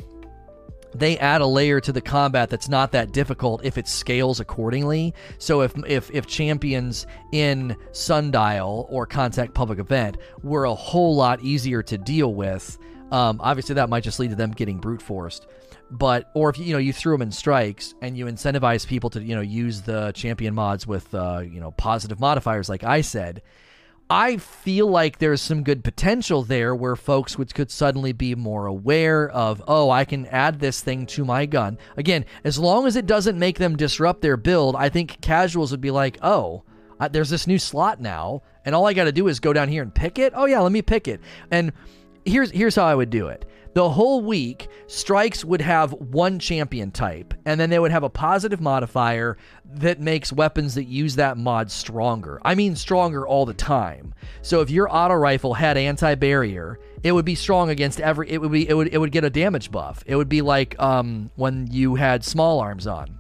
they add a layer to the combat that's not that difficult if it scales accordingly. So if if if champions in Sundial or Contact Public Event were a whole lot easier to deal with, um, obviously that might just lead to them getting brute forced. But or if you know you threw them in strikes and you incentivize people to you know use the champion mods with uh, you know positive modifiers like I said, I feel like there's some good potential there where folks would could suddenly be more aware of, oh, I can add this thing to my gun. Again, as long as it doesn't make them disrupt their build, I think casuals would be like, oh, there's this new slot now, and all I got to do is go down here and pick it. Oh yeah, let me pick it. And here's here's how I would do it. The whole week, strikes would have one champion type, and then they would have a positive modifier that makes weapons that use that mod stronger. I mean, stronger all the time. So if your auto rifle had anti barrier, it would be strong against every. It would be. It would. It would get a damage buff. It would be like um, when you had small arms on.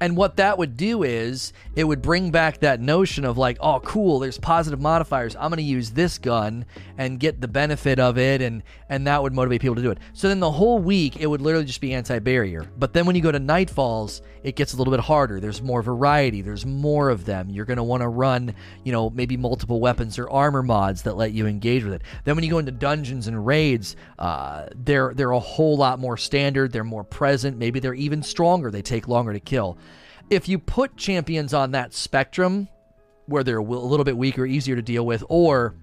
And what that would do is it would bring back that notion of like, oh, cool, there's positive modifiers. I'm going to use this gun and get the benefit of it, and and that would motivate people to do it. So then the whole week it would literally just be anti-barrier. But then when you go to Nightfalls, it gets a little bit harder. There's more variety. There's more of them. You're going to want to run, you know, maybe multiple weapons or armor mods that let you engage with it. Then when you go into dungeons and raids, uh, they're they're a whole lot more standard. They're more present. Maybe they're even stronger. They take longer to kill if you put champions on that spectrum where they're a little bit weaker, easier to deal with, or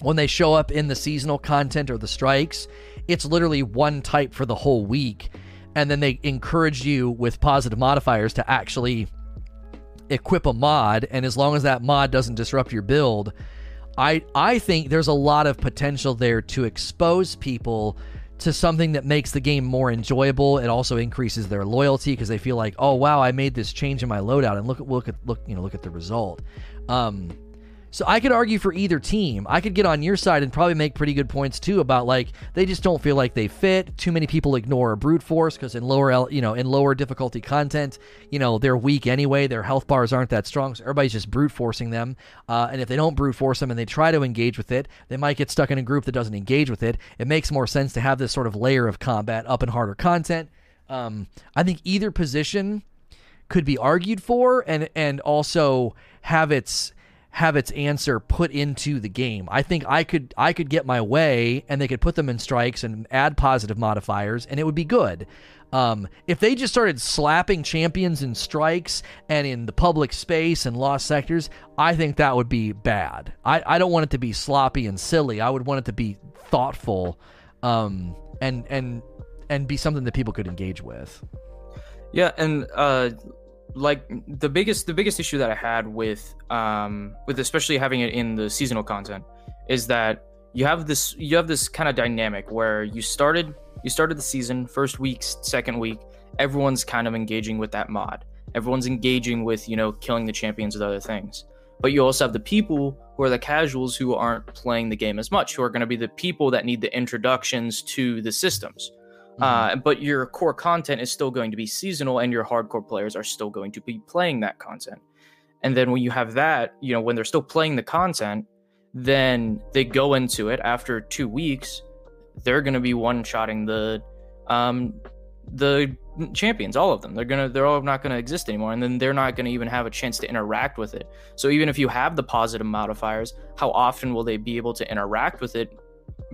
when they show up in the seasonal content or the strikes, it's literally one type for the whole week. And then they encourage you with positive modifiers to actually equip a mod. And as long as that mod doesn't disrupt your build, I, I think there's a lot of potential there to expose people to something that makes the game more enjoyable. It also increases their loyalty because they feel like, oh wow, I made this change in my loadout, and look at look at look you know look at the result. Um, so I could argue for either team. I could get on your side and probably make pretty good points too about like they just don't feel like they fit. Too many people ignore brute force because in lower you know in lower difficulty content, you know they're weak anyway. Their health bars aren't that strong, so everybody's just brute forcing them. Uh, and if they don't brute force them and they try to engage with it, they might get stuck in a group that doesn't engage with it. It makes more sense to have this sort of layer of combat up and harder content. Um, I think either position could be argued for and and also have its have its answer put into the game. I think I could I could get my way and they could put them in strikes and add positive modifiers and it would be good. Um, if they just started slapping champions in strikes and in the public space and lost sectors, I think that would be bad. I, I don't want it to be sloppy and silly. I would want it to be thoughtful um, and and and be something that people could engage with. Yeah, and uh, like the biggest the biggest issue that I had with um with especially having it in the seasonal content is that you have this you have this kind of dynamic where you started you started the season first week second week everyone's kind of engaging with that mod. Everyone's engaging with you know killing the champions with other things. But you also have the people who are the casuals who aren't playing the game as much who are going to be the people that need the introductions to the systems Mm-hmm. Uh, but your core content is still going to be seasonal, and your hardcore players are still going to be playing that content. And then when you have that, you know, when they're still playing the content, then they go into it after two weeks. They're going to be one-shotting the um, the champions, all of them. They're gonna they're all not gonna exist anymore, and then they're not gonna even have a chance to interact with it. So even if you have the positive modifiers, how often will they be able to interact with it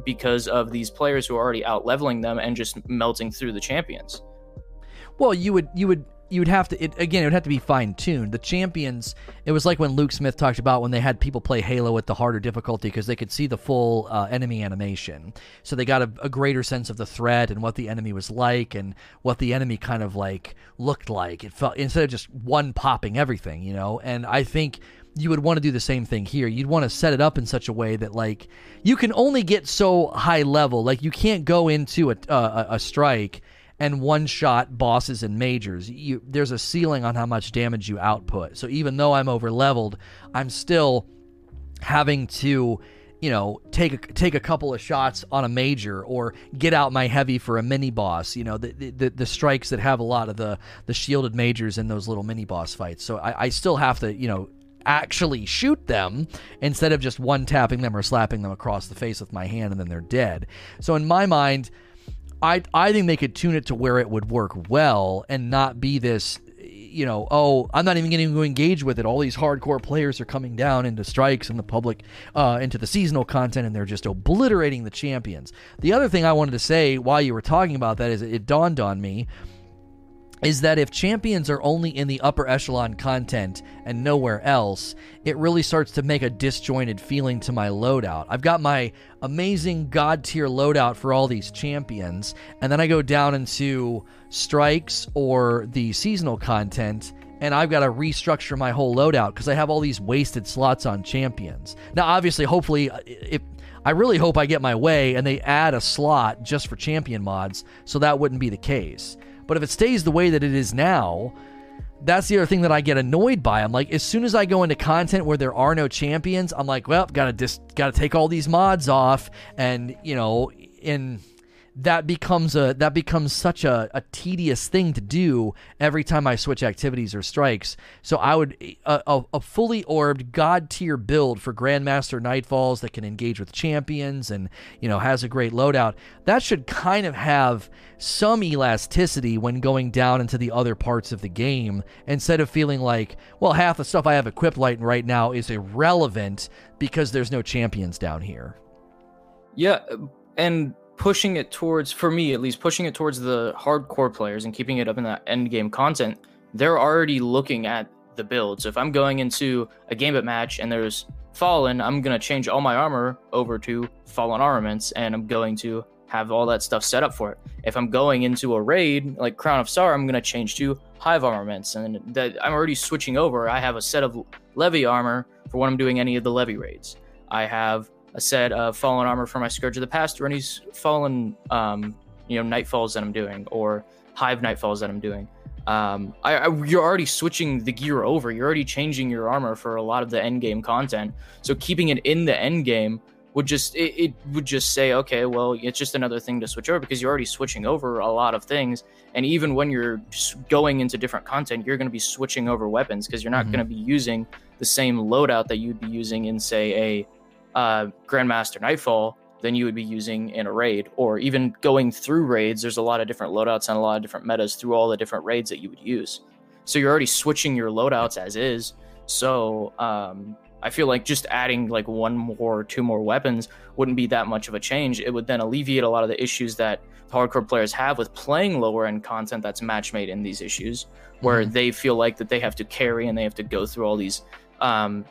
because of these players who are already out leveling them and just melting through the champions. Well, you would you would you would have to it, again it would have to be fine tuned. The champions it was like when Luke Smith talked about when they had people play Halo at the harder difficulty because they could see the full uh, enemy animation, so they got a, a, greater sense of the threat and what the enemy was like and what the enemy kind of like looked like. It felt instead of just one popping everything, you know. And I think you would want to do the same thing here. You'd want to set it up in such a way that like you can only get so high level. Like you can't go into a a, a strike and one shot bosses and majors. You, there's a ceiling on how much damage you output. So even though I'm over leveled, I'm still having to you know take a, take a couple of shots on a major or get out my heavy for a mini boss you know the, the the strikes that have a lot of the the shielded majors in those little mini boss fights so I, I still have to you know actually shoot them instead of just one tapping them or slapping them across the face with my hand and then they're dead. So in my mind, I I think they could tune it to where it would work well and not be this you know, oh, I'm not even getting to engage with it. All these hardcore players are coming down into strikes and the public, uh, into the seasonal content, and they're just obliterating the champions. The other thing I wanted to say while you were talking about that is it dawned on me is that if champions are only in the upper echelon content and nowhere else, it really starts to make a disjointed feeling to my loadout. I've got my amazing god tier loadout for all these champions, and then I go down into strikes or the seasonal content, and I've got to restructure my whole loadout because I have all these wasted slots on champions. Now, obviously, hopefully, uh, if I really hope I get my way and they add a slot just for champion mods so that wouldn't be the case. But if it stays the way that it is now, that's the other thing that I get annoyed by. I'm like, as soon as I go into content where there are no champions, I'm like, well, gotta just gotta take all these mods off, and you know, in that becomes a that becomes such a, a tedious thing to do every time I switch activities or strikes. So I would a, a, a fully orbed god tier build for Grandmaster Nightfalls that can engage with champions and you know has a great loadout. That should kind of have some elasticity when going down into the other parts of the game instead of feeling like well half the stuff I have equipped right now is irrelevant because there's no champions down here. Yeah, and pushing it towards, for me at least, pushing it towards the hardcore players and keeping it up in that end game content, they're already looking at the build. So if I'm going into a gambit match and there's fallen, I'm gonna change all my armor over to fallen armaments, and I'm going to have all that stuff set up for it. If I'm going into a raid like Crown of Sorrow, I'm gonna change to hive armaments, and that I'm already switching over. I have a set of levy armor for when I'm doing any of the levy raids. I have a set of fallen armor for my Scourge of the Past or any fallen, um, you know, nightfalls that I'm doing or hive nightfalls that I'm doing. Um, I, I, you're already switching the gear over. You're already changing your armor for a lot of the end game content. So keeping it in the end game would just it, it, would just say, okay, well, it's just another thing to switch over because you're already switching over a lot of things. And even when you're going into different content, you're going to be switching over weapons because you're not mm-hmm. going to be using the same loadout that you'd be using in, say, a uh, Grandmaster Nightfall than you would be using in a raid, or even going through raids. There's a lot of different loadouts and a lot of different metas through all the different raids that you would use. So you're already switching your loadouts as is. So um, I feel like just adding like one more, two more weapons wouldn't be that much of a change. It would then alleviate a lot of the issues that hardcore players have with playing lower end content that's match made in these issues, where mm-hmm. they feel like that they have to carry and they have to go through all these um,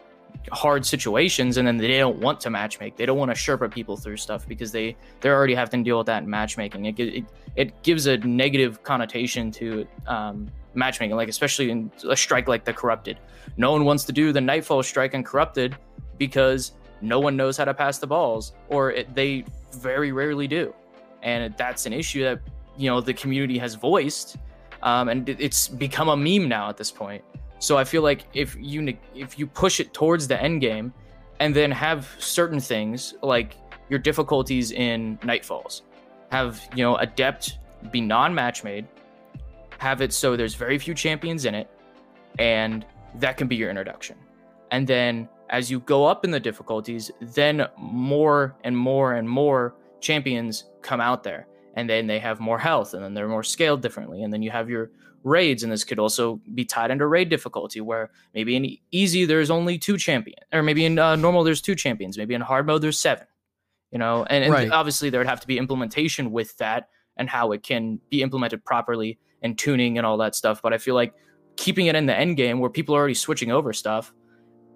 hard situations and then they don't want to matchmake. They don't want to sherpa people through stuff because they they're already having to deal with that in matchmaking. It, it, it gives a negative connotation to um, matchmaking like especially in a strike like the corrupted. No one wants to do the nightfall strike and corrupted because no one knows how to pass the balls or it, they very rarely do. And that's an issue that you know the community has voiced um, and it's become a meme now at this point so I feel like if you if you push it towards the end game, and then have certain things like your difficulties in Nightfalls, have you know adept be non-match made, have it so there's very few champions in it, and that can be your introduction. And then as you go up in the difficulties, then more and more and more champions come out there, and then they have more health, and then they're more scaled differently, and then you have your raids, and this could also be tied into raid difficulty, where maybe in easy there's only two champions, or maybe in uh, normal there's two champions, maybe in hard mode there's seven. You know, and, and right. obviously there would have to be implementation with that and how it can be implemented properly and tuning and all that stuff. But I feel like keeping it in the end game where people are already switching over stuff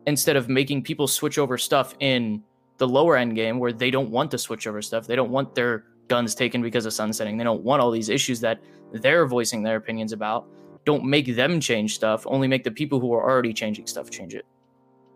instead of making people switch over stuff in the lower end game where they don't want to switch over stuff. They don't want their guns taken because of sunsetting. They don't want all these issues that they're voicing their opinions about. Don't make them change stuff. Only make the people who are already changing stuff change it.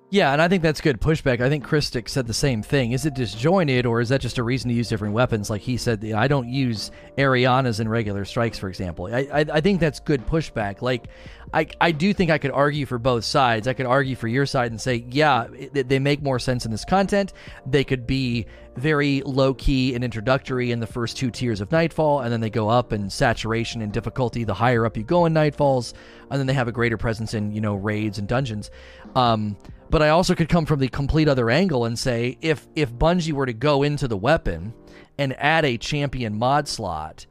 Yeah, and I think that's good pushback. I think Christic said the same thing. Is it disjointed, or is that just a reason to use different weapons? Like he said, I don't use Arianas in regular strikes, for example. I, I, I think that's good pushback. Like, I, I do think I could argue for both sides. I could argue for your side and say, yeah, it, they make more sense in this content. They could be very low key and introductory in the first two tiers of Nightfall, and then they go up in saturation and difficulty the higher up you go in Nightfalls, and then they have a greater presence in you know raids and dungeons. Um, but I also could come from the complete other angle and say if if Bungie were to go into the weapon and add a champion mod slot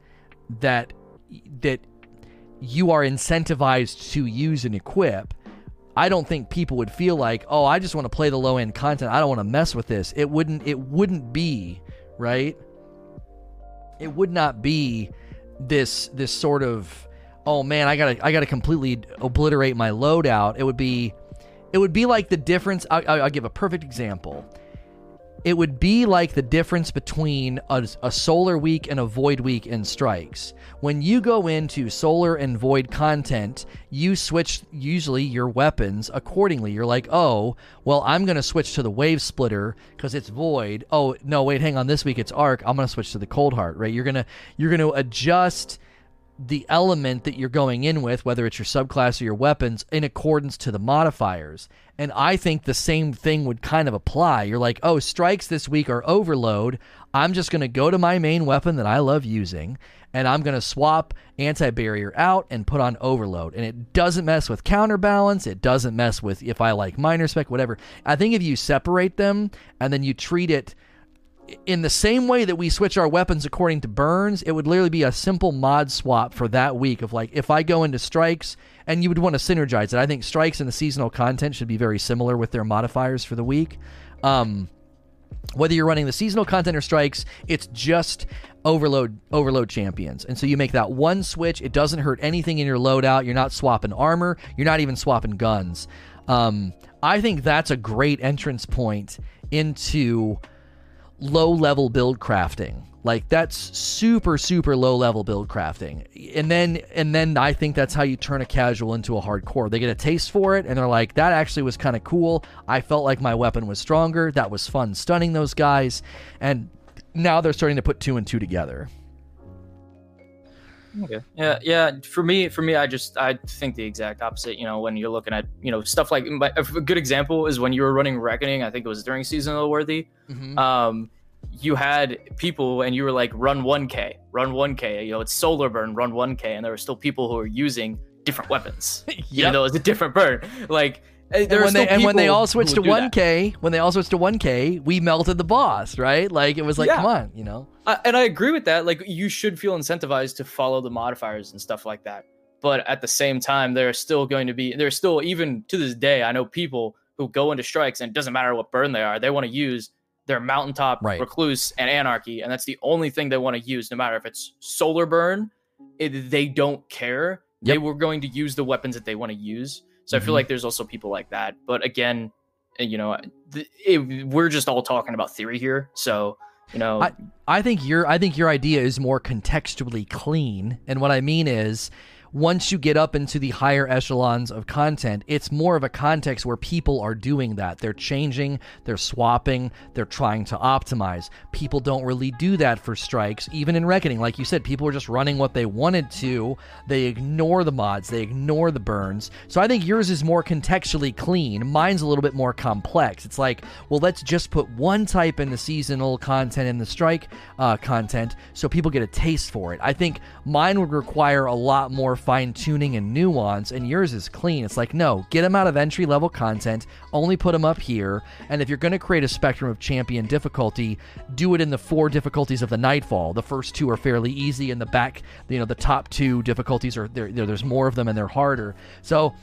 that that you are incentivized to use and equip, I don't think people would feel like, "Oh, I just want to play the low end content. I don't want to mess with this." It wouldn't it wouldn't be, right? It would not be this this sort of, "Oh man, I got to I got to completely obliterate my loadout." It would be it would be like the difference I'll, I'll give a perfect example. It would be like the difference between a, a solar week and a void week in strikes. When you go into solar and void content, you switch usually your weapons accordingly. You're like, oh, well, I'm going to switch to the Wavesplitter because it's void. Oh, no, wait, hang on. This week it's arc. I'm going to switch to the Coldheart, right? You're going to you're going to adjust the element that you're going in with, whether it's your subclass or your weapons, in accordance to the modifiers. And I think the same thing would kind of apply. You're like, oh, strikes this week are overload. I'm just going to go to my main weapon that I love using, and I'm going to swap anti barrier out and put on overload. And it doesn't mess with counterbalance. It doesn't mess with if I like minor spec, whatever. I think if you separate them and then you treat it in the same way that we switch our weapons according to burns, it would literally be a simple mod swap for that week of like if I go into strikes and you would want to synergize it. I think strikes and the seasonal content should be very similar with their modifiers for the week. Um, whether you're running the seasonal content or strikes, it's just overload overload champions. And so you make that one switch. It doesn't hurt anything in your loadout. You're not swapping armor. You're not even swapping guns. Um, I think that's a great entrance point into low level build crafting. Like that's super super low level build crafting. And then and then I think that's how you turn a casual into a hardcore. They get a taste for it and they're like that actually was kind of cool. I felt like my weapon was stronger. That was fun stunning those guys. And now they're starting to put two and two together. Okay. Yeah, yeah. For me, for me, I just I think the exact opposite. You know, when you're looking at you know stuff like a good example is when you were running Reckoning. I think it was during seasonal worthy. Mm-hmm. Um, you had people and you were like run 1k run 1k you know it's solar burn run 1k and there were still people who were using different weapons [laughs] yep. even though it's a different burn like and when, they, and when they all switched to 1k that. when they all switched to 1k we melted the boss right like it was like yeah. come on you know uh, and i agree with that like you should feel incentivized to follow the modifiers and stuff like that but at the same time there's still going to be there's still even to this day i know people who go into strikes and it doesn't matter what burn they are they want to use their mountaintop right. recluse and anarchy and that's the only thing they want to use no matter if it's solar burn it, they don't care yep. they were going to use the weapons that they want to use so mm-hmm. i feel mm-hmm. like there's also people like that but again uh, you know it, we're just all talking about theory here so you know I, I think your i think your idea is more contextually clean and what i mean is once you get up into the higher echelons of content, it's more of a context where people are doing that. They're changing, they're swapping, they're trying to optimize. People don't really do that for strikes, even in Reckoning. Like you said, people are just running what they wanted to. They ignore the mods, they ignore the burns. So I think yours is more contextually clean. Mine's a little bit more complex. It's like, well, let's just put one type in the seasonal content and the strike uh, content so people get a taste for it. I think mine would require a lot more fine tuning and nuance, and yours is clean. It's like, no, get them out of entry level content, only put them up here. And if you're going to create a spectrum of champion difficulty, do it in the four difficulties of the Nightfall. The first two are fairly easy, and the back, you know, the top two difficulties are there. There's more of them, and they're harder. So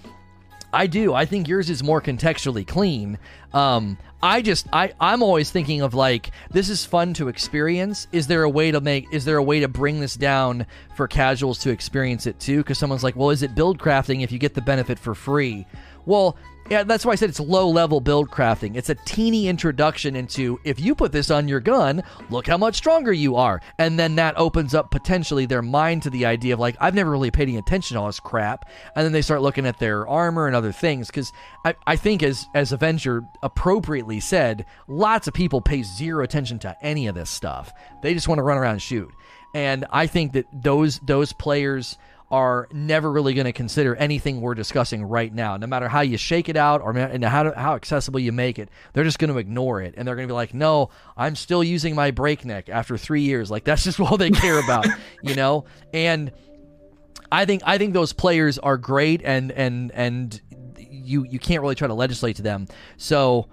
I do. I think yours is more contextually clean. Um, I just I I'm always thinking of like this is fun to experience. Is there a way to make is there a way to bring this down for casuals to experience it too? Because someone's like, well, is it build crafting if you get the benefit for free? Well, yeah, that's why I said it's low level build crafting. It's a teeny introduction into if you put this on your gun, look how much stronger you are. And then that opens up potentially their mind to the idea of like, I've never really paid any attention to all this crap. And then they start looking at their armor and other things. Because I, I think, as, as Avenger appropriately said, lots of people pay zero attention to any of this stuff. They just want to run around and shoot. And I think that those those players are never really going to consider anything we're discussing right now. No matter how you shake it out or how, to, how accessible you make it, they're just going to ignore it. And they're going to be like, no, I'm still using my breakneck after three years. Like, that's just [laughs] all they care about, you know? And I think, I think those players are great and, and, and you, you can't really try to legislate to them. So,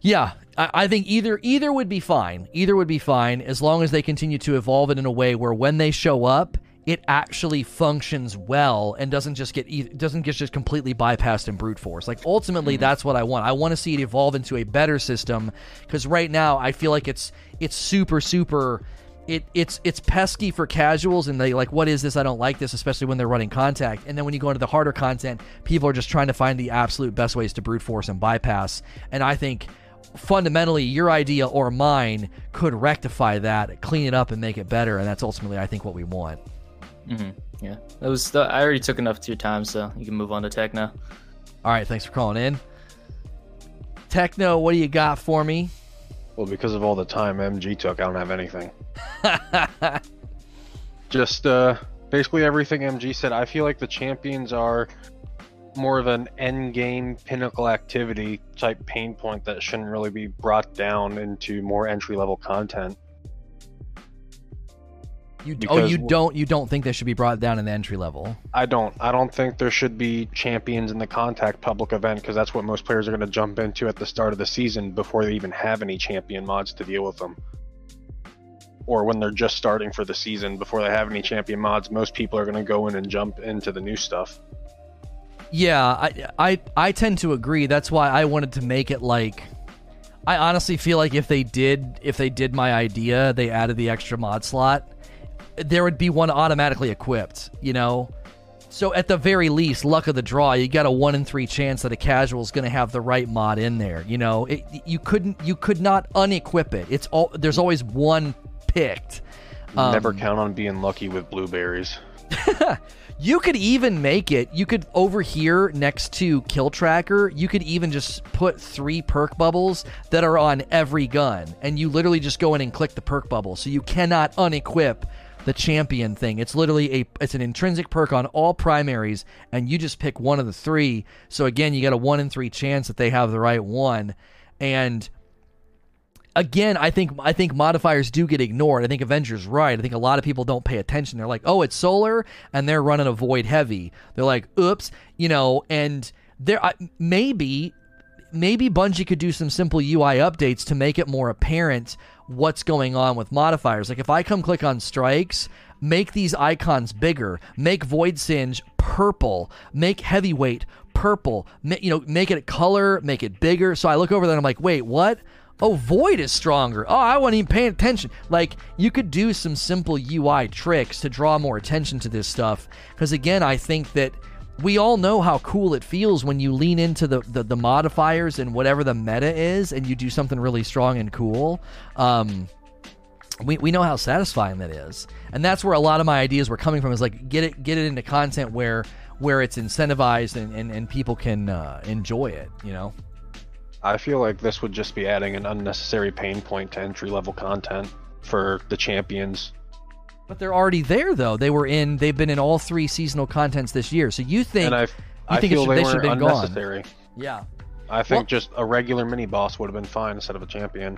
yeah, I, think either either would be fine. Either would be fine as long as they continue to evolve it in a way where when they show up, it actually functions well and doesn't just get doesn't get just completely bypassed in brute force. Like ultimately, mm-hmm. that's what I want. I want to see it evolve into a better system because right now I feel like it's it's super super. It, it's it's pesky for casuals and they like what is this I don't like this especially when they're running contact and then when you go into the harder content people are just trying to find the absolute best ways to brute force and bypass and I think fundamentally your idea or mine could rectify that, clean it up, and make it better, and that's ultimately I think what we want. Mm-hmm. Yeah, that was. The, I already took enough of your time, so you can move on to Techno. All right, thanks for calling in. Techno, what do you got for me? Well, because of all the time MG took, I don't have anything. [laughs] Just uh, basically everything MG said. I feel like the champions are more of an end game pinnacle activity type pain point that shouldn't really be brought down into more entry level content. You oh you don't you don't think they should be brought down in the entry level? I don't. I don't think there should be champions in the contact public event because that's what most players are going to jump into at the start of the season before they even have any champion mods to deal with them. Or when they're just starting for the season before they have any champion mods, most people are going to go in and jump into the new stuff. Yeah, I, I I tend to agree. That's why I wanted to make it like I honestly feel like if they did if they did my idea, they added the extra mod slot, there would be one automatically equipped, you know? So at the very least, luck of the draw, you got a 1 in 3 chance that a casual is going to have the right mod in there, you know? It, you couldn't you could not unequip it. It's all there's always one picked. Um, Never count on being lucky with blueberries. [laughs] You could even make it. You could over here next to Kill Tracker. You could even just put three perk bubbles that are on every gun, and you literally just go in and click the perk bubble. So you cannot unequip the champion thing. It's literally a it's an intrinsic perk on all primaries, and you just pick one of the three. So again, you got a one in three chance that they have the right one, and again, I think I think modifiers do get ignored. I think Avengers right. I think a lot of people don't pay attention. They're like, "Oh, it's solar," and they're running a void heavy. They're like, "Oops," you know, and there I- maybe maybe Bungie could do some simple UI updates to make it more apparent what's going on with modifiers. Like if I come click on strikes, make these icons bigger, make void singe purple, make heavyweight purple, ma- you know, make it a color, make it bigger. So I look over there and I'm like, wait, what? Oh, void is stronger. Oh, I wasn't even paying attention. Like you could do some simple UI tricks to draw more attention to this stuff. Because again, I think that we all know how cool it feels when you lean into the, the, the modifiers and whatever the meta is and you do something really strong and cool. Um, we, we know how satisfying that is. And that's where a lot of my ideas were coming from is like get it get it into content where where it's incentivized and, and, and people can uh, enjoy it, you know? I feel like this would just be adding an unnecessary pain point to entry level content for the champions. But they're already there though. They were in they've been in all three seasonal contents this year. So you think and I, I think it feel should- they they, should were have been gone. Yeah. I think Well- just a regular mini boss would have been fine instead of a champion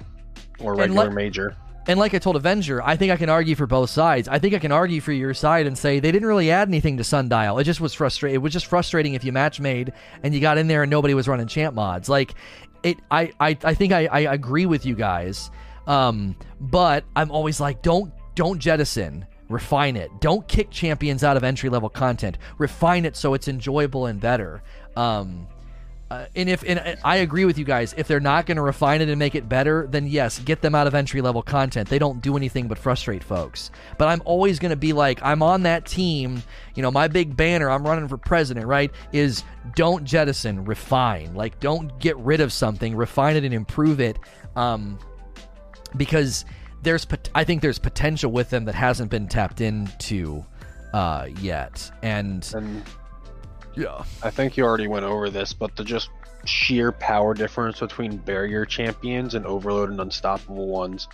or regular let- major. And like I told Avenger, I think I can argue for both sides. I think I can argue for your side and say they didn't really add anything to Sundial. It just was frustrating. It was just frustrating if you match made and you got in there and nobody was running champ mods. Like it, I, I, I think I, I agree with you guys. Um, but I'm always like, don't, don't jettison. Refine it. Don't kick champions out of entry level content. Refine it so it's enjoyable and better. Um, uh, and if and I agree with you guys, if they're not going to refine it and make it better, then yes, get them out of entry level content. They don't do anything but frustrate folks. But I'm always going to be like, I'm on that team. You know, my big banner, I'm running for president, right? Is don't jettison, refine. Like, don't get rid of something, refine it and improve it. Um, because there's, I think there's potential with them that hasn't been tapped into uh, yet. And And yeah, I think you already went over this, but the just sheer power difference between barrier champions and overload and unstoppable ones.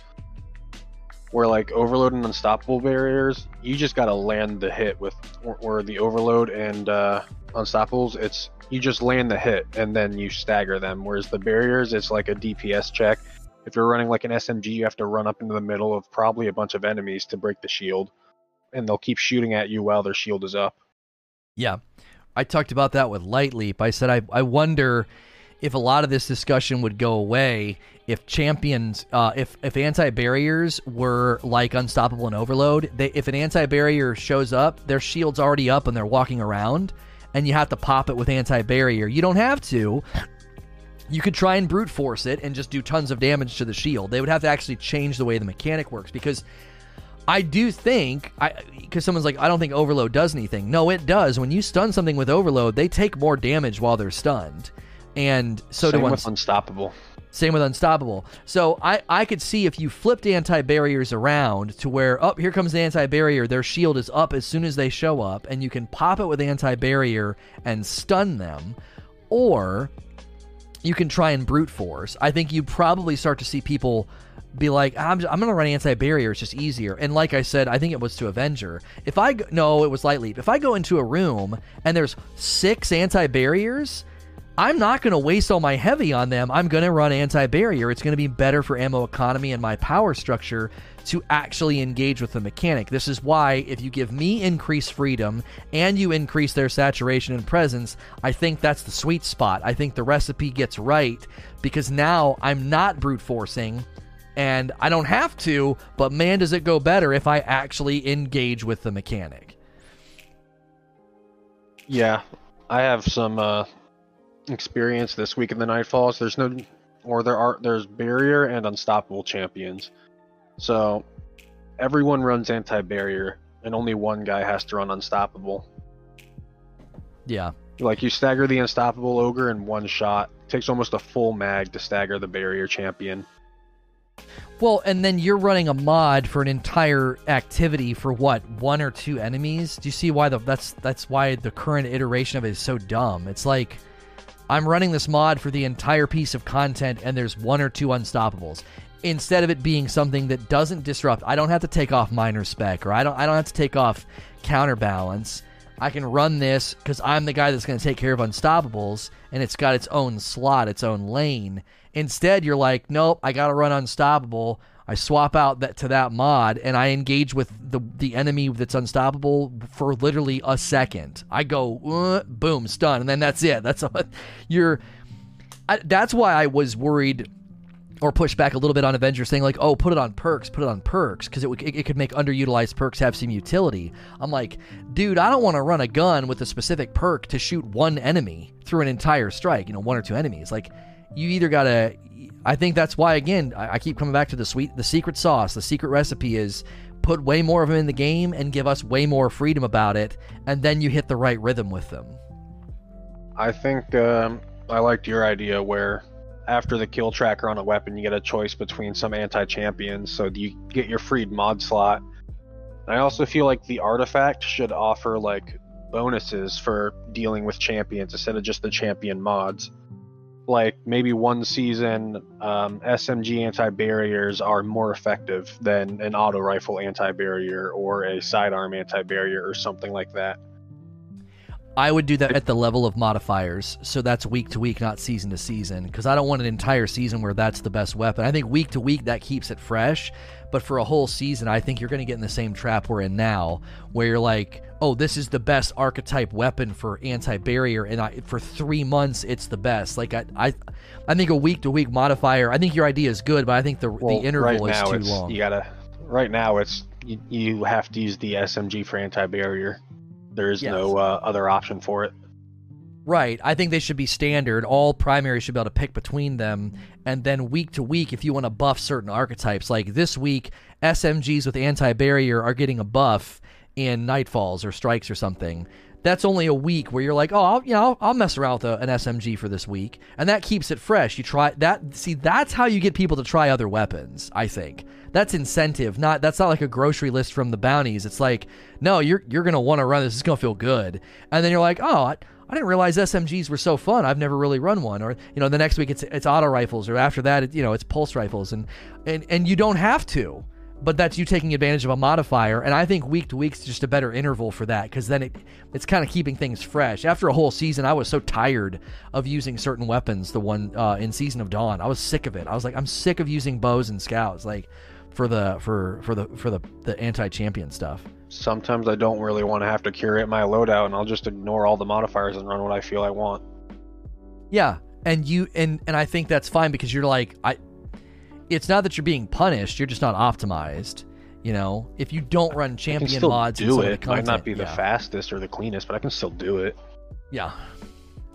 Where like overload and unstoppable barriers, you just gotta land the hit with, or, or the overload and uh, unstoppables, it's you just land the hit and then you stagger them. Whereas the barriers, it's like a DPS check. If you're running like an SMG, you have to run up into the middle of probably a bunch of enemies to break the shield, and they'll keep shooting at you while their shield is up. Yeah. I talked about that with Light Leap. I said I, I wonder if a lot of this discussion would go away if champions uh, if if anti barriers were like unstoppable and overload. They if an anti barrier shows up, their shield's already up and they're walking around, and you have to pop it with anti barrier. You don't have to. You could try and brute force it and just do tons of damage to the shield. They would have to actually change the way the mechanic works because I do think I because someone's like I don't think overload does anything. No, it does. When you stun something with overload, they take more damage while they're stunned, and so Same do with uns- unstoppable. Same with Unstoppable. So I, I could see if you flipped anti barriers around to where, oh, here comes the anti barrier, their shield is up as soon as they show up, and you can pop it with anti barrier and stun them, or you can try and brute force. I think you probably start to see people be like, I'm, I'm going to run anti barrier. It's just easier. And like I said, I think it was to Avenger. If I go, no, it was Light Leap. If I go into a room and there's six anti barriers, I'm not going to waste all my heavy on them. I'm going to run anti barrier. It's going to be better for ammo economy and my power structure to actually engage with the mechanic. This is why, if you give me increased freedom and you increase their saturation and presence, I think that's the sweet spot. I think the recipe gets right because now I'm not brute forcing and I don't have to, but man, does it go better if I actually engage with the mechanic. Yeah, I have some uh, experience this week in the Nightfalls. There's no, or there are there's barrier and unstoppable champions, so everyone runs anti-barrier, and only one guy has to run unstoppable. Yeah, like you stagger the unstoppable ogre in one shot. It takes almost a full mag to stagger the barrier champion. Well, and then you're running a mod for an entire activity for what one or two enemies. Do you see why the that's that's why the current iteration of it is so dumb? It's like I'm running this mod for the entire piece of content, and there's one or two unstoppables. Instead of it being something that doesn't disrupt, I don't have to take off minor spec, or I don't I don't have to take off counterbalance. I can run this because I'm the guy that's going to take care of unstoppables, and it's got its own slot, its own lane Instead, you're like, nope, I got to run unstoppable. I swap out that to that mod and I engage with the the enemy that's unstoppable for literally a second. I go uh, boom, stun, and then that's it. That's [laughs] all. You're. I, that's why I was worried or push back a little bit on Avengers, saying like, "Oh, put it on perks, put it on perks," because it, it, it could make underutilized perks have some utility. I'm like, dude, I don't want to run a gun with a specific perk to shoot one enemy through an entire strike. You know, one or two enemies. Like, you either gotta. I think that's why again I, I keep coming back to the sweet, the secret sauce. The secret recipe is put way more of them in the game and give us way more freedom about it, and then you hit the right rhythm with them. I think um, I liked your idea where after the kill tracker on a weapon, you get a choice between some anti champions, so you get your freed mod slot. I also feel like the artifact should offer like bonuses for dealing with champions instead of just the champion mods like maybe one season um, SMG anti barriers are more effective than an auto rifle anti barrier or a sidearm anti barrier or something like that. I would do that at the level of modifiers, so that's week to week, not season to season, because I don't want an entire season where that's the best weapon. I think week to week that keeps it fresh, but for a whole season, I think you're going to get in the same trap we're in now, where you're like, oh, this is the best archetype weapon for anti-barrier, and I, for three months it's the best. Like I, I, I think a week to week modifier. I think your idea is good, but I think the well, the interval right is too long. You gotta. Right now, it's you, you have to use the SMG for anti-barrier. There is yes. no uh, other option for it. Right. I think they should be standard. All primaries should be able to pick between them. And then week to week, if you want to buff certain archetypes, like this week, SMGs with anti barrier are getting a buff in Nightfalls or Strikes or something. That's only a week where you're like, oh, I'll, you know, I'll, mess around with a, an SMG for this week, and that keeps it fresh. You try that. See, that's how you get people to try other weapons. I think that's incentive. Not that's not like a grocery list from the bounties. It's like, no, you're you're gonna want to run this. It's gonna feel good, and then you're like, oh, I, I didn't realize SMGs were so fun. I've never really run one. Or you know, the next week it's it's auto rifles, or after that, it, you know, it's pulse rifles, and and and you don't have to. But that's you taking advantage of a modifier, and I think week to week is just a better interval for that because then it it's kind of keeping things fresh. After a whole season, I was so tired of using certain weapons. The one uh, in Season of Dawn, I was sick of it. I was like, I'm sick of using bows and scouts. Like for the for for the for the the anti champion stuff sometimes I don't really want to have to curate my loadout and I'll just ignore all the modifiers and run what I feel I want. Yeah, and you and and I think that's fine because you're like I it's not that you're being punished, you're just not optimized. You know, if you don't run champion mods, do it. Content, Might not be the yeah. fastest or the cleanest, but I can still do it. Yeah,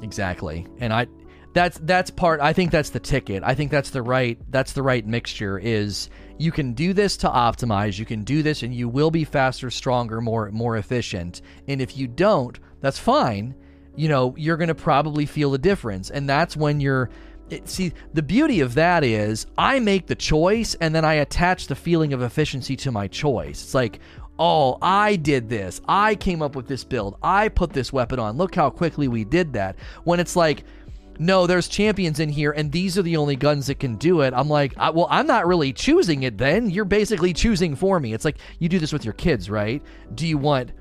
exactly. And I, that's that's part. I think that's the ticket. I think that's the right. That's the right mixture. Is you can do this to optimize. You can do this and you will be faster, stronger, more more efficient. And if you don't, that's fine. You know, you're going to probably feel the difference. And that's when you're it, see, the beauty of that is I make the choice and then I attach the feeling of efficiency to my choice. It's like, oh, I did this. I came up with this build. I put this weapon on. Look how quickly we did that. When it's like, no, there's champions in here, and these are the only guns that can do it. I'm like, I, well, I'm not really choosing it then. You're basically choosing for me. It's like you do this with your kids, right? Do you want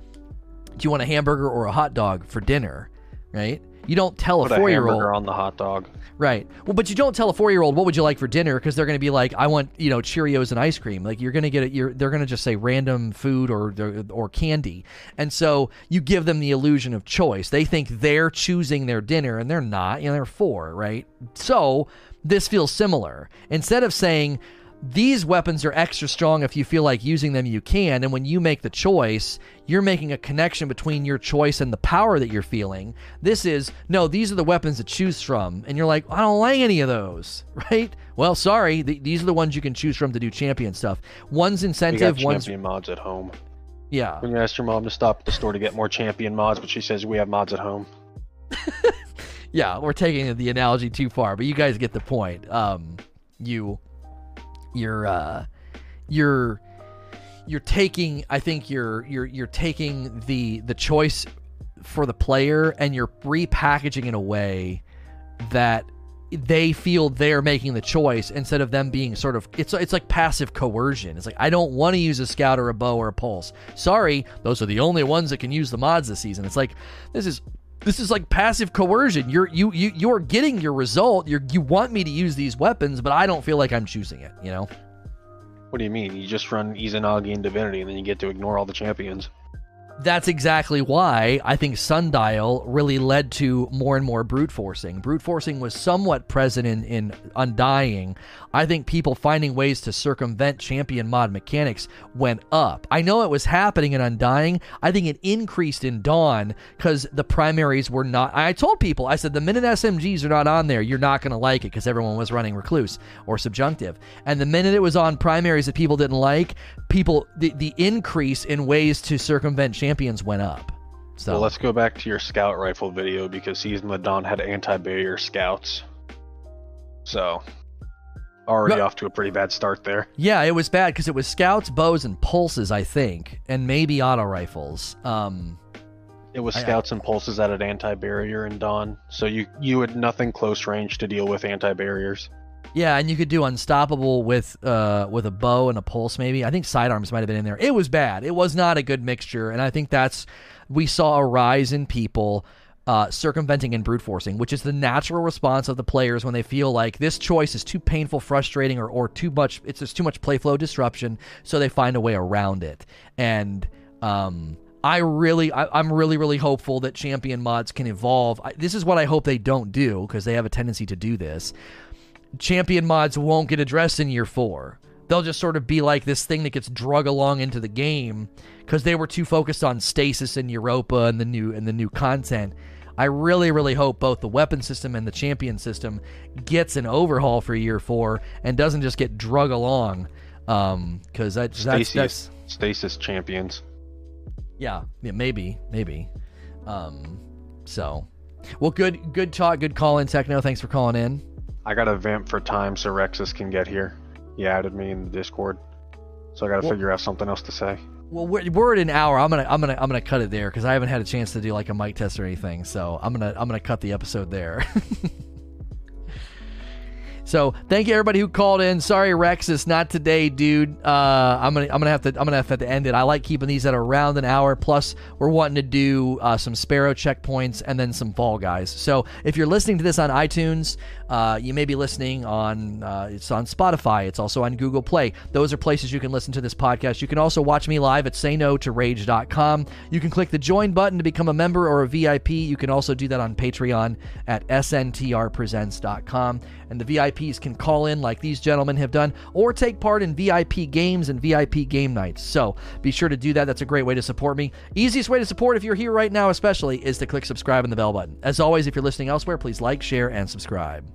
do you want a hamburger or a hot dog for dinner, right? You don't tell Put a four year old. on the hot dog. Right. Well, but you don't tell a four year old what would you like for dinner because they're going to be like, I want you know Cheerios and ice cream. Like you're going to get it. You're they're going to just say random food or or candy, and so you give them the illusion of choice. They think they're choosing their dinner, and they're not. You know, they're four, right? So this feels similar. Instead of saying these weapons are extra strong if you feel like using them you can and when you make the choice you're making a connection between your choice and the power that you're feeling this is no these are the weapons to choose from and you're like i don't like any of those [laughs] right well sorry th- these are the ones you can choose from to do champion stuff one's incentive one's champion mods at home. yeah When you asked your mom to stop at the store to get more champion mods, but she says we have mods at home. [laughs] yeah, we're taking the analogy too far, but you guys get the point. Um, you, you're, uh, you're, you're taking. I think you're you're you're taking the the choice for the player and you're repackaging in a way that they feel they're making the choice instead of them being sort of it's it's like passive coercion. It's like I don't want to use a scout or a bow or a pulse. Sorry, those are the only ones that can use the mods this season. It's like this is this is like passive coercion. You're you you you're getting your result. You you want me to use these weapons, but I don't feel like I'm choosing it. You know. What do you mean? You just run Izanagi and Divinity, and then you get to ignore all the champions. That's exactly why I think Sundial really led to more and more brute forcing. Brute forcing was somewhat present in, in Undying. I think people finding ways to circumvent champion mod mechanics went up. I know it was happening in Undying. I think it increased in Dawn because the primaries were not. I told people, I said, the minute SMGs are not on there, you're not going to like it because everyone was running Recluse or Subjunctive. And the minute it was on primaries that people didn't like, people, the, the increase in ways to circumvent champions went up. So Well, let's go back to your scout rifle video because Season of Dawn had anti-barrier scouts. So, already No- off to a pretty bad start there. Yeah, it was bad because it was scouts, bows, and pulses, I think, and maybe auto rifles. Um, It was I- scouts and pulses that had anti-barrier in Dawn, so you you had nothing close range to deal with anti-barriers. Yeah, and you could do unstoppable with uh with a bow and a pulse. Maybe I think sidearms might have been in there. It was bad. It was not a good mixture, and I think that's we saw a rise in people. Uh, circumventing and brute forcing, which is the natural response of the players when they feel like this choice is too painful, frustrating, or, or too much. It's just too much play flow disruption, so they find a way around it. And um, I really, I, I'm really, really hopeful that champion mods can evolve. I, this is what I hope they don't do because they have a tendency to do this. Champion mods won't get addressed in year four. They'll just sort of be like this thing that gets drug along into the game because they were too focused on stasis and Europa and the new and the new content. I really, really hope both the weapon system and the champion system gets an overhaul for year four and doesn't just get drug along. Um, because that, that's, Stasis, that's stasis champions. yeah, yeah, maybe, maybe. Um, so, well, good, good talk, good call in, Techno. Thanks for calling in. I got to vamp for time so Rexus can get here. He added me in the Discord, so I got to Well- figure out something else to say. Well, we're, we're at an hour. I'm gonna, I'm gonna, I'm gonna cut it there because I haven't had a chance to do like a mic test or anything. So I'm gonna, I'm gonna cut the episode there. [laughs] So thank you everybody who called in. Sorry, Rexus, not today, dude. Uh, I'm gonna I'm gonna have to I'm gonna have to end it. I like keeping these at around an hour. Plus, we're wanting to do uh, some Sparrow checkpoints and then some Fall Guys. So if you're listening to this on iTunes, uh, you may be listening on uh, it's on Spotify. It's also on Google Play. Those are places you can listen to this podcast. You can also watch me live at sayno2rage.com. You can click the join button to become a member or a VIP. You can also do that on Patreon at sntrpresents.com. And the VIPs can call in like these gentlemen have done or take part in VIP games and VIP game nights. So be sure to do that. That's a great way to support me. Easiest way to support if you're here right now, especially, is to click subscribe and the bell button. As always, if you're listening elsewhere, please like, share, and subscribe.